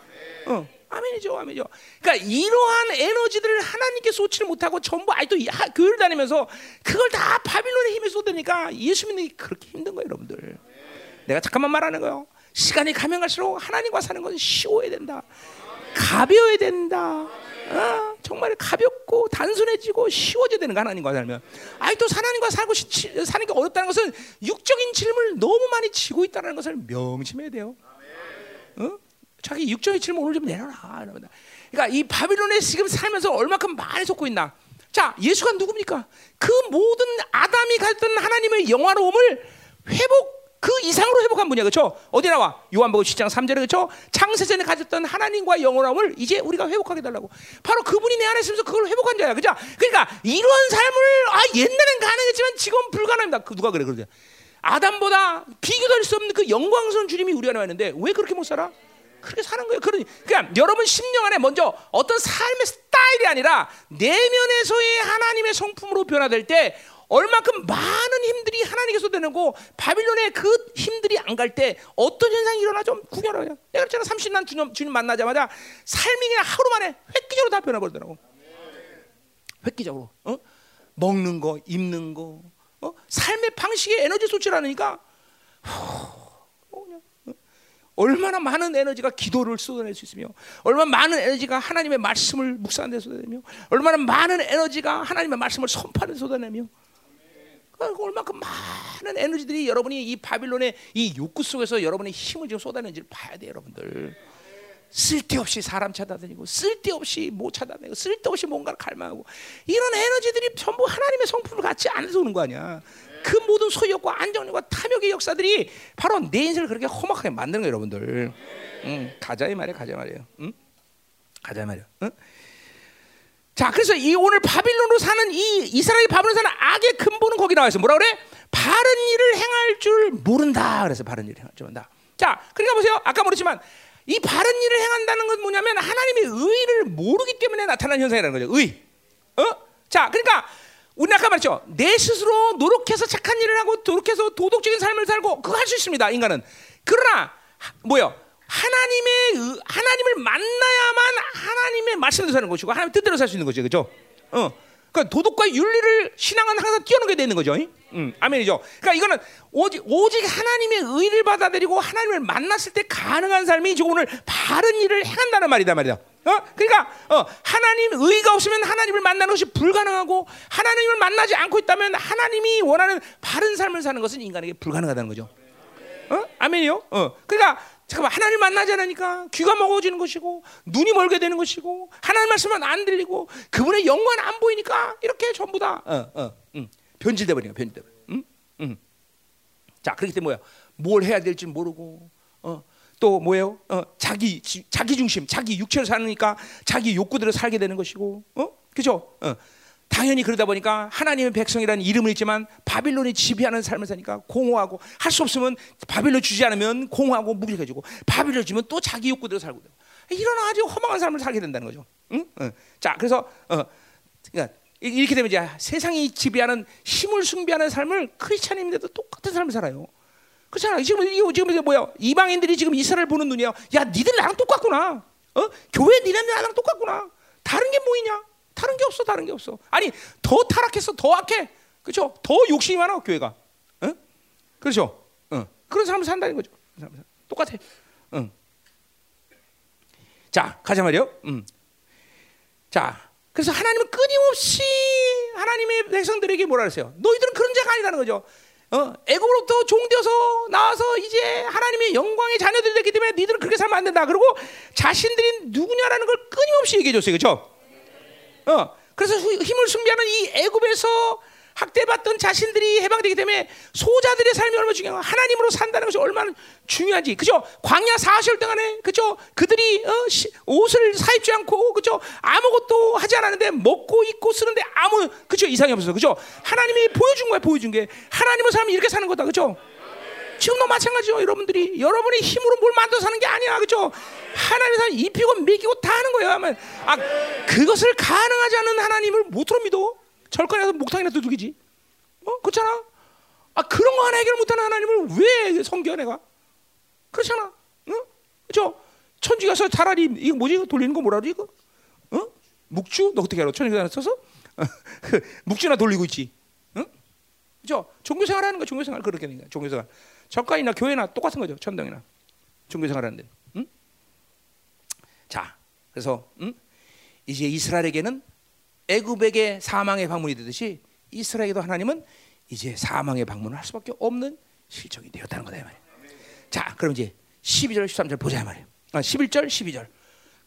어. 아멘이죠, 아멘이죠. 그러니까 이러한 에너지들을 하나님께 쏟지를 못하고 전부 아직도 교회를 다니면서 그걸 다 바빌론의 힘에 쏟으니까 예수 믿는 게 그렇게 힘든 거예요, 여러분들. 내가 잠깐만 말하는 거요. 시간이 가면 갈수록 하나님과 사는 것은 쉬워야 된다. 가벼워야 된다. 어, 정말 가볍고 단순해지고 쉬워져야 되는 거 하나님과 살면. 아직도 하나님과 살고 시, 사는 게 어렵다는 것은 육적인 질문을 너무 많이 지고 있다는 것을 명심해야 돼요. 어? 자기 육적인 질문 오늘 좀 내려라. 그러니까 이 바빌론에 지금 살면서 얼마큼 많이 속고 있나. 자, 예수가 누굽니까? 그 모든 아담이 가졌던 하나님의 영화로움을 회복 그 이상으로 회복한 분이야. 그렇죠? 어디 나와? 요한복음 10장 3절에 그렇죠? 창세전에 가졌던 하나님과 영원함을 이제 우리가 회복하게 달라고. 바로 그분이 내 안에 있으면서 그걸 회복한 자야. 그죠? 그러니까 이런 삶을 아 옛날엔 가능했지만 지금 불가능합니다. 그 누가 그래 그러죠? 아담보다 비교될 수 없는 그 영광스러운 주님이 우리 안에 왔는데 왜 그렇게 못 살아? 그렇게 사는 거예요. 그러니 그냥 여러분 심령 안에 먼저 어떤 삶의 스타일이 아니라 내면에서의 하나님의 성품으로 변화될 때 얼마큼 많은 힘들이 하나님께서 되는고 바빌론의 그 힘들이 안 갈 때 어떤 현상이 일어나 좀 구별해요. 내가 그랬잖아 30년 주님, 주님 만나자마자 삶이 그냥 하루 만에 획기적으로 다 변해버리더라고. 획기적으로. 어? 먹는 거, 입는 거, 어? 삶의 방식에 에너지 쏟지를 않으니까 어? 얼마나 많은 에너지가 기도를 쏟아낼 수 있으며 얼마나 많은 에너지가 하나님의 말씀을 묵상하는 데 쏟아내며 얼마나 많은 에너지가 하나님의 말씀을 선포하는 데 쏟아내며 그러니까 얼마큼 많은 에너지들이 여러분이 이 바빌론의 이 욕구 속에서 여러분의 힘을 지금 쏟아내는지를 봐야 돼요, 여러분들. 쓸데없이 사람 찾아다니고 쓸데없이 뭐 찾아다니고 쓸데없이 뭔가를 갈망하고 이런 에너지들이 전부 하나님의 성품을 갖지 않아서 오는 거 아니야. 그 모든 소욕과 안정력과 탐욕의 역사들이 바로 내 인생을 그렇게 험악하게 만드는 거예요, 여러분들. 응, 가자 이 말이야, 가자 말이에요. 응? 가자 말이야. 응? 자, 그래서 이 오늘 바빌론으로 사는 이 이스라엘 바빌론 사는 악의 근본은 거기 나와 있어. 뭐라 그래? 바른 일을 행할 줄 모른다. 그래서 바른 일을 행할 줄 모른다. 자, 그러니까 보세요. 아까 말했지만 이 바른 일을 행한다는 건 뭐냐면 하나님의 의를 모르기 때문에 나타나는 현상이라는 거죠. 의. 어? 자, 그러니까 우리 아까 말했죠. 내 스스로 노력해서 착한 일을 하고 노력해서 도덕적인 삶을 살고 그거 할 수 있습니다. 인간은. 그러나 뭐요? 하나님의 의- 하나님을 만나야만 하나님의 말씀대로 사는 것이고 하나님 뜻대로 살 수 있는 거죠, 그렇죠? 어, 그러니까 도덕과 윤리를 신앙은 항상 뛰어넘게 되는 거죠. 응? 음, 아멘이죠. 그러니까 이거는 오직 오직 하나님의 의를 받아들이고 하나님을 만났을 때 가능한 삶이 지금 오늘 바른 일을 행한다는 말이다 말이다. 어? 그러니까 어, 하나님 의가 없으면 하나님을 만나는 것이 불가능하고 하나님을 만나지 않고 있다면 하나님이 원하는 바른 삶을 사는 것은 인간에게 불가능하다는 거죠. 어? 아멘이요. 어. 그러니까 잠깐만 하나님 만나지 않으니까 귀가 먹어지는 것이고 눈이 멀게 되는 것이고 하나님 말씀은 안 들리고 그분의 영광 안 보이니까 이렇게 전부 다 어, 어, 음. 변질돼 버리는. 변질돼 버려. 음? 음. 자, 그렇기 때문에 뭐야? 뭘 해야 될지 모르고 어. 또 뭐예요? 어, 자기 지- 자기 중심, 자기 육체로 사니까 자기 욕구대로 살게 되는 것이고, 어, 그죠? 어. 당연히 그러다 보니까 하나님의 백성이라는 이름은 있지만 바빌론이 지배하는 삶을 사니까 공허하고 할 수 없으면 바빌론 주지 않으면 공허하고 무기력해지고 바빌론 주면 또 자기 욕구대로 살고 돼요. 이런 아주 허망한 삶을 살게 된다는 거죠. 응? 어. 자, 그래서 어, 그러니까 이- 이렇게 되면 이제 세상이 지배하는 힘을 숭배하는 삶을 크리스찬인데도 똑같은 삶을 살아요. 그렇잖아. 지금 이게 지금 뭐야? 이방인들이 지금 이스라엘 보는 눈이야. 야, 니들 나랑 똑같구나. 어? 교회 니네 나랑 똑같구나. 다른 게 뭐이냐? 다른 게 없어. 다른 게 없어. 아니 더 타락했어. 더 악해. 그렇죠? 더 욕심이 많아 교회가. 어? 그렇죠? 어. 그런 사람을 산다는 거죠. 똑같아. 응. 자, 가자 말이요. 음. 자, 그래서 하나님은 끊임없이 하나님의 백성들에게 뭐라 그랬어요? 너희들은 그런 자가 아니라는 거죠. 어, 애굽으로부터 종되어서 나와서 이제 하나님의 영광의 자녀들이 됐기 때문에 너희들은 그렇게 살면 안 된다. 그리고 자신들이 누구냐라는 걸 끊임없이 얘기해 줬어요. 그렇죠? 어, 그래서 후- 힘을 숭배하는 이 애굽에서 학대받던 자신들이 해방되기 때문에 소자들의 삶이 얼마나 중요한 하나님으로 산다는 것이 얼마나 중요하지. 그죠? 광야 40일 동안에 그죠? 그들이 어, 시- 옷을 사입지 않고 그죠? 아무것도 하지 않았는데 먹고 입고 쓰는데 아무 그죠? 이상이 없어서 그죠? 하나님이 보여준 거야 보여준 게. 하나님의 삶이 이렇게 사는 거다 그죠? 지금도 마찬가지죠 여러분들이. 여러분의 힘으로 뭘 만들어 사는 게 아니야 그죠? 하나님의 삶 입히고 먹이고 다 하는 거예요 아마 아 그것을 가능하지 않은 하나님을 못으로 믿어 절간에서 목탕이나 두둑이지 어 그렇잖아 아 그런 거 하나 해결 못하는 하나님을 왜 섬겨 내가 그렇잖아 응 그죠 천지 가서 차라리 이거 뭐지 돌리는 거 뭐라 그러지 이거 어 묵주 너 어떻게 알아 천지 가서 써서 묵주나 돌리고 있지 응 그죠? 종교 생활하는 거 종교 생활 그렇게 되는 거야. 종교 생활. 적가이나 교회나 똑같은 거죠. 천당이나 종교 생활하는 데. 응? 자, 그래서 응? 이제 이스라엘에게는 애굽에게 사망의 방문이 되듯이 이스라엘에게도 하나님은 이제 사망의 방문을 할 수밖에 없는 실정이 되었다는 거다 이 말이야. 자, 그럼 이제 12절, 13절 보자 이 말이야. 아, 11절, 12절.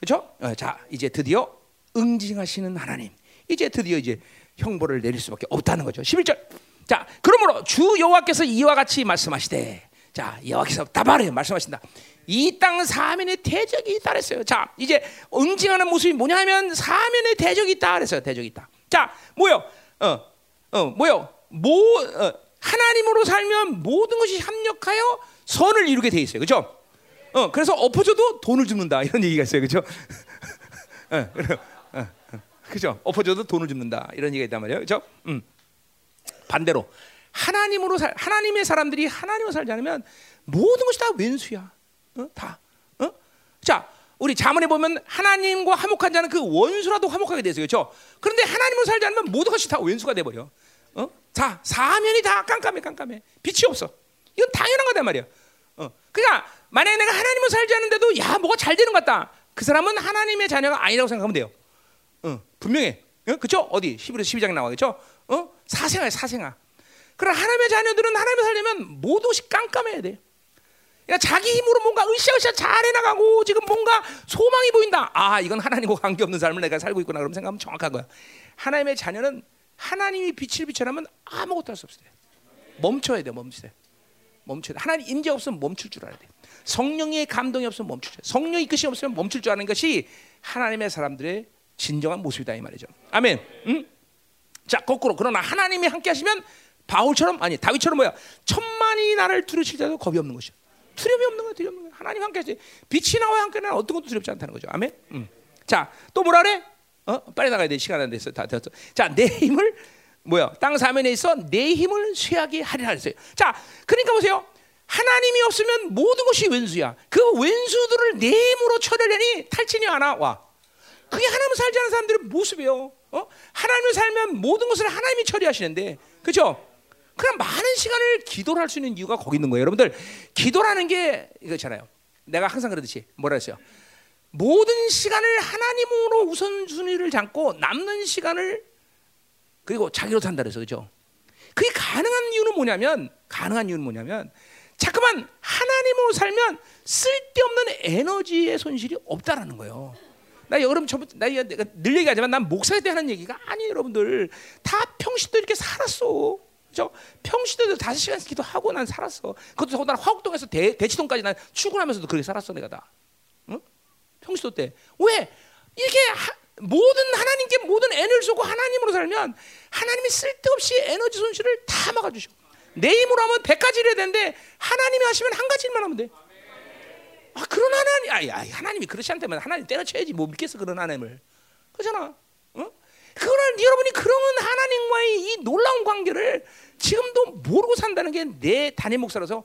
그렇죠? 어, 자, 이제 드디어 응징하시는 하나님. 이제 드디어 이제 형벌을 내릴 수밖에 없다는 거죠. 11절. 자, 그러므로 주 여호와께서 이와 같이 말씀하시되 자, 여호와께서 다바르 말씀하신다. 이 땅 사면의 대적이 있다 그랬어요. 자, 이제 응징하는 모습이 뭐냐면 사면의 대적이 있다 그랬어요. 대적이 있다. 자, 뭐요? 어, 어, 뭐요? 뭐 어, 하나님으로 살면 모든 것이 합력하여 선을 이루게 돼 있어요. 그렇죠? 어, 그래서 엎어져도 돈을 줍는다 이런 얘기가 있어요, 그렇죠? 어, 그래요. 어, 어, 그죠? 엎어져도 돈을 줍는다 이런 얘기가 있단 말이에요, 그렇죠? 음. 반대로 하나님으로 살 하나님의 사람들이 하나님으로 살지 않으면 모든 것이 다 왼수야, 어? 다. 어? 자, 우리 자문에 보면 하나님과 화목한 자는 그 원수라도 화목하게 되죠, 그렇죠? 그런데 하나님으로 살지 않으면 모든 것이 다 왼수가 돼 버려. 어? 자, 사면이 다 깜깜해, 깜깜해. 빛이 없어. 이건 당연한 거단 말이야. 어. 그러니까 만약에 내가 하나님을 살지 않는데도 야 뭐가 잘 되는 것 같다. 그 사람은 하나님의 자녀가 아니라고 생각하면 돼요. 어, 분명해. 어? 그죠? 어디 11에서 12장 나와겠죠? 어? 사생아야 사생아. 그럼 하나님의 자녀들은 하나님을 살려면 모든 것이 깜깜해야 돼. 그러니까 자기 힘으로 뭔가 으쌰으쌰 잘 해나가고 지금 뭔가 소망이 보인다. 아 이건 하나님과 관계없는 삶을 내가 살고 있구나. 그럼 생각하면 정확한 거야. 하나님의 자녀는 하나님이 빛을 비춰라면 아무것도 할 수 없어요. 멈춰야 돼, 멈춰야 돼. 멈춰야 돼. 하나님 임재 없으면 멈출 줄 알아야 돼. 성령의 감동이 없으면 멈출 줄. 성령 이끄시 없으면 멈출 줄 아는 것이 하나님의 사람들의 진정한 모습이다 이 말이죠. 아멘. 응? 자 거꾸로 그러나 하나님이 함께 하시면 바울처럼 아니 다윗처럼 뭐야 천만이 나를 두려칠지라도 겁이 없는 것이야. 두려움이 없는 거야, 없는 거야. 하나님 함께 하시. 빛이 나와 함께 나는 어떤 것도 두렵지 않다는 거죠. 아멘. 음. 자 또 뭐라 그래? 어 빨리 나가야 돼 시간 안 됐어 다 됐어. 자 내 힘을 뭐야 땅 사면에 있어 내 힘을 쇠하게 하리라 했어요. 자 그러니까 보세요. 하나님이 없으면 모든 것이 왼수야. 그 왼수들을 내 힘으로 처리하려니 탈진이 하나 와. 그게 하나님을 살지 않는 사람들의 모습이에요. 어? 하나님을 살면 모든 것을 하나님이 처리하시는데, 그렇죠? 그럼 많은 시간을 기도를 할 수 있는 이유가 거기 있는 거예요. 여러분들, 기도라는 게 이거잖아요. 내가 항상 그러듯이 뭐라 했어요? 모든 시간을 하나님으로 우선순위를 잡고 남는 시간을 그리고 자기로 산다 그래서 그죠? 그게 가능한 이유는 뭐냐면 가능한 이유는 뭐냐면 자꾸만 하나님으로 살면 쓸데없는 에너지의 손실이 없다라는 거예요. 나 여러분 전부 나 내가 늘 얘기하지만 난 목사에 대한 얘기가 아니에요, 여러분들. 다 평시도 이렇게 살았어. 그죠? 평시도 다섯 시간씩 기도하고 난 살았어. 그것도 더군다나 화곡동에서 대, 대치동까지 난 출근하면서도 그렇게 살았어, 내가 다. 응? 평시도 때. 왜? 이게 하, 모든 하나님께 모든 애를 쏘고 하나님으로 살면 하나님이 쓸데없이 에너지 손실을 다 막아주셔. 내 힘으로 하면 100가지를 해야 되는데 하나님이 하시면 한 가지만 하면 돼. 아 그런 하나님, 아, 야, 하나님이 그렇지 않다면 하나님 때려쳐야지 뭐 믿겠어 그런 하나님을. 그렇잖아. 어? 그러나 여러분이 그런 하나님과의 이 놀라운 관계를 지금도 모르고 산다는 게 내 단임 목사라서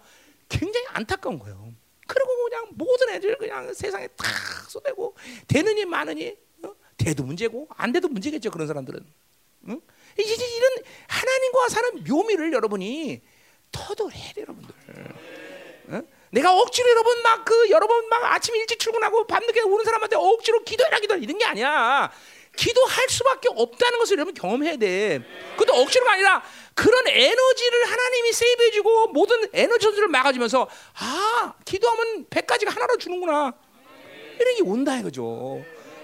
굉장히 안타까운 거예요. 그리고 그냥 모든 애들 그냥 세상에 다 쏟아고 되느니 마느니 어? 돼도 문제고 안 돼도 문제겠죠 그런 사람들은. 응? 이런 하나님과 사는 묘미를 여러분이 터득해야 돼 여러분들. 응? 내가 억지로 여러분 막 그 여러분 막 아침 일찍 출근하고 밤늦게 오는 사람한테 억지로 기도해라 기도해라 이런 게 아니야. 기도할 수밖에 없다는 것을 여러분 경험해야 돼. 그것도 억지로가 아니라 그런 에너지를 하나님이 세이브해주고 모든 에너지 선수를 막아주면서 아 기도하면 100가지가 하나로 주는구나. 이런 게 온다 이거죠.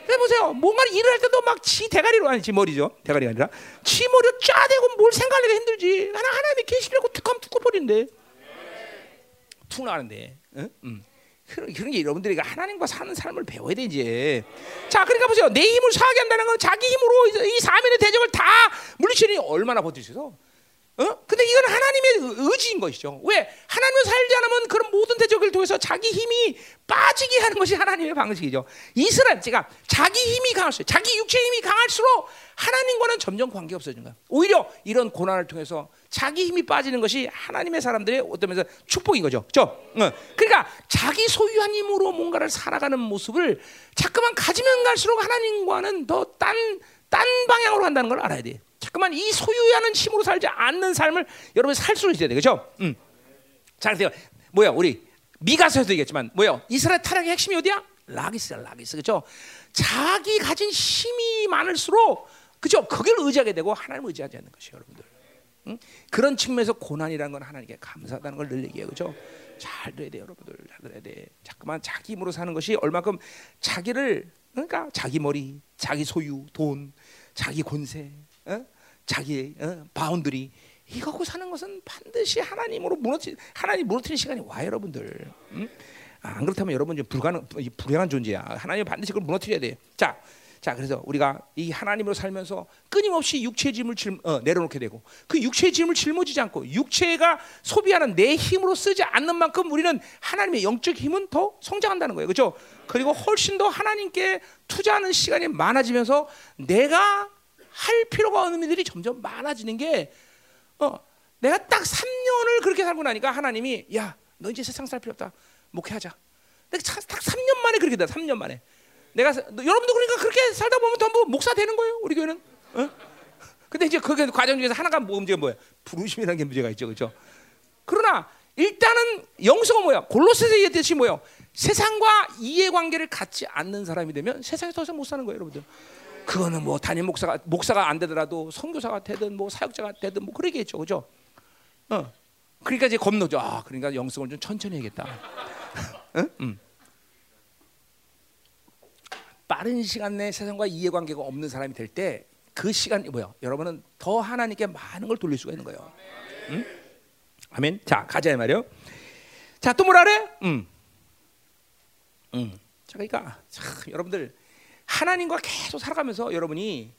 해보세요. 뭔가를 일을 할 때도 막 지 대가리로 아니 지 머리죠. 대가리가 아니라 지 머리로 짜대고 뭘 생각하기가 힘들지. 하나 하나님의 계시라고 툭하면 툭 버린대. 툭 나가는데. 응? 응. 그런, 그런 게 여러분들이 하나님과 사는 삶을 배워야 되지. 자, 그러니까 보세요. 내 힘을 사하게 한다는 건 자기 힘으로 이 사면의 대적을 다 물리치니 얼마나 있어? 어? 근데 이건 하나님의 의지인 것이죠. 왜? 하나님을 살지 않으면 그런 모든 대적을 통해서 자기 힘이 빠지게 하는 것이 하나님의 방식이죠. 이스라엘, 제가 자기 힘이 강할수록, 자기 육체 힘이 강할수록 하나님과는 점점 관계 없어지는 거야. 오히려 이런 고난을 통해서 자기 힘이 빠지는 것이 하나님의 사람들의 어떤 면에서 축복인 거죠. 그죠? 어. 그러니까 자기 소유한 힘으로 뭔가를 살아가는 모습을 자꾸만 가지면 갈수록 하나님과는 더 딴, 딴 방향으로 간다는 걸 알아야 돼. 자꾸만 이 소유하는 힘으로 살지 않는 삶을 여러분 살수 있어야 돼. 그죠? 음. 자, 그래서 뭐야? 우리 미가서에도 얘기했지만 뭐야? 이스라엘 타락의 핵심이 어디야? 라기스야, 라기스. 그죠? 자기 가진 힘이 많을수록 그죠? 그걸 의지하게 되고 하나님을 의지하지 않는 것이에요, 여러분들. 응? 그런 측면에서 고난이라는 건 하나님께 감사하다는 걸 늘 얘기해요. 그죠? 잘 들어야 돼, 여러분들. 잘 들어야 돼. 자꾸만 자기 힘으로 사는 것이 얼마큼 자기를 그러니까 자기 머리, 자기 소유, 돈, 자기 권세, 어? 자기 어? boundary 이거 갖고 사는 것은 반드시 하나님으로 무너지 하나님 무너뜨리는 시간이 와 여러분들. 응? 아, 안 그렇다면 여러분 좀 불가능 불행한 존재야. 하나님 반드시 그걸 무너뜨려야 돼. 자, 자 그래서 우리가 이 하나님으로 살면서 끊임없이 육체의 짐을 질, 어, 내려놓게 되고 그 육체의 짐을 짊어지지 않고 육체가 소비하는 내 힘으로 쓰지 않는 만큼 우리는 하나님의 영적 힘은 더 성장한다는 거예요. 그렇죠? 그리고 훨씬 더 하나님께 투자하는 시간이 많아지면서 내가 할 필요가 없는 일들이 점점 많아지는 게 어, 내가 딱 3년을 그렇게 살고 나니까 하나님이 야, 너 이제 세상 살 필요 없다. 목회하자. 내가 딱 3년 만에 그렇게 돼. 3년 만에. 내가 여러분도 그러니까 그렇게 살다 보면 전부 목사 되는 거예요. 우리 교회는. 어? 근데 이제 그 과정 중에서 하나가 뭐 문제가 뭐야? 부르심이라는 게 문제가 있죠. 그렇죠? 그러나 일단은 영성은 뭐야? 골로새서 얘기했듯이 뭐야? 세상과 이해관계를 갖지 않는 사람이 되면 세상에 더 이상 못 사는 거예요, 여러분들. 그거는 뭐 단임 목사가 목사가 안 되더라도 선교사가 되든 뭐 사역자가 되든 뭐 그러겠죠, 그죠? 어. 그러니까 이제 겁노죠. 아, 그러니까 영성을 좀 천천히 해야겠다. 응? 응. 빠른 시간 내에 세상과 이해관계가 없는 사람이 될 때 그 시간이 뭐야? 여러분은 더 하나님께 많은 걸 돌릴 수가 있는 거예요. 응? 아멘. 자 가자 말이요. 자또 뭐라 그래? 음. 음. 자 그러니까 참, 여러분들 하나님과 계속 살아가면서 여러분이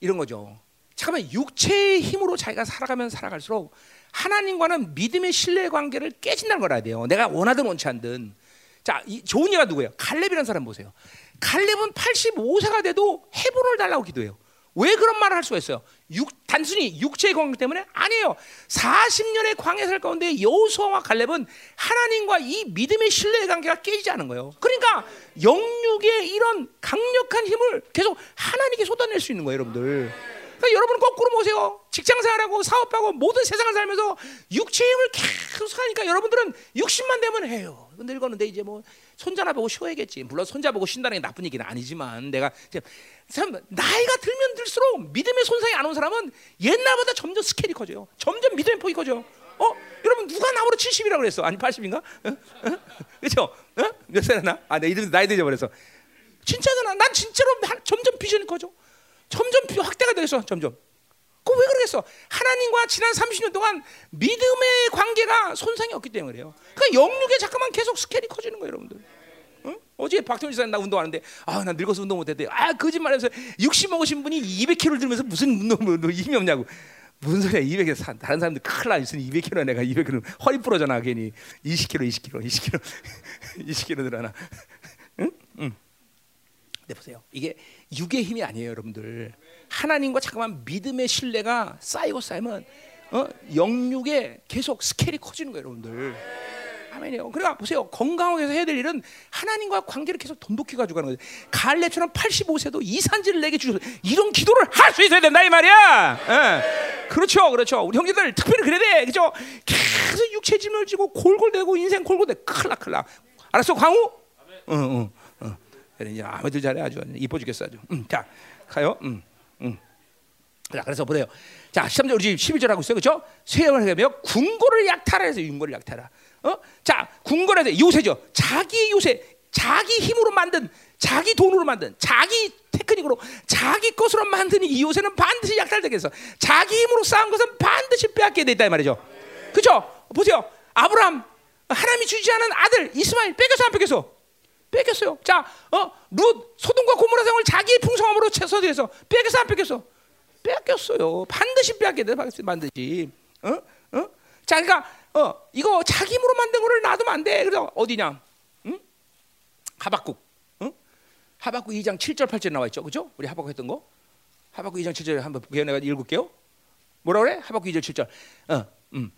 이런 거죠. 잠깐만 육체의 힘으로 자기가 살아가면 살아갈수록 하나님과는 믿음의 신뢰 관계를 깨진다는 걸 알아야 돼요. 내가 원하든 원치 않든. 자, 이 좋은 예가 누구예요? 갈렙이라는 사람 보세요. 갈렙은 85세가 돼도 해본을 달라고 기도해요. 왜 그런 말을 할 수가 있어요? 육, 단순히 육체의 건강 때문에 아니에요. 40년의 광야 살 가운데 여호수아와 갈렙은 하나님과 이 믿음의 신뢰의 관계가 깨지지 않은 거예요. 그러니까 영육의 이런 강력한 힘을 계속 하나님께 쏟아낼 수 있는 거예요, 여러분들. 그러니까 여러분은 거꾸로 보세요. 직장 생활하고 사업하고 모든 세상을 살면서 육체의 힘을 계속 하니까 여러분들은 60만 되면 해요. 늙었는데 이제 뭐 손자나 보고 쉬어야겠지. 물론 손자 보고 쉰다는 게 나쁜 얘기는 아니지만 내가 참 나이가 들면 들수록 믿음의 손상이 안 온 사람은 옛날보다 점점 스케일이 커져요. 점점 믿음의 폭이 커져. 어? 여러분 누가 나보고 70이라고 그랬어? 아니 80인가? 어? 어? 그렇죠? 어? 몇 살이나? 아, 내 이름 나이 들어 버렸어. 진짜잖아. 난 진짜로 점점 비전이 커져. 점점 확대가 되겠어. 점점. 그왜 그러겠어? 하나님과 지난 30년 동안 믿음의 관계가 손상이 없기 때문에 그래요. 그러니까 영육에 잠깐만 계속 스케일이 커지는 거예요, 여러분들. 응? 어제 박태훈 지사님 나 운동하는데 아 나 늙어서 운동 못했대. 아 거짓말해서 60 먹으신 분이 200kg 들면서 무슨 운동 뭐 힘이 없냐고. 무슨 소리야 200kg 다른 사람들 큰일 나 있으니 200kg 내가 200kg 허리 부러잖아 괜히 20kg 20kg 20kg 20kg 늘어나. 응? 응. 네 보세요. 이게 육의 힘이 아니에요, 여러분들. 하나님과 잠깐만 믿음의 신뢰가 쌓이고 쌓이면 어? 영육에 계속 스케일이 커지는 거예요, 여러분들. 아멘이요. 그러니까 보세요. 건강하게 해서 해야 될 일은 하나님과 관계를 계속 돈독히 가지고 가는 거예요. 갈렙처럼 85세도 이산지를 내게 주셔서 이런 기도를 할 수 있어야 된다 이 말이야. 예. 그렇죠, 그렇죠. 우리 형제들 특별히 그래야 돼, 그죠? 계속 육체 짐을 지고 골골대고 인생 골골대 클라. 알았어, 광우? 응, 응, 응. 이제 아무들 잘해 아주 이뻐 죽겠어 아주. 음, 자, 가요. 음. 음. 자, 그래서 보세요. 자, 13절 우리 11절 하고 있어요. 그렇죠? 쇠형을 하며 궁고를 약탈하 해서 윤고를 약탈하. 어? 자, 해서 요새죠. 자기 요새, 자기 힘으로 만든 자기 돈으로 만든 자기 테크닉으로 자기 것으로 만든 이 요새는 반드시 약탈되겠어. 자기 힘으로 쌓은 것은 반드시 빼앗게 돼 있다 이 말이죠. 그렇죠? 보세요. 아브라함 하나님이 주지 않은 아들 이스마엘 뺏겨서 안 뺏겨서 뺏겼어요. 자, 어, 룻 소돔과 고모라 성을 자기의 풍성함으로 채서해서 뺏겼어 안 뺏겼어? 뺏겼어요. 반드시 빼앗게 돼, 반드시. 어, 어? 자, 그러니까 어, 이거 자기 힘으로 만든 거를 놔두면 안 돼. 그래서 어디냐? 응? 하박국. 응? 하박국 2장 7절 8절 나와 있죠, 그죠? 우리 하박국 했던 거. 하박국 2장 7절 한번 내가 읽을게요. 뭐라 그래? 하박국 2절 7절. 어, 음.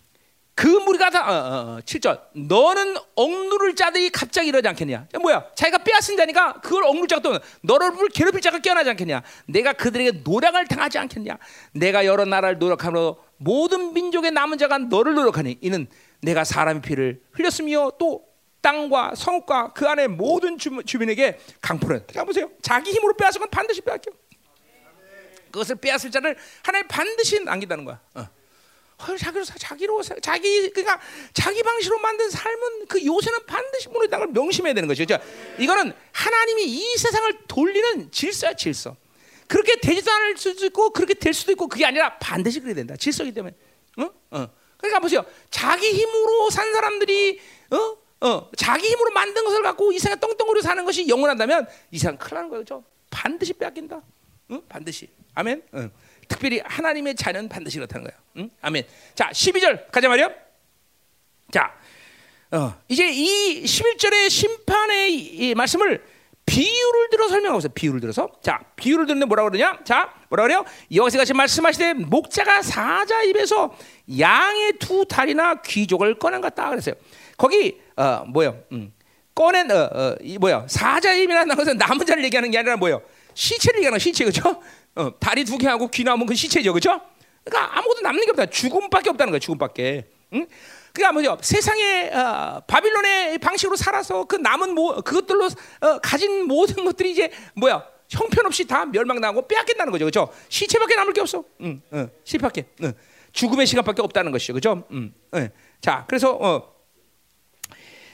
그 무리가 다 어, 어, 7절. 어, 너는 억누를 자들이 갑자기 이러지 않겠냐? 뭐야? 자기가 빼앗은 자니까 그걸 억누를 자가 또 너를 괴롭힐 자가 깨어나지 않겠냐? 내가 그들에게 노력을 당하지 않겠냐? 내가 여러 나라를 노력함으로 모든 민족의 남은 자가 너를 노력하니 이는 내가 사람의 피를 흘렸으며 또 땅과 성과 그 안에 모든 주, 주민에게 강포를 자 보세요. 자기 힘으로 빼앗은 건 반드시 빼앗겨. 그것을 빼앗을 자를 하나님 반드시 남긴다는 거야. 어. 자기로 자기로 자기 그러니까 자기 방식으로 만든 삶은 그 요새는 반드시 무너진다는 걸 명심해야 되는 거죠. 그렇죠? 이거는 하나님이 이 세상을 돌리는 질서야 질서. 그렇게 되지도 않을 수도 있고 그렇게 될 수도 있고 그게 아니라 반드시 그래야 된다. 질서이기 때문에. 어? 어. 그러니까 보세요. 자기 힘으로 산 사람들이 어? 어, 자기 힘으로 만든 것을 갖고 이 세상 떵떵거려 사는 것이 영원한다면 이 세상 큰일 나는 거죠. 반드시 빼앗긴다. 응? 반드시. 아멘. 응. 특별히 하나님의 자녀는 반드시 그렇다는 거예요. 응? 아멘. 자, 12절 가자 말이요. 자, 어, 이제 이 11절의 심판의 이 말씀을 비유를 들어 설명하고 있어요. 비유를 들어서. 자, 비유를 듣는데 뭐라고 그러냐? 자, 뭐라 그래요? 여기서 같이 말씀하시되 목자가 사자 입에서 양의 두 다리나 귀족을 꺼낸 것 같다 그랬어요. 거기 어, 뭐요? 음, 꺼낸 어, 어, 이 뭐야? 사자 입이라는 것은 남은 자를 얘기하는 게 아니라 뭐요? 시체를 얘기하는 시체 그죠? 어, 다리 두 개 하고 귀 나오면 그 시체죠, 그렇죠? 그러니까 아무것도 남는 게 없다. 죽음밖에 없다는 거야, 죽음밖에. 응? 그러니까 뭐죠? 세상의 어, 바빌론의 방식으로 살아서 그 남은 모, 그것들로 어, 가진 모든 것들이 이제 뭐야? 형편없이 다 멸망당하고 빼앗긴다는 거죠, 그렇죠? 시체밖에 남을 게 없어. 응, 응, 시체밖에. 응. 죽음의 시간밖에 없다는 것이죠, 그렇죠? 응, 응. 자, 그래서 어,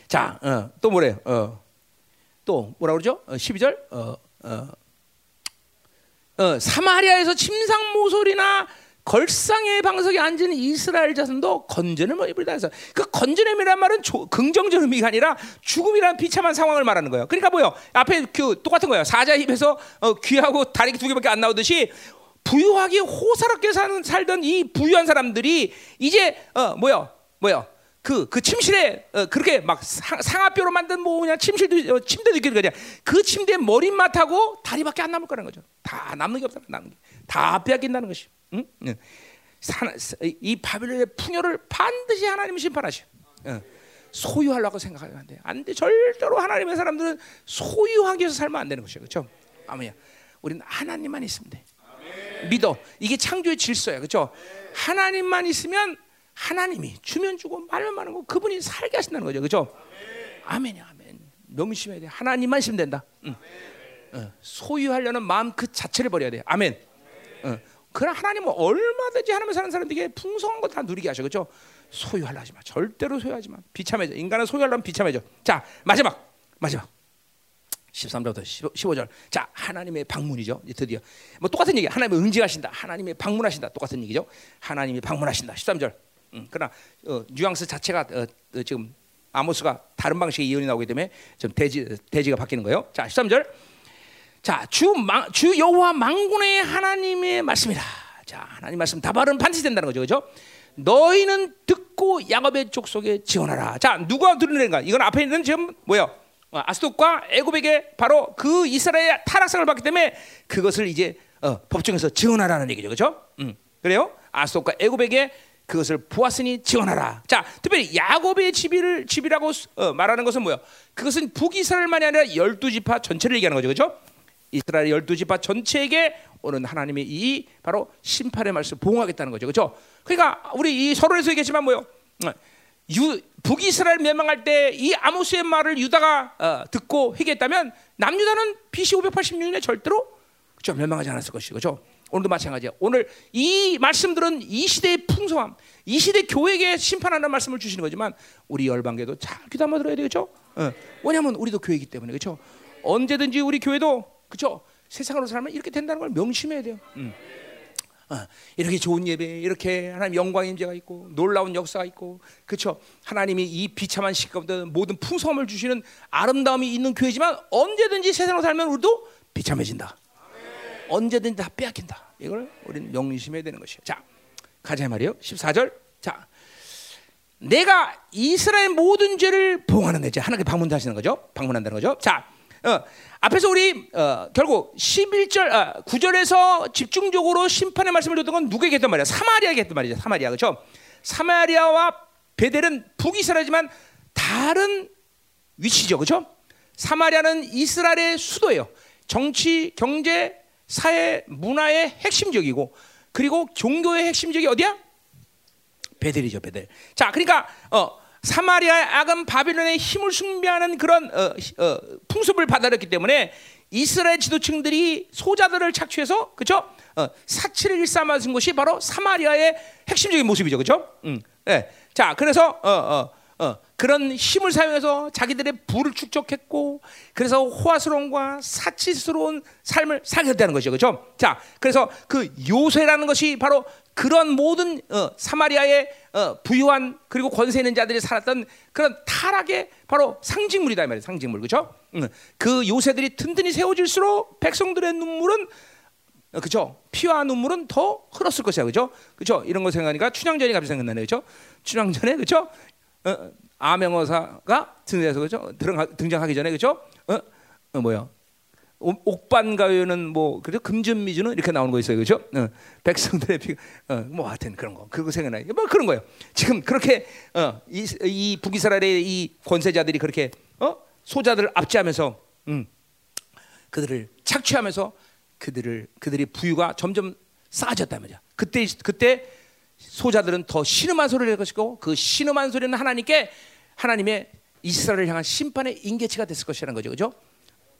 자, 어, 또 뭐래요? 어, 또 뭐라 그러죠? 어, 12절. 어, 어, 어, 사마리아에서 침상 모솔이나 걸상의 방석에 앉은 이스라엘 자손도 건전을 입으리다 해서 그 건전함이란 말은 조, 긍정적 의미가 아니라 죽음이라는 비참한 상황을 말하는 거예요. 그러니까 뭐요? 앞에 그 똑같은 거예요. 사자 입에서 어, 귀하고 다리 두 개밖에 안 나오듯이 부유하게 호사롭게 사는, 살던 이 부유한 사람들이 이제 어, 뭐요? 뭐요? 그, 그 침실에 어, 그렇게 막 상, 상하뼈로 만든 뭐 그냥 침실도 어, 침대도 있게 그냥 그 침대 머리맡하고 다리밖에 안 남을 거라는 거죠. 다 남는 게 없다. 남는 게. 다 빼앗긴다는 것이. 응? 응. 사- 이 바빌론의 풍요를 반드시 하나님이 심판하셔. 어. 소유하려고 생각하면 안 돼. 안 돼. 절대로 하나님의 사람들은 소유하기 위해서 살면 안 되는 것이야. 그렇죠? 아무야. 우리는 하나님만 있으면 돼. 믿어. 이게 창조의 질서야. 그렇죠? 하나님만 있으면 하나님이 주면 주고 말면 많은 거 그분이 살게 하신다는 거죠. 그렇죠? 아멘이 아멘. 명심해야 돼. 하나님만 있으면 된다. 응. 어, 소유하려는 마음 그 자체를 버려야 돼. 아멘. 어. 그러나 하나님은 얼마든지 하나님을 사는 사람들에게 풍성한 거다 누리게 하셔. 그렇죠? 소유하려 하지 마. 절대로 소유하지 마. 비참해져. 인간은 소유하려면 비참해져. 자, 마지막. 마지막. 13절부터 15절. 자, 하나님의 방문이죠. 드디어. 뭐 똑같은 얘기. 하나님의 응징하신다. 하나님의 방문하신다. 똑같은 얘기죠. 하나님이 방문하신다. 13절. 음, 그러나 어, 뉘앙스 자체가 어, 어, 지금 아모스가 다른 방식의 예언이 나오기 때문에 좀 대지 대지가 바뀌는 거예요. 자, 13절. 자, 주, 망, 주 여호와 망군의 하나님의 말씀이라. 자, 하나님 말씀 다발은 반드시 된다는 거죠. 그죠? 너희는 듣고 야곱의 족속에 지원하라. 자, 누가 들으는가? 이건 앞에 있는 지금 뭐야? 어, 아스돗과 애굽에게 바로 그 이스라엘의 타락상을 받기 때문에 그것을 이제 어, 법정에서 지원하라는 얘기죠. 그죠? 음. 그래요? 아스돗과 애굽에게 그것을 보았으니 지원하라. 자, 특별히 야곱의 집이를 집이라고 어, 말하는 것은 뭐야? 그것은 북이스라엘만이 아니라 열두 지파 전체를 얘기하는 거죠. 그죠? 이스라엘 열두 지파 전체에게 오는 하나님의 이 바로 심판의 말씀을 보응하겠다는 거죠. 그렇죠? 그러니까 우리 이 서론에서 얘기했지만 뭐요? 어, 유, 북이스라엘 멸망할 때 이 아모스의 말을 유다가 어, 듣고 회개했다면 남유다는 BC 586년에 절대로 그렇죠? 멸망하지 않았을 것이고 그렇죠? 오늘도 마찬가지야. 오늘 이 말씀들은 이 시대의 풍성함, 이 시대 교회에게 심판하는 말씀을 주시는 거지만 우리 열방계도 잘 귀담아 들어야 되겠죠? 어. 왜냐하면 우리도 교회이기 때문에 그렇죠? 언제든지 우리 교회도 그렇죠? 세상으로 살면 이렇게 된다는 걸 명심해야 돼요. 음. 어, 이렇게 좋은 예배, 이렇게 하나님 영광의 임재가 있고 놀라운 역사가 있고, 그렇죠? 하나님이 이 비참한 시기 가운데 모든 풍성함을 주시는 아름다움이 있는 교회지만 언제든지 세상으로 살면 우리도 비참해진다. 언제든지 다 빼앗긴다. 이걸 우리는 명심해야 되는 것이에요. 자, 가자 말이요. 14절. 자, 내가 이스라엘 모든 죄를 봉하는 데지 하나님께 방문하시는 거죠. 방문한다는 거죠. 자, 어, 앞에서 우리 어, 결국 11절 아, 9절에서 집중적으로 심판의 말씀을 줬던 건 누구에게 했단 말이야? 사마리아에게 했단 말이죠. 사마리아 그렇죠? 사마리아와 베델은 북이스라엘이지만 다른 위치죠. 그렇죠? 사마리아는 이스라엘의 수도예요. 정치, 경제, 사회, 문화의 핵심적이고 그리고 종교의 핵심적이 어디야? 베델이죠, 베델. 자, 그러니까 어 사마리아의 악은 바빌론의 힘을 숭배하는 그런 어, 어, 풍습을 받아들였기 때문에 이스라엘 지도층들이 소자들을 착취해서 그죠? 어, 사치를 일삼아준 것이 바로 사마리아의 핵심적인 모습이죠, 그죠? 음, 네. 자, 그래서 어, 어, 어, 그런 힘을 사용해서 자기들의 부를 축적했고, 그래서 호화스러움과 사치스러운 삶을 살게 되는 것이죠, 그죠? 자, 그래서 그 요새라는 것이 바로 그런 모든 어, 사마리아의 어, 부유한 그리고 권세 있는 자들이 살았던 그런 타락의 바로 상징물이다 이 말이에요. 상징물 그죠? 응. 그 요새들이 든든히 세워질수록 백성들의 눈물은 어, 그죠? 피와 눈물은 더 흘렀을 것이야 그죠? 그죠? 이런 거 생각하니까 춘향전이 갑자기 생각나네 그죠? 춘향전에 그죠? 어, 아명어사가 등장해서 그죠? 등장하기 전에 그죠? 어, 어 뭐야? 옥반가요는 뭐 그죠 금전미주는 이렇게 나오는 거 있어요 그죠 어, 백성들의 피, 어, 뭐 하여튼 그런 거 그거 생각나요 뭐 그런 거예요 지금 그렇게 어, 이, 이 북이스라엘의 이 권세자들이 그렇게 어? 소자들을 압제하면서 음, 그들을 착취하면서 그들을 그들의 부유가 점점 말이야 그때 그때 소자들은 더 신음한 소리를 할 것이고 그 신음한 소리는 하나님께 하나님의 이스라엘을 향한 심판의 인계치가 됐을 것이라는 거죠 그죠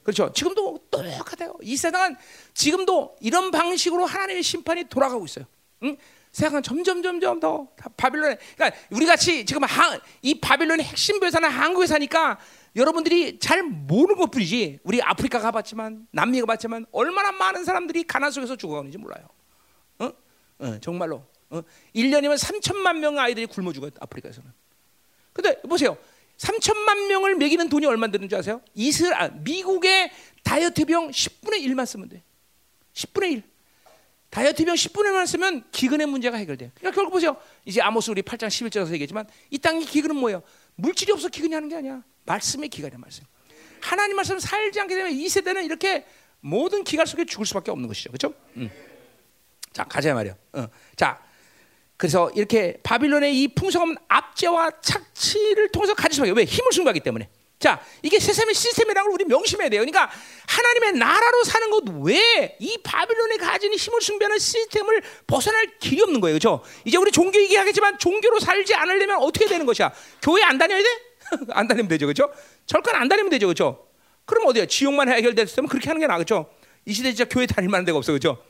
그렇죠. 지금도 똑같아요. 이 세상은 지금도 이런 방식으로 하나님의 심판이 돌아가고 있어요. 응? 세상은 점점 점점 더 바빌론에 그러니까 우리 같이 지금 한, 이 바빌론의 핵심 교사는 한국에 사니까 여러분들이 잘 모르는 것뿐이지 우리 아프리카 가봤지만 남미 가봤지만 얼마나 많은 사람들이 가난 속에서 죽어가는지 몰라요. 어? 어, 정말로 어? 1년이면 3천만 명 아이들이 굶어 죽어요 아프리카에서는. 근데 보세요. 3천만 명을 먹이는 돈이 얼마 드는 줄 아세요? 이스라 아, 미국의 다이어트 병 10분의 1만 쓰면 돼. 10분의 1. 다이어트 병 10분의 1만 쓰면 기근의 문제가 해결돼. 그러니까 결국 보세요. 이제 아모스 우리 8장 11절에서 얘기했지만 이 땅의 기근은 뭐예요? 물질이 없어 기근이 하는 게 아니야. 말씀의 기간이야 말씀. 하나님 말씀 살지 않게 되면 이 세대는 이렇게 모든 기갈 속에 죽을 수밖에 없는 것이죠. 그렇죠? 음. 자 가자 말이야. 어. 자 그래서 이렇게 바빌론의 이 풍성한 압제와 착취를 통해서 가질 수밖에 왜 힘을 숭배하기 때문에. 자 이게 세상의 시스템이라는 걸 우리 명심해야 돼요. 그러니까 하나님의 나라로 사는 것 외에 이 바빌론에 가진 힘을 숭배하는 시스템을 벗어날 길이 없는 거예요. 그렇죠? 이제 우리 종교 얘기하겠지만 종교로 살지 않으려면 어떻게 되는 것이야? 교회 안 다녀야 돼? 안 다니면 되죠. 그렇죠? 절간 안 다니면 되죠. 그렇죠? 그럼 어디야? 지옥만 해결됐으면 그렇게 하는 게 나겠죠. 이 시대 진짜 교회 다닐 만한 데가 없어. 그렇죠?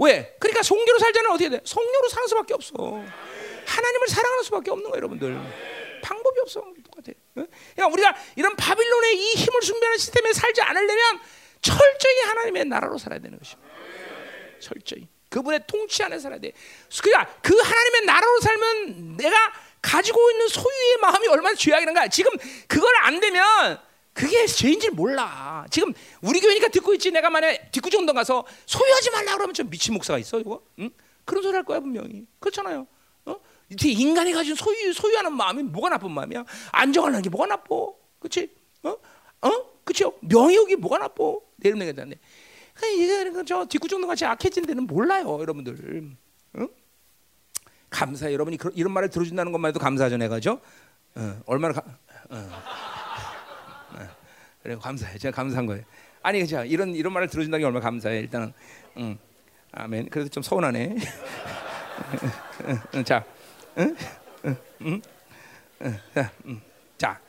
응? 왜? 그러니까 성교로 살자는 어떻게 돼? 성교로 사는 수밖에 없어. 하나님을 사랑하는 수밖에 없는 거예요, 여러분들. 방법이 없어. 그러니까 우리가 이런 바빌론의 이 힘을 숭배하는 시스템에 살지 않으려면 철저히 하나님의 나라로 살아야 되는 것입니다. 철저히 그분의 통치 안에 살아야 돼. 그러니까 그 하나님의 나라로 살면 내가 가지고 있는 소유의 마음이 얼마나 죄악이란가. 지금 그걸 안 되면 그게 죄인지 몰라. 지금 우리 교회니까 듣고 있지. 내가 만약 뒷구정동 가서 소유하지 말라 그러면 좀 미친 목사가 있어 이거. 응? 그런 소리 할 거야 분명히. 그렇잖아요. 어? 인간이 가진 소유 소유하는 마음이 뭐가 나쁜 마음이야? 안정하는 게 뭐가 나빠? 그렇지? 어? 어? 그렇죠? 명예욕이 뭐가 나빠? 내름 내겠다는데. 이게 저 뒷구정동 같이 악해진 데는 몰라요, 여러분들. 응? 감사 여러분이 이런 말을 들어준다는 것만 해도 감사하죠, 내가 죠? 어, 얼마나 가, 어. 그래 감사해. 제가 감사한 거예요. 아니 그죠? 이런 이런 말을 들어준다는 게 얼마나 감사해. 일단은 음. 아멘. 그래도 좀 서운하네. 자? 자,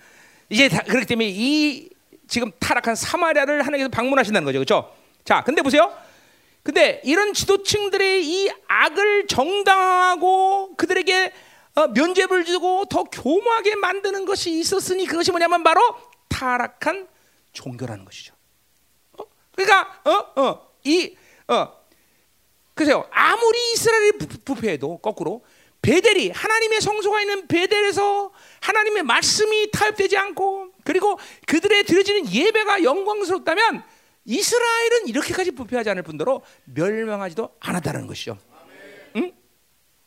이제 다, 그렇기 때문에 이 지금 타락한 사마리아를 하나님께서 방문하신다는 거죠, 그렇죠? 자, 근데 보세요. 근데 이런 지도층들의 이 악을 정당하고 그들에게 어, 면죄부를 주고 더 교묘하게 만드는 것이 있었으니 그것이 뭐냐면 바로 타락한 종교라는 것이죠. 어? 그러니까 어 어 이 어. 그래서 아무리 이스라엘이 부패해도 거꾸로 베델이 하나님의 성소가 있는 베델에서 하나님의 말씀이 타협되지 않고 그리고 그들의 드려지는 예배가 영광스럽다면 이스라엘은 이렇게까지 부패하지 않을 뿐더러 멸망하지도 않았다는 것이죠. 응?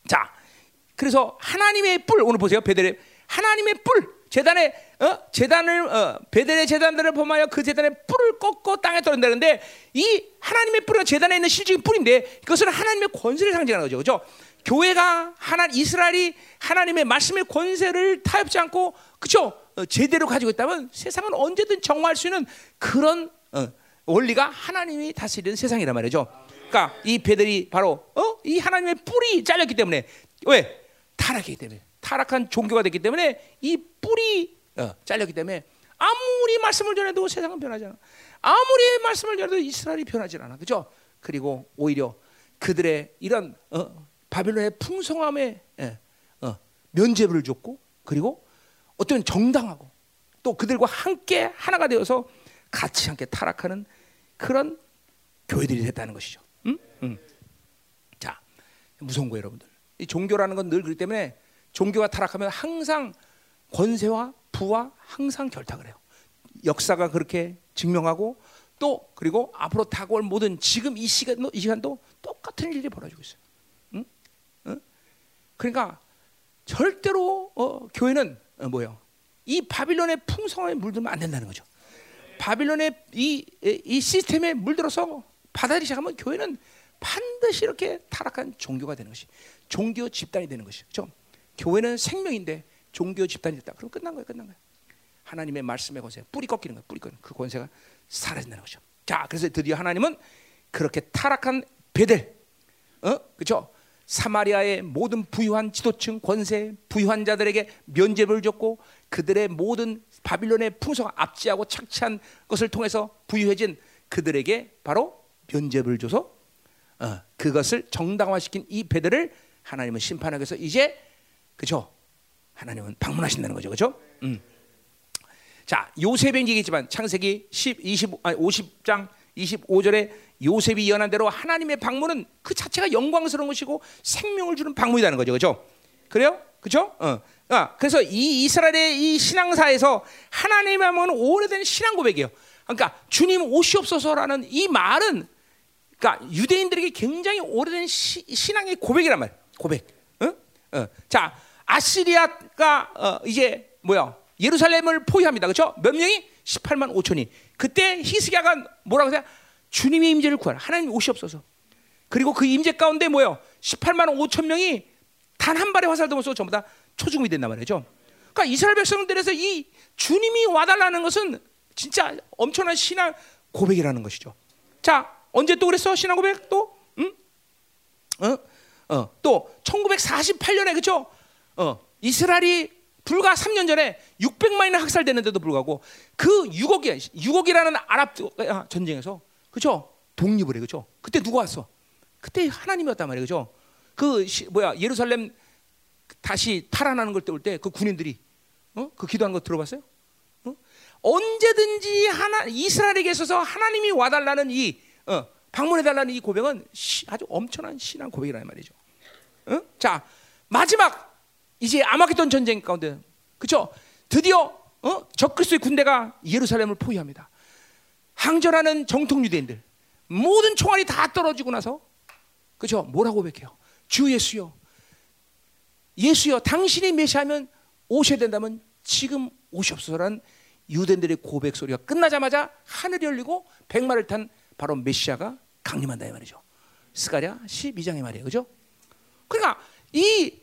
자, 그래서 하나님의 뿔 오늘 보세요 베델의 하나님의 뿔 재단에 어? 재단을 어, 베델의 재단들을 범하여 그 재단의 뿔을 꺾고 땅에 떨어진다는데 이 하나님의 뿔은 재단에 있는 실질적인 뿔인데 그것은 하나님의 권세를 상징하는 거죠. 그죠? 교회가 하나 이스라엘이 하나님의 말씀의 권세를 타협지 않고 그죠? 어, 제대로 가지고 있다면 세상은 언제든 정화할 수 있는 그런 어, 원리가 하나님이 다스리는 세상이란 말이죠. 그러니까 이 베델이 바로 어? 이 하나님의 뿔이 잘렸기 때문에 왜 타락했기 때문에 타락한 종교가 됐기 때문에 이 뿔이 어, 잘렸기 때문에 아무리 말씀을 전해도 세상은 변하지 않아. 아무리 말씀을 전해도 이스라엘이 변하지 않아. 그죠? 그리고 오히려 그들의 이런 어, 바빌론의 풍성함에 예, 어, 면죄부를 줬고 그리고 어떤 정당하고 또 그들과 함께 하나가 되어서 같이 함께 타락하는 그런 교회들이 됐다는 것이죠. 음? 음. 자, 무서운 거예요, 여러분들. 이 종교라는 건 늘 그렇기 때문에 종교가 타락하면 항상 권세와 부와 항상 결탁을 해요. 역사가 그렇게 증명하고 또 그리고 앞으로 다가올 모든 지금 이 시간도 이 시간도 똑같은 일이 벌어지고 있어요. 응? 응? 그러니까 절대로 어, 교회는 어, 뭐요? 이 바빌론의 풍성함에 물들면 안 된다는 거죠. 바빌론의 이, 이 시스템에 물들어서 바다리 시작하면 교회는 반드시 이렇게 타락한 종교가 되는 것이 종교 집단이 되는 것이 그렇죠? 교회는 생명인데 종교 집단이 됐다. 그럼 끝난 거예요. 끝난 거예요. 하나님의 말씀의 권세, 뿌리 꺾이는 거예요. 뿌리 꺾이는 그 권세가 사라진다는 거죠. 자, 그래서 드디어 하나님은 그렇게 타락한 베델, 어, 그렇죠? 사마리아의 모든 부유한 지도층, 권세, 부유한 자들에게 면죄를 줬고 그들의 모든 바빌론의 풍성을 압지하고 착취한 것을 통해서 부유해진 그들에게 바로 면죄를 줘서 어, 그것을 정당화시킨 이 베델을 하나님은 심판하기 위해서 이제 그죠? 하나님은 방문하신다는 거죠. 그죠? 음. 자, 요셉의 얘기지만 창세기 10, 20, 아니 50장 25절에 요셉이 예언한 대로 하나님의 방문은 그 자체가 영광스러운 것이고 생명을 주는 방문이라는 거죠. 그죠? 그래요? 그죠? 어. 아, 그래서 이 이스라엘의 이 신앙사에서 하나님의 방문은 오래된 신앙 고백이에요. 그러니까 주님 오시옵소서라는 이 말은 그러니까 유대인들에게 굉장히 오래된 시, 신앙의 고백이란 말. 고백. 어? 어. 자, 아시리아가 어, 이제 뭐야 예루살렘을 포위합니다. 그렇죠? 몇 명이 18만 5천이. 그때 히스기야가 뭐라고 해요? 주님의 임재를 구하라. 하나님 오시옵소서. 그리고 그 임재 가운데 뭐요? 18만 5천 명이 단 한 발의 화살도 못 쏘고 전부 다 초중이 된단 말이죠. 그러니까 이스라엘 백성들에서 이 주님이 와달라는 것은 진짜 엄청난 신앙 고백이라는 것이죠. 자, 언제 또 그랬어? 신앙 고백 또? 응? 어? 어, 또 1948년에 그죠? 어, 이스라엘이 불과 3년 전에 600만이나 학살되는데도 불구하고 그 6억이 6억이라는 아랍 전쟁에서 그죠? 독립을 해 그죠? 그때 누가 왔어? 그때 하나님이었단 말이에요. 그죠? 그 시, 뭐야 예루살렘 다시 탈환하는 걸 때 올 때 그 군인들이 어? 그 기도하는 거 들어봤어요? 어? 언제든지 하나 이스라엘에게 있어서 하나님이 와달라는 이 어, 방문해 달라는 이 고백은 시, 아주 엄청난 신앙 고백이라는 말이죠. 어? 자 마지막 이제 아마겟돈 전쟁 가운데 그렇죠? 드디어 어? 적그리스도의 군대가 예루살렘을 포위합니다. 항전하는 정통 유대인들 모든 총알이 다 떨어지고 나서 그죠? 뭐라고 고백해요? 주 예수여, 예수여, 당신이 메시하면 오셔야 된다면 지금 오시옵소서라는 유대인들의 고백 소리가 끝나자마자 하늘이 열리고 백마를 탄 바로 메시아가 강림한다 이 말이죠. 스가랴 12장의 말이에요. 그죠? 그러니까 이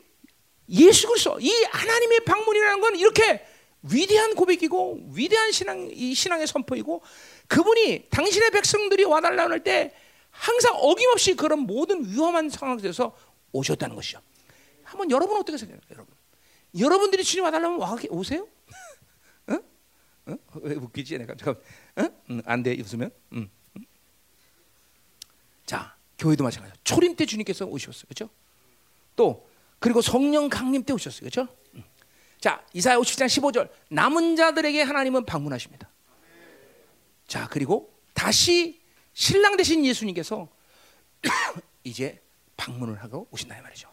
예수 그리스도 이 하나님의 방문이라는 건 이렇게 위대한 고백이고 위대한 신앙 이 신앙의 선포이고 그분이 당신의 백성들이 와달라고 할때 항상 어김없이 그런 모든 위험한 상황에서 오셨다는 것이죠. 한번 여러분 어떻게 생각해요, 여러분? 여러분들이 주님 와달라면 와 오세요? 응? 응? 왜 웃기지 내가 잠깐? 응? 응, 안돼 웃으면. 응. 자, 교회도 마찬가지. 초림 때 주님께서 오셨어요, 그렇죠? 또 그리고 성령 강림 때 오셨어요, 그렇죠? 자, 이사야 57장 15절 남은 자들에게 하나님은 방문하십니다. 자, 그리고 다시 신랑 되신 예수님께서 이제 방문을 하고 오신다 이 말이죠.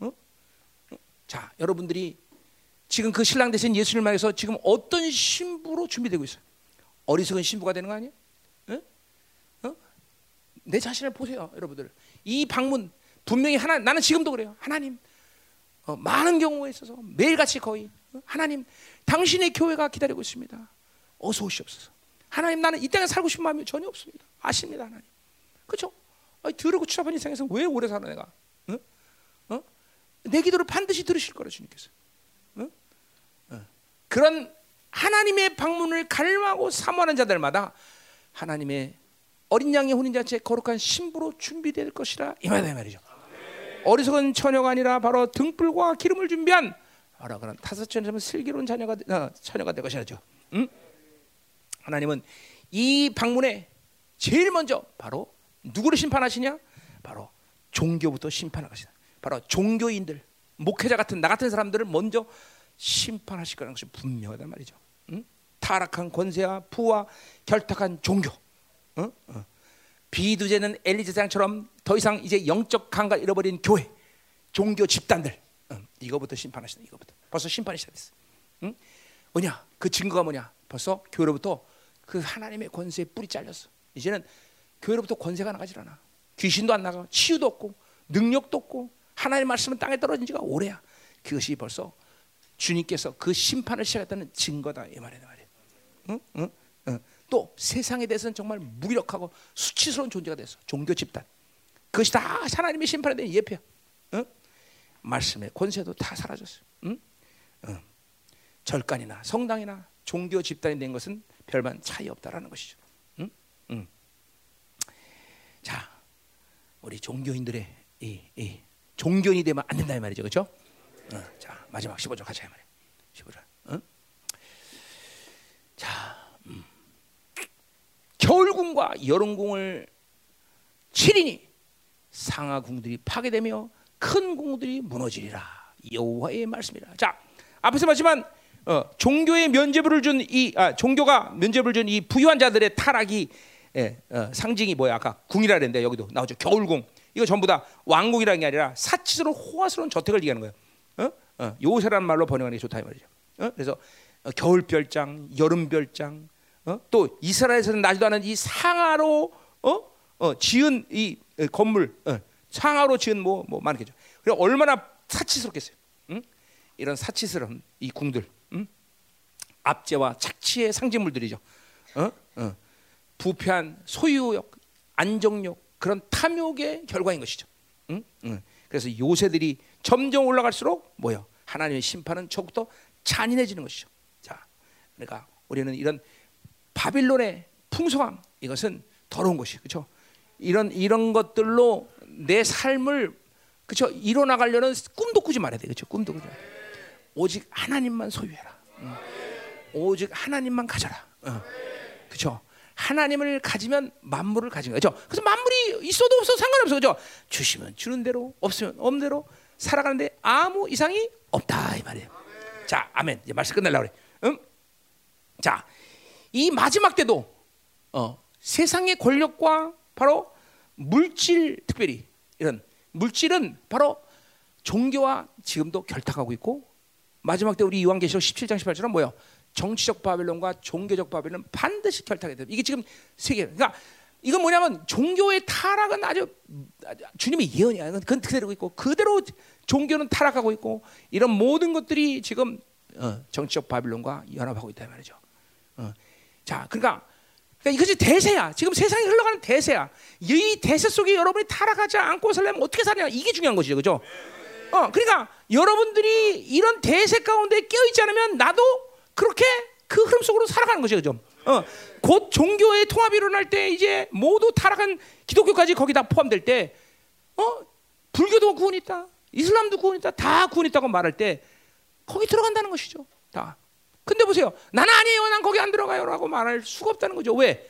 어? 자, 여러분들이 지금 그 신랑 되신 예수님을 말해서 지금 어떤 신부로 준비되고 있어요? 어리석은 신부가 되는 거 아니에요? 어? 어? 내 자신을 보세요, 여러분들. 이 방문 분명히 하나 나는 지금도 그래요. 하나님 어, 많은 경우에 있어서 매일같이 거의 어? 하나님 당신의 교회가 기다리고 있습니다. 어서 오시옵소서. 하나님 나는 이 땅에 살고 싶은 마음이 전혀 없습니다. 아십니다, 하나님. 그렇죠? 들으고 추잡한 인생에서 왜 오래 살아 내가? 어? 어? 내 기도를 반드시 들으실 거라 주님께서. 어? 어. 그런 하나님의 방문을 갈망하고 사모하는 자들마다 하나님의 어린 양의 혼인 자체 거룩한 신부로 준비될 것이라 이 말이죠. 어리석은 처녀가 아니라 바로 등불과 기름을 준비한 바로 그런 타사천처럼 슬기로운 자녀가 어, 처녀가 될 것이라죠. 응? 하나님은 이 방문에 제일 먼저 바로 누구를 심판하시냐? 바로 종교부터 심판하시다. 바로 종교인들, 목회자 같은 나 같은 사람들을 먼저 심판하실 거라는 것이 분명하단 말이죠. 응? 타락한 권세와 부와 결탁한 종교. 어? 어. 비두제는 엘리제장처럼 더 이상 이제 영적 감각 잃어버린 교회, 종교 집단들 응. 이거부터 심판하시다. 이거부터 벌써 심판이 시작됐어. 응? 뭐냐? 그 증거가 뭐냐? 벌써 교회로부터 그 하나님의 권세에 뿌리 잘렸어. 이제는 교회로부터 권세가 나가질 않아. 귀신도 안 나가, 치유도 없고, 능력도 없고, 하나님의 말씀은 땅에 떨어진 지가 오래야. 그것이 벌써 주님께서 그 심판을 시작했다는 증거다 이 말이야, 말이야. 응? 응? 응. 또 세상에 대해서는 정말 무기력하고 수치스러운 존재가 됐어. 종교 집단. 그것이 다 하나님의 심판에 대한 예표야. 응? 말씀의 권세도 다 사라졌어. 응? 응. 절간이나 성당이나 종교 집단이 된 것은 별반 차이 없다라는 것이죠. 응? 응. 자, 우리 종교인들의 이, 이 종교인이 되면 안 된다 이 말이죠, 그렇죠? 어, 자, 마지막 15절 같이 해 말이야. 15절. 응? 자, 음. 겨울궁과 여름궁을 치리니 상하궁들이 파괴되며 큰 궁들이 무너지리라. 여호와의 말씀이라. 자, 앞에서 봤지만 어, 종교의 면죄부를 준 이 아, 종교가 면죄부를 준 이 부유한 자들의 타락이 예, 어, 상징이 뭐야? 아까 궁이라 그랬는데 여기도 나오죠. 겨울궁. 이거 전부 다 왕궁이라는 게 아니라 사치스러운 호화스러운 저택을 얘기하는 거예요. 어? 어, 요새라는 말로 번역하는 게 좋다 이 말이죠. 어? 그래서 어, 겨울 별장, 여름 별장, 어? 또 이스라엘에서는 나지도 않은 이 상하로 지은 이 건물, 상하로 지은 뭐, 뭐 많겠죠. 그리고 얼마나 사치스럽겠어요. 응? 이런 사치스러운 이 궁들. 압제와 착취의 상징물들이죠. 어? 어. 부패한 소유욕, 안정욕, 그런 탐욕의 결과인 것이죠. 응? 응. 그래서 요새들이 점점 올라갈수록 뭐요? 하나님의 심판은 저부터 잔인해지는 것이죠. 자, 그러니까 우리는 이런 바빌론의 풍성함 이것은 더러운 것이 그렇죠. 이런 이런 것들로 내 삶을 그렇죠 이뤄 나가려는 꿈도 꾸지 말아야 돼 그렇죠. 꿈도 꾸지. 오직 하나님만 소유해라. 응. 오직 하나님만 가져라. 응. 그렇죠. 하나님을 가지면 만물을 가진 거죠. 그래서 만물이 있어도 없어도 상관없어. 그죠? 주시면 주는 대로, 없으면 없는 대로 살아가는데 아무 이상이 없다 이 말이에요. 자, 아멘. 이제 말씀 끝내려고 그래. 응? 자, 이 마지막 때도 어, 세상의 권력과 바로 물질 특별히 이런 물질은 바로 종교와 지금도 결탁하고 있고 마지막 때 우리 요한계시록 17장 18절은 뭐예요? 정치적 바빌론과 종교적 바빌론 반드시 결탁이 돼. 이게 지금 세계. 그러니까 이건 뭐냐면 종교의 타락은 아주, 주님의 예언이야. 그건 그대로 있고 그대로 종교는 타락하고 있고 이런 모든 것들이 지금 어, 정치적 바빌론과 연합하고 있다 말이죠. 어. 자, 그러니까, 그러니까 이것이 대세야. 지금 세상이 흘러가는 대세야. 이 대세 속에 여러분이 타락하지 않고 살려면 어떻게 사냐? 이게 중요한 것이죠, 그렇죠? 어, 그러니까 여러분들이 이런 대세 가운데 끼어 있지 않으면 나도 그렇게 그 흐름 속으로 살아가는 거죠, 그죠? 어, 곧 종교의 통합이 일어날 때 이제 모두 타락한 기독교까지 거기다 포함될 때, 어, 불교도 구원 있다, 이슬람도 구원 있다, 다 구원 있다고 말할 때 거기 들어간다는 것이죠, 다. 근데 보세요, 나는 아니에요, 난 거기 안 들어가요 라고 말할 수가 없다는 거죠. 왜?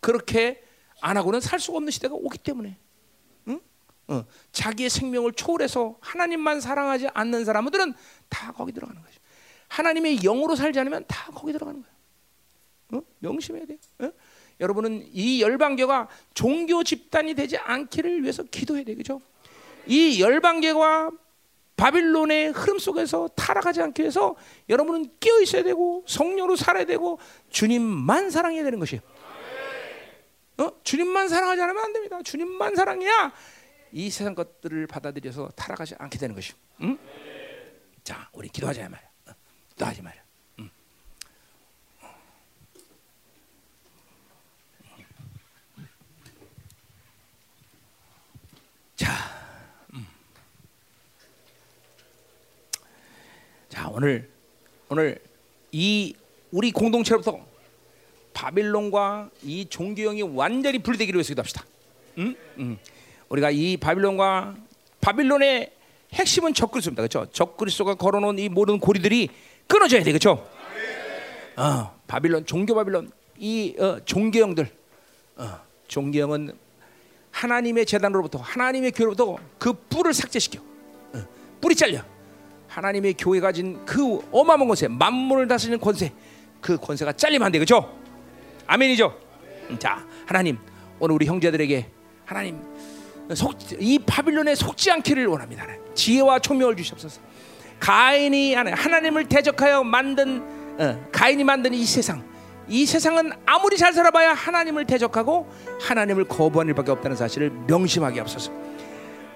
그렇게 안 하고는 살 수가 없는 시대가 오기 때문에. 응? 어, 자기의 생명을 초월해서 하나님만 사랑하지 않는 사람들은 다 거기 들어가는 거죠. 하나님의 영으로 살지 않으면 다 거기 들어가는 거예요. 어? 명심해야 돼요. 어? 여러분은 이 열방교가 종교 집단이 되지 않기를 위해서 기도해야. 그죠? 이 열방교가 바빌론의 흐름 속에서 타락하지 않기 위해서 여러분은 끼어 있어야 되고 성령으로 살아야 되고 주님만 사랑해야 되는 것이에요. 어? 주님만 사랑하지 않으면 안 됩니다. 주님만 사랑해야 이 세상 것들을 받아들여서 타락하지 않게 되는 것이요. 응? 자, 우리 기도하자 말이야. 또 하지 말아. 음. 자, 자 오늘 오늘 이 우리 공동체로부터 바빌론과 이 종교형이 완전히 분리되기를 위해서 기도합시다. 음? 음. 우리가 이 바빌론과 바빌론의 핵심은 적그리스도입니다. 그렇죠? 적그리스도가 걸어놓은 이 모든 고리들이 끊어져야 돼, 그렇죠? 어, 바빌론 종교 바빌론 이 어, 종교형들, 어, 종교형은 하나님의 재단으로부터 하나님의 교로부터 그 뿔을 삭제시켜, 어, 뿔이 잘려. 하나님의 교회 가진 그 어마어마한 권세, 만물을 다스리는 권세, 그 권세가 잘리면 안 돼, 그렇죠? 아멘이죠. 음, 자, 하나님 오늘 우리 형제들에게 하나님 속, 이 바빌론에 속지 않기를 원합니다. 지혜와 총명을 주시옵소서. 가인이 하나님을 대적하여 만든 어, 가인이 만든 이 세상 이 세상은 아무리 잘 살아봐야 하나님을 대적하고 하나님을 거부하는 일밖에 없다는 사실을 명심하게 앞서서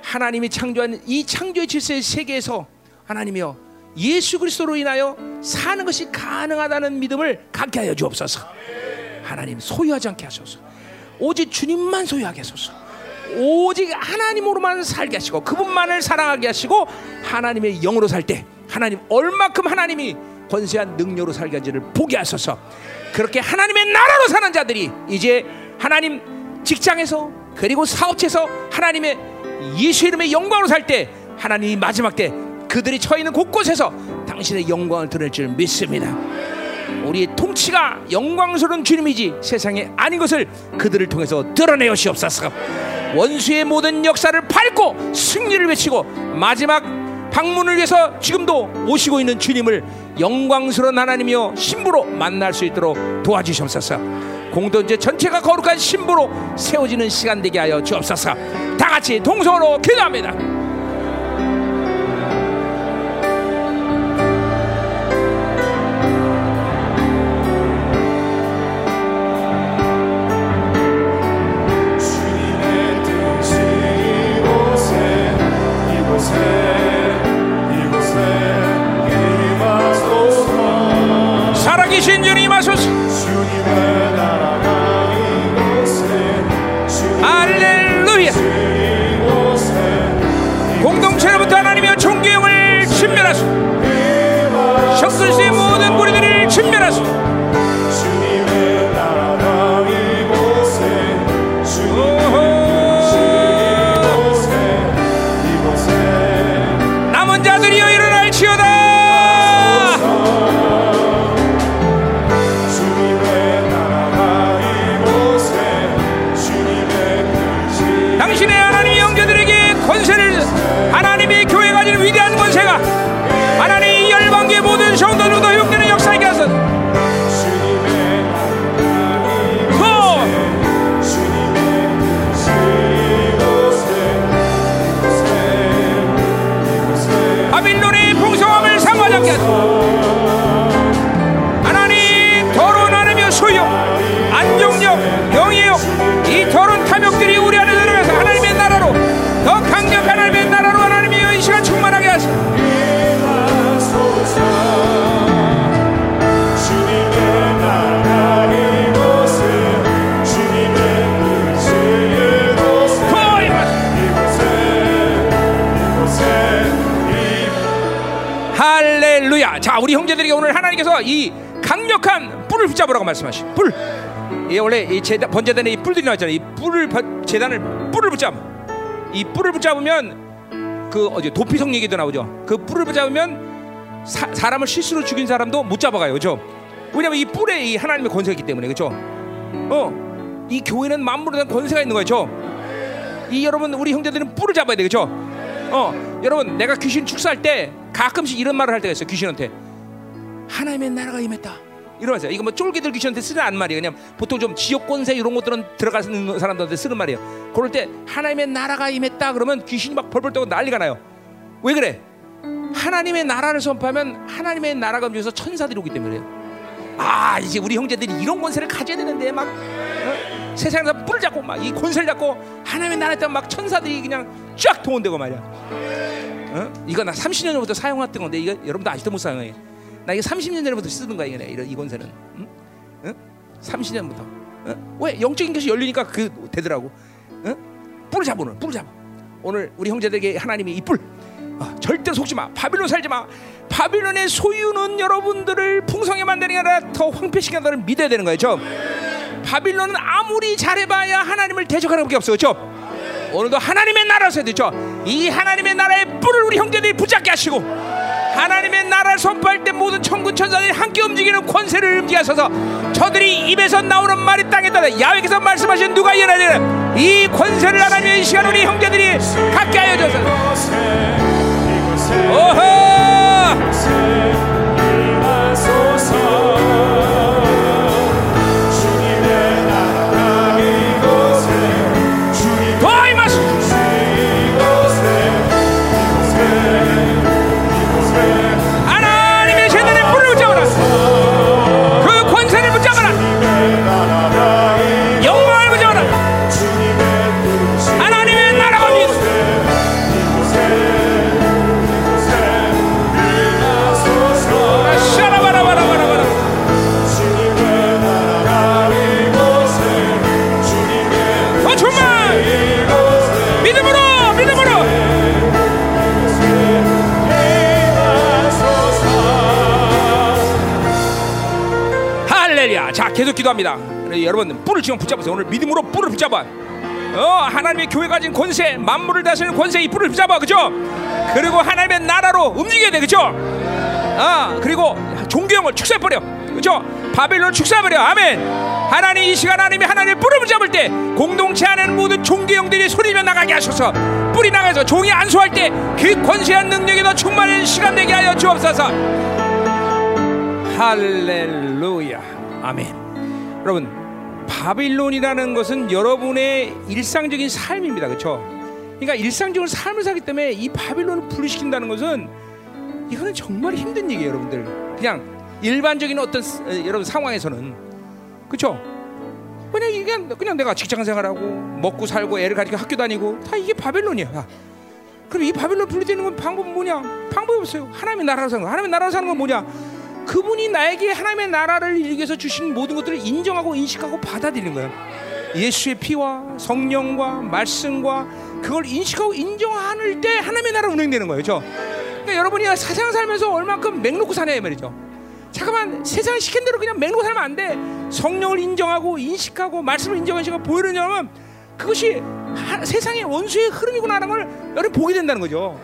하나님이 창조한 이 창조의 질서의 세계에서 하나님이여 예수 그리스도로 인하여 사는 것이 가능하다는 믿음을 갖게 하여 주옵소서. 하나님 소유하지 않게 하소서. 오직 주님만 소유하게 하소서. 오직 하나님으로만 살게 하시고 그분만을 사랑하게 하시고 하나님의 영으로 살 때 하나님 얼마큼 하나님이 권세한 능력으로 살게 한지를 보게 하소서. 그렇게 하나님의 나라로 사는 자들이 이제 하나님 직장에서 그리고 사업체에서 하나님의 예수 이름의 영광으로 살 때 하나님이 마지막 때 그들이 처해 있는 곳곳에서 당신의 영광을 드러낼 줄 믿습니다. 우리의 통치가 영광스러운 주님이지 세상에 아닌 것을 그들을 통해서 드러내어 시옵소서. 원수의 모든 역사를 밟고 승리를 외치고 마지막 방문을 위해서 지금도 오시고 있는 주님을 영광스러운 하나님이여 신부로 만날 수 있도록 도와주시옵소서. 공동체 전체가 거룩한 신부로 세워지는 시간 되게 하여 주옵소서. 다 같이 동성으로 기도합니다. 진멸하소. 적그리스의 모든 무리들을 주 우리 형제들에게 오늘 하나님께서 이 강력한 뿔을 붙잡으라고 말씀하시. 뿔. 이 원래 이 제단 번제단에 이 뿔들이 나왔잖아요. 이 뿔을 버- 제단을 뿔을 붙잡. 이 뿔을 붙잡으면 그 어제 도피성 얘기도 나오죠. 그 뿔을 붙잡으면 사, 사람을 실수로 죽인 사람도 못 잡아가요. 그죠? 왜냐면 이 뿔에 이 하나님의 권세가 있기 때문에. 그죠? 어. 이 교회는 만물에 대한 권세가 있는 거죠. 이 여러분 우리 형제들은 뿔을 잡아야 되겠죠. 어, 여러분 내가 귀신 축사할 때 가끔씩 이런 말을 할 때가 있어요. 귀신한테 하나님의 나라가 임했다. 이러면서 이거 뭐 쫄기들 귀신한테 쓰는 안 말이에요. 그냥 보통 좀 지역 권세 이런 것들은 들어가는 사람들한테 쓰는 말이에요. 그럴 때 하나님의 나라가 임했다 그러면 귀신이 막 벌벌 떠고 난리가 나요. 왜 그래? 하나님의 나라를 선포하면 하나님의 나라가 움직여서 천사들이 오기 때문에요. 아 이제 우리 형제들이 이런 권세를 가져야 되는데 막 어? 세상에서 뿔을 잡고 막 이 권세를 잡고 하나님의 나라에 막 천사들이 그냥 쫙 동원되고 말이야. 어? 이거 나 30년 전부터 사용했던 건데 이거 여러분도 아직도 못 사용해. 나 이거 30년 전부터 쓰는 거야 이거 이런 이 권세는. 응? 응? 30년부터. 어? 왜 영적인 것이 열리니까 그 되더라고. 어? 뿔을 잡아 오늘 뿔을 잡아. 오늘 우리 형제들에게 하나님이 이 뿔. 어, 절대 속지 마. 바빌론 살지 마. 바빌론의 소유는 여러분들을 풍성하게 만드는 게 아니라 더 황폐시킨다를 믿어야 되는 거죠. 바빌론은 아무리 잘해봐야 하나님을 대적하는 게 없어, 그렇죠? 오늘도 하나님의 써야 되죠. 이 하나님의 나라의 뿔을 우리 형제들이 붙잡게 하시고 하나님의 나라를 선포할 때 모든 천군 천사들이 함께 움직이는 권세를 움직여서서. 저들이 입에서 나오는 말이 땅에 따라 야외께서 말씀하신 누가 일어나냐 이 권세를 하나님의 이 시간 우리 형제들이 갖게 하여 이곳에 오호 기도합니다. 여러분 뿔을 지금 붙잡으세요. 오늘 믿음으로 뿔을 붙잡아. 어, 하나님의 교회 가진 권세, 만물을 다스리는 권세 이 뿔을 붙잡아, 그죠? 그리고 하나님의 나라로 움직여야 돼, 그죠? 아, 그리고 종교형을 축소해 버려, 그죠? 바벨론 축소해 버려, 아멘. 하나님 이 시간 하나님이 하나님의 뿔을 붙잡을 때 공동체 안에는 모든 종교형들이 소리며 나가게 하소서. 뿔이 나가서 종이 안수할 때 그 권세한 능력이 더 충만한 시간 되게 하여 주옵소서. 할렐루야 아멘 여러분 바빌론이라는 것은 여러분의 일상적인 삶입니다 그렇죠 그러니까 일상적인 삶을 살기 때문에 이 바빌론을 분리시킨다는 것은 이거는 정말 힘든 얘기예요 여러분들 그냥 일반적인 어떤 여러분 상황에서는 그렇죠 그냥 이게 그냥 내가 직장 생활하고 먹고 살고 애를 가리켜 학교 다니고 다 이게 바빌론이야 다. 그럼 이 바빌론 분리되는 건 방법은 뭐냐? 방법이 없어요. 하나님의 나라로 사는 거. 하나님의 나라로 사는 건 뭐냐? 그분이 나에게 하나님의 나라를 위해서 주신 모든 것들을 인정하고 인식하고 받아들이는 거야. 예수의 피와 성령과 말씀과 그걸 인식하고 인정하는 때 하나님의 나라가 운행되는 거예요. 그렇죠? 그러니까 여러분이 세상 살면서 얼만큼 맹놓고 사냐 이 말이죠. 잠깐만 세상 시킨 대로 그냥 맹놓고 살면 안 돼. 성령을 인정하고 인식하고 말씀을 인정하는 시간 보이느냐면 그것이 하- 세상의 원수의 흐름이구나라는 걸 여러분 보게 된다는 거죠.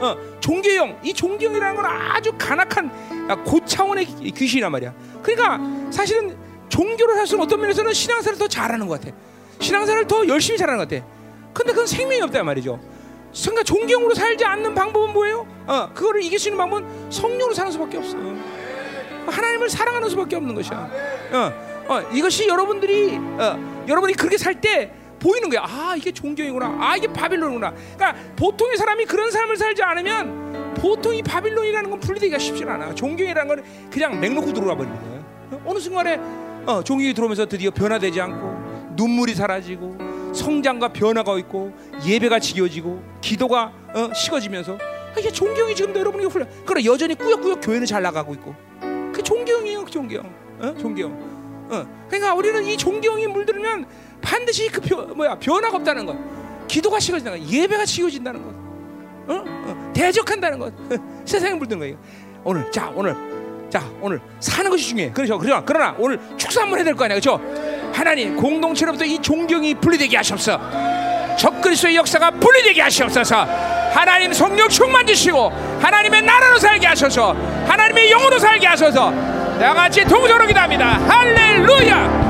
어, 종교형 이 종교형이라는 건 아주 간악한 아, 고차원의 귀- 귀신이란 말이야. 그러니까 사실은 종교로 살수록 어떤 면에서는 신앙생활을 더 잘하는 것 같아. 신앙생활을 더 열심히 잘하는 것 같아. 근데 그건 생명이 없단 말이죠. 그러니까 존경으로 살지 않는 방법은 뭐예요? 어, 그거를 이길 수 있는 방법은 성령으로 사는 수밖에 없어. 하나님을 사랑하는 수밖에 없는 것이야. 어, 어, 이것이 여러분들이 어, 여러분이 그렇게 살 때 보이는 거야. 아 이게 종교이구나. 아 이게 바빌론이구나. 그러니까 보통의 사람이 그런 삶을 살지 않으면 보통 이 바빌론이라는 건 분리되기가 쉽지 않아. 종교이라는 건 그냥 맹놓고 들어와 버리는 거야. 어, 어느 순간에 어, 종교에 들어오면서 드디어 변화되지 않고 눈물이 사라지고 성장과 변화가 있고 예배가 지겨지고 기도가 어, 식어지면서 아, 이게 존경이 지금도 여러분에게 훈련. 그래 여전히 꾸역꾸역 교회는 잘 나가고 있고 그 존경이에요, 그 존경. 어? 존경. 어. 그러니까 우리는 이 존경이 물들면 반드시 그 변, 뭐야 변화가 없다는 것, 기도가 식어진다는 것, 예배가 지겨진다는 것, 어? 어. 대적한다는 것, 세상에 물드는 거예요. 오늘 자 오늘 자 오늘 사는 것이 중요해. 그렇죠. 그러나 그러나 오늘 축사 한번 해야 될 거 아니야, 그렇죠? 하나님 공동체로부터 이 존경이 분리되게 하셨어. 적그리스도의 역사가 분리되게 하시옵소서. 하나님 성령 충만 주시고 하나님의 나라로 살게 하소서. 하나님의 영으로 살게 하소서. 다 같이 동서로 기도합니다. 할렐루야.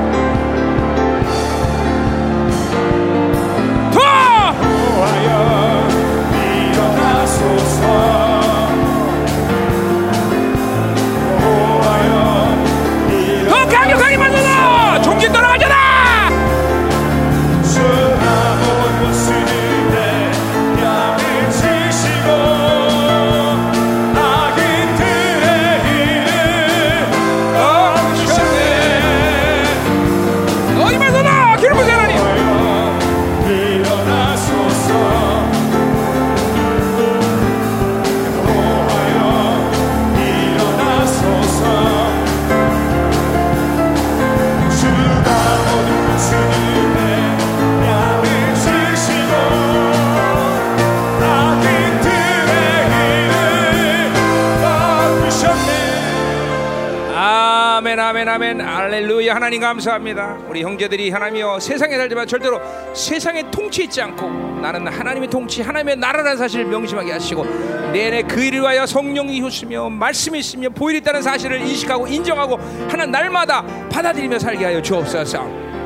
아멘 알렐루야. 하나님 감사합니다. 우리 형제들이 하나님이여 세상에 살지만 절대로 세상에 통치 있지 않고 나는 하나님의 통치 하나님의 나라라는 사실을 명심하게 하시고 내내 그 일을 위하여 성령이 있으며 말씀이 있으며 보일이 있다는 사실을 인식하고 인정하고 하나님 날마다 받아들이며 살게 하여 주옵소서.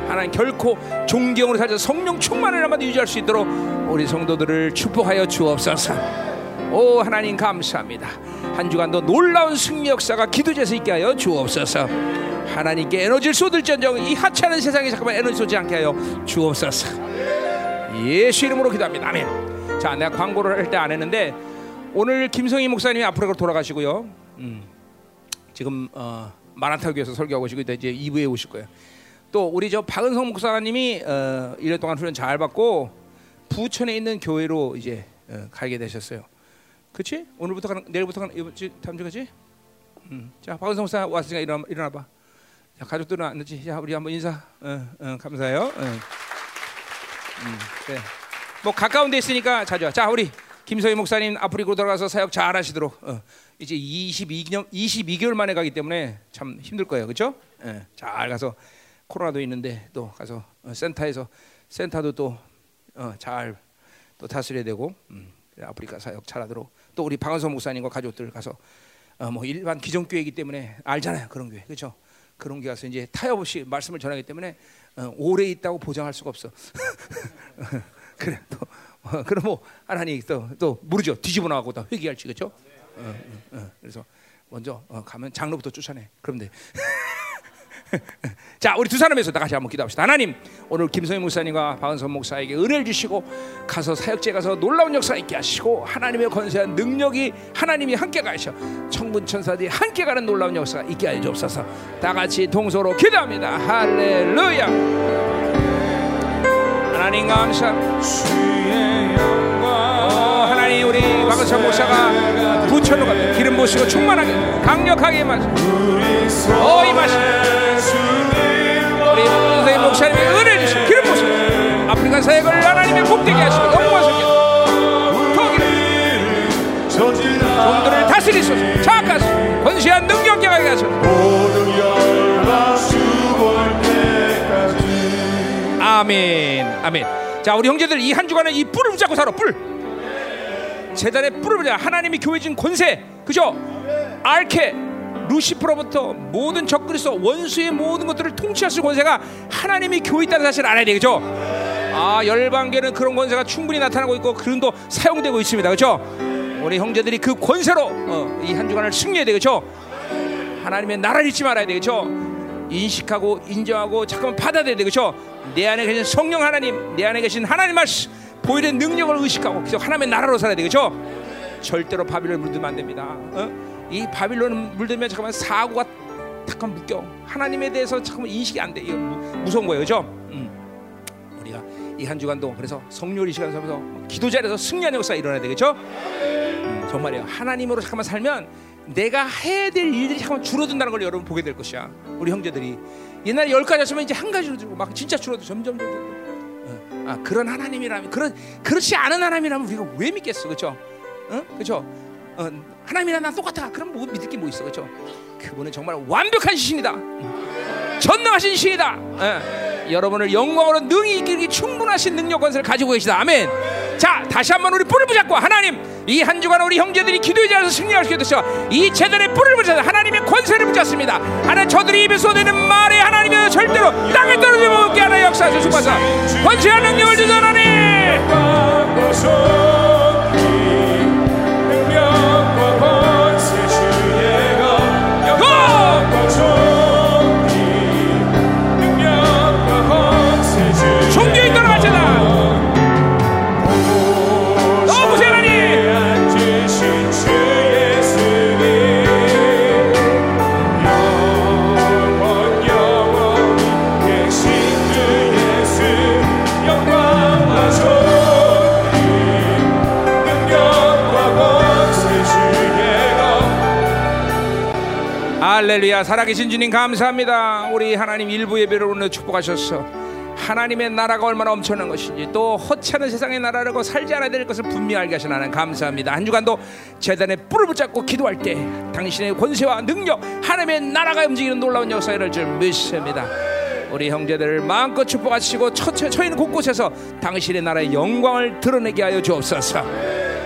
하나님 결코 존경으로 살자 성령 충만을 한마디 유지할 수 있도록 우리 성도들을 축복하여 주옵소서. 오 하나님 감사합니다. 한 주간도 놀라운 승리 역사가 기도제에서 있게 하여 주옵소서. 하나님께 에너지를 쏟을지언정 이 하찮은 세상에 잠깐만 에너지 쏟지 않게 하여 주옵소서. 예수 이름으로 기도합니다. 아멘. 자, 내가 광고를 할 때 안 했는데 오늘 김성희 목사님이 앞으로 돌아가시고요. 음, 지금 어, 마라타 교에서 설교하고 오시고 이제 2부에 오실 거예요. 또 우리 저 박은성 목사님이 어, 1년 동안 훈련 잘 받고 부천에 있는 교회로 이제 어, 가게 되셨어요. 그렇지? 오늘부터 가는 내일부터 가는 이번 주 다음 주까지. 음. 자, 박은성 목사 왔으니까 일어나 일어나 봐. 자, 가족들은 안 되지. 자, 우리 한번 인사. 어, 어, 감사해요. 어. 음, 그래. 뭐 가까운 데 있으니까 자주 와. 자, 우리 김서희 목사님 아프리카로 들어가서 사역 잘 하시도록. 어. 이제 22년 22개월 만에 가기 때문에 참 힘들 거예요. 그렇죠? 예. 잘 가서 코로나도 있는데 또 가서 어, 센터에서 센터도 또 어, 다스려야 되고 음, 아프리카 사역 잘하도록 또 우리 방은서 목사님과 가족들 가서 어, 뭐 일반 기존 교회이기 때문에 알잖아요 그런 교회. 그렇죠 그런 교회 가서 이제 타협 없이 말씀을 전하기 때문에 어, 오래 있다고 보장할 수가 없어. 그래 또 어, 그럼 뭐 하나님 또또 모르죠. 뒤집어 나가고 다 회개할지 그렇죠 어, 그래서 먼저 어, 가면 장로부터 쫓아내. 그럼 돼 자, 우리 두 사람에서 다 같이 한번 기도합시다. 하나님, 오늘 김성희 목사님과 박은선 목사에게 은혜를 주시고 가서 사역제 가서 놀라운 역사 있게 하시고 하나님의 권세한 능력이 하나님이 함께 가셔 청분 천사들이 함께 가는 놀라운 역사가 있게 하여 주옵소서. 다 같이 동서로 기도합니다. 할렐루야. 하나님 감사. 어, 하나님 우리 박은선 목사가 부천으로 가면 기름 부시고 충만하게 강력하게 마시. 우리 어, 이 맛이. 주님 우리 선생님 목사님이 은혜 주시고 기름 부시고 아프리카 사역을 하나님의 복되게 하시고 영광스럽게 종들을 다스리소서. 자악하소서 열방 죽을 때까지 아멘. 아멘. 자 우리 형제들 이 한 주간은 이 뿔을 붙잡고 살아. 뿔 재단의 뿔을 붙잡아 하나님이 교회 준 권세. 그죠? 알케 루시프로부터 모든 적그리스도 원수의 모든 것들을 통치하실 권세가 하나님이 교회 있다는 사실을 알아야 되겠죠? 아 열방계는 그런 권세가 충분히 나타나고 있고 그런도 사용되고 있습니다. 그죠? 우리 형제들이 그 권세로 어, 이한 주간을 승리해야 되겠죠? 하나님의 나라를 잊지 말아야 되겠죠. 인식하고 인정하고 잠깐만 받아들여야 되겠죠. 내 안에 계신 성령 하나님, 내 안에 계신 하나님 말씀, 보일의 능력을 의식하고 계속 하나님의 나라로 살아야 되겠죠. 절대로 바빌론 물들면 안 됩니다. 어? 이 바빌론 물들면 잠깐만 사고가 잠깐 묶여. 하나님에 대해서 잠깐만 인식이 안 돼. 이거 무, 무서운 거예요, 그죠? 음. 우리가 이 한 주간도 그래서 성령이 시간 삼아서 기도 자리에서 승리하는 역사가 일어나야 되겠죠? 음, 정말이에요. 하나님으로 잠깐만 살면 내가 해야 될 일들이 잠깐만 줄어든다는 걸 여러분 보게 될 것이야. 우리 형제들이 옛날에 열 가지 였으면 이제 한 가지로 들고 막 진짜 줄어도 점점. 어. 아 그런 하나님이라면 그런 그렇지 않은 하나님이라면 우리가 왜 믿겠어, 그렇죠? 어? 그렇죠? 어, 하나님이랑 난 똑같아. 그럼 뭐 믿을 게 뭐 있어, 그렇죠? 그분은 정말 완벽한 신이다. 전능하신 신이다. 예. 여러분을 영광으로 능히 이기기 충분하신 능력 권세를 가지고 계시다. 아멘. 자, 다시 한번 우리 뿔을 붙잡고 하나님 이 한 주간 우리 형제들이 기도의 자리에서 승리할 수 있도록 이 제단의 뿔을 붙잡아 하나님의 권세를 붙잡습니다. 하나님 저들이 입에서 내는 말에 하나님의 절대로 땅에 떨어져 먹게 하나 역사하셔 주옵소서. 권세와 능력을 주셔 하나 할렐루야. 살아계신 주님 감사합니다. 우리 하나님 일부 예배를 오늘 축복하셨어 하나님의 나라가 얼마나 엄청난 것인지 또 허치않은 세상의 나라라고 살지 않아야 될 것을 분명히 알게 하신 하나님 감사합니다. 한 주간도 재단에 뿔을 붙잡고 기도할 때 당신의 권세와 능력 하나님의 나라가 움직이는 놀라운 일어날 줄 믿습니다. 우리 형제들을 마음껏 축복하시고 처, 처, 처 있는 곳곳에서 당신의 나라의 영광을 드러내게 하여 주옵소서.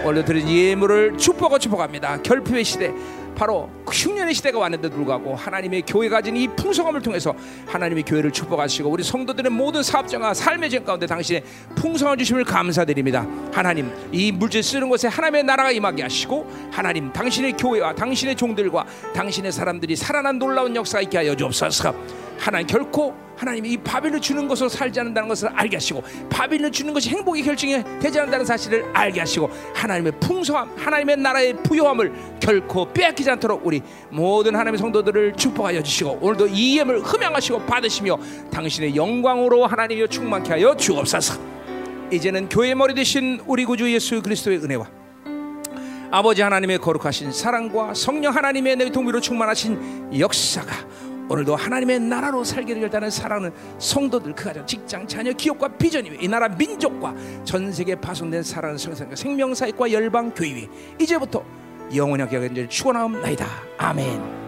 오늘 드린 예물을 축복하고 축복합니다. 결핍의 시대 바로 흉년의 시대가 왔는데도 불구하고 하나님의 교회가 가진 이 풍성함을 통해서 하나님의 교회를 축복하시고 우리 성도들의 모든 사업장과 삶의 전 가운데 당신의 풍성한 주심을 감사드립니다. 하나님 이 물질 쓰는 곳에 하나님의 나라가 임하게 하시고 하나님 당신의 교회와 당신의 종들과 당신의 사람들이 살아난 놀라운 역사가 있게 하여 주옵소서. 하나님 결코 하나님이 이 바빌을 주는 것으로 살지 않는다는 것을 알게 하시고 바빌을 주는 것이 행복의 결정이 되지 않는다는 사실을 알게 하시고 하나님의 풍성함 하나님의 나라의 부요함을 결코 빼앗기지 않도록 우리 모든 하나님의 성도들을 축복하여 주시고 오늘도 이 예물 흠양하시고 받으시며 당신의 영광으로 하나님이여 충만케 하여 주옵소서. 이제는 교회 머리 되신 우리 구주 예수 그리스도의 은혜와 아버지 하나님의 거룩하신 사랑과 성령 하나님의 내 동비로 충만하신 역사가 오늘도 하나님의 나라로 살기를 결단하는 사랑하는 성도들 그 가정 직장 자녀 기업과 비전이 이 나라 민족과 전 세계 파손된 사랑하는 성생과 생명사역과 열방 교회 이제부터 영원하게 연절 축원하옵나이다 아멘.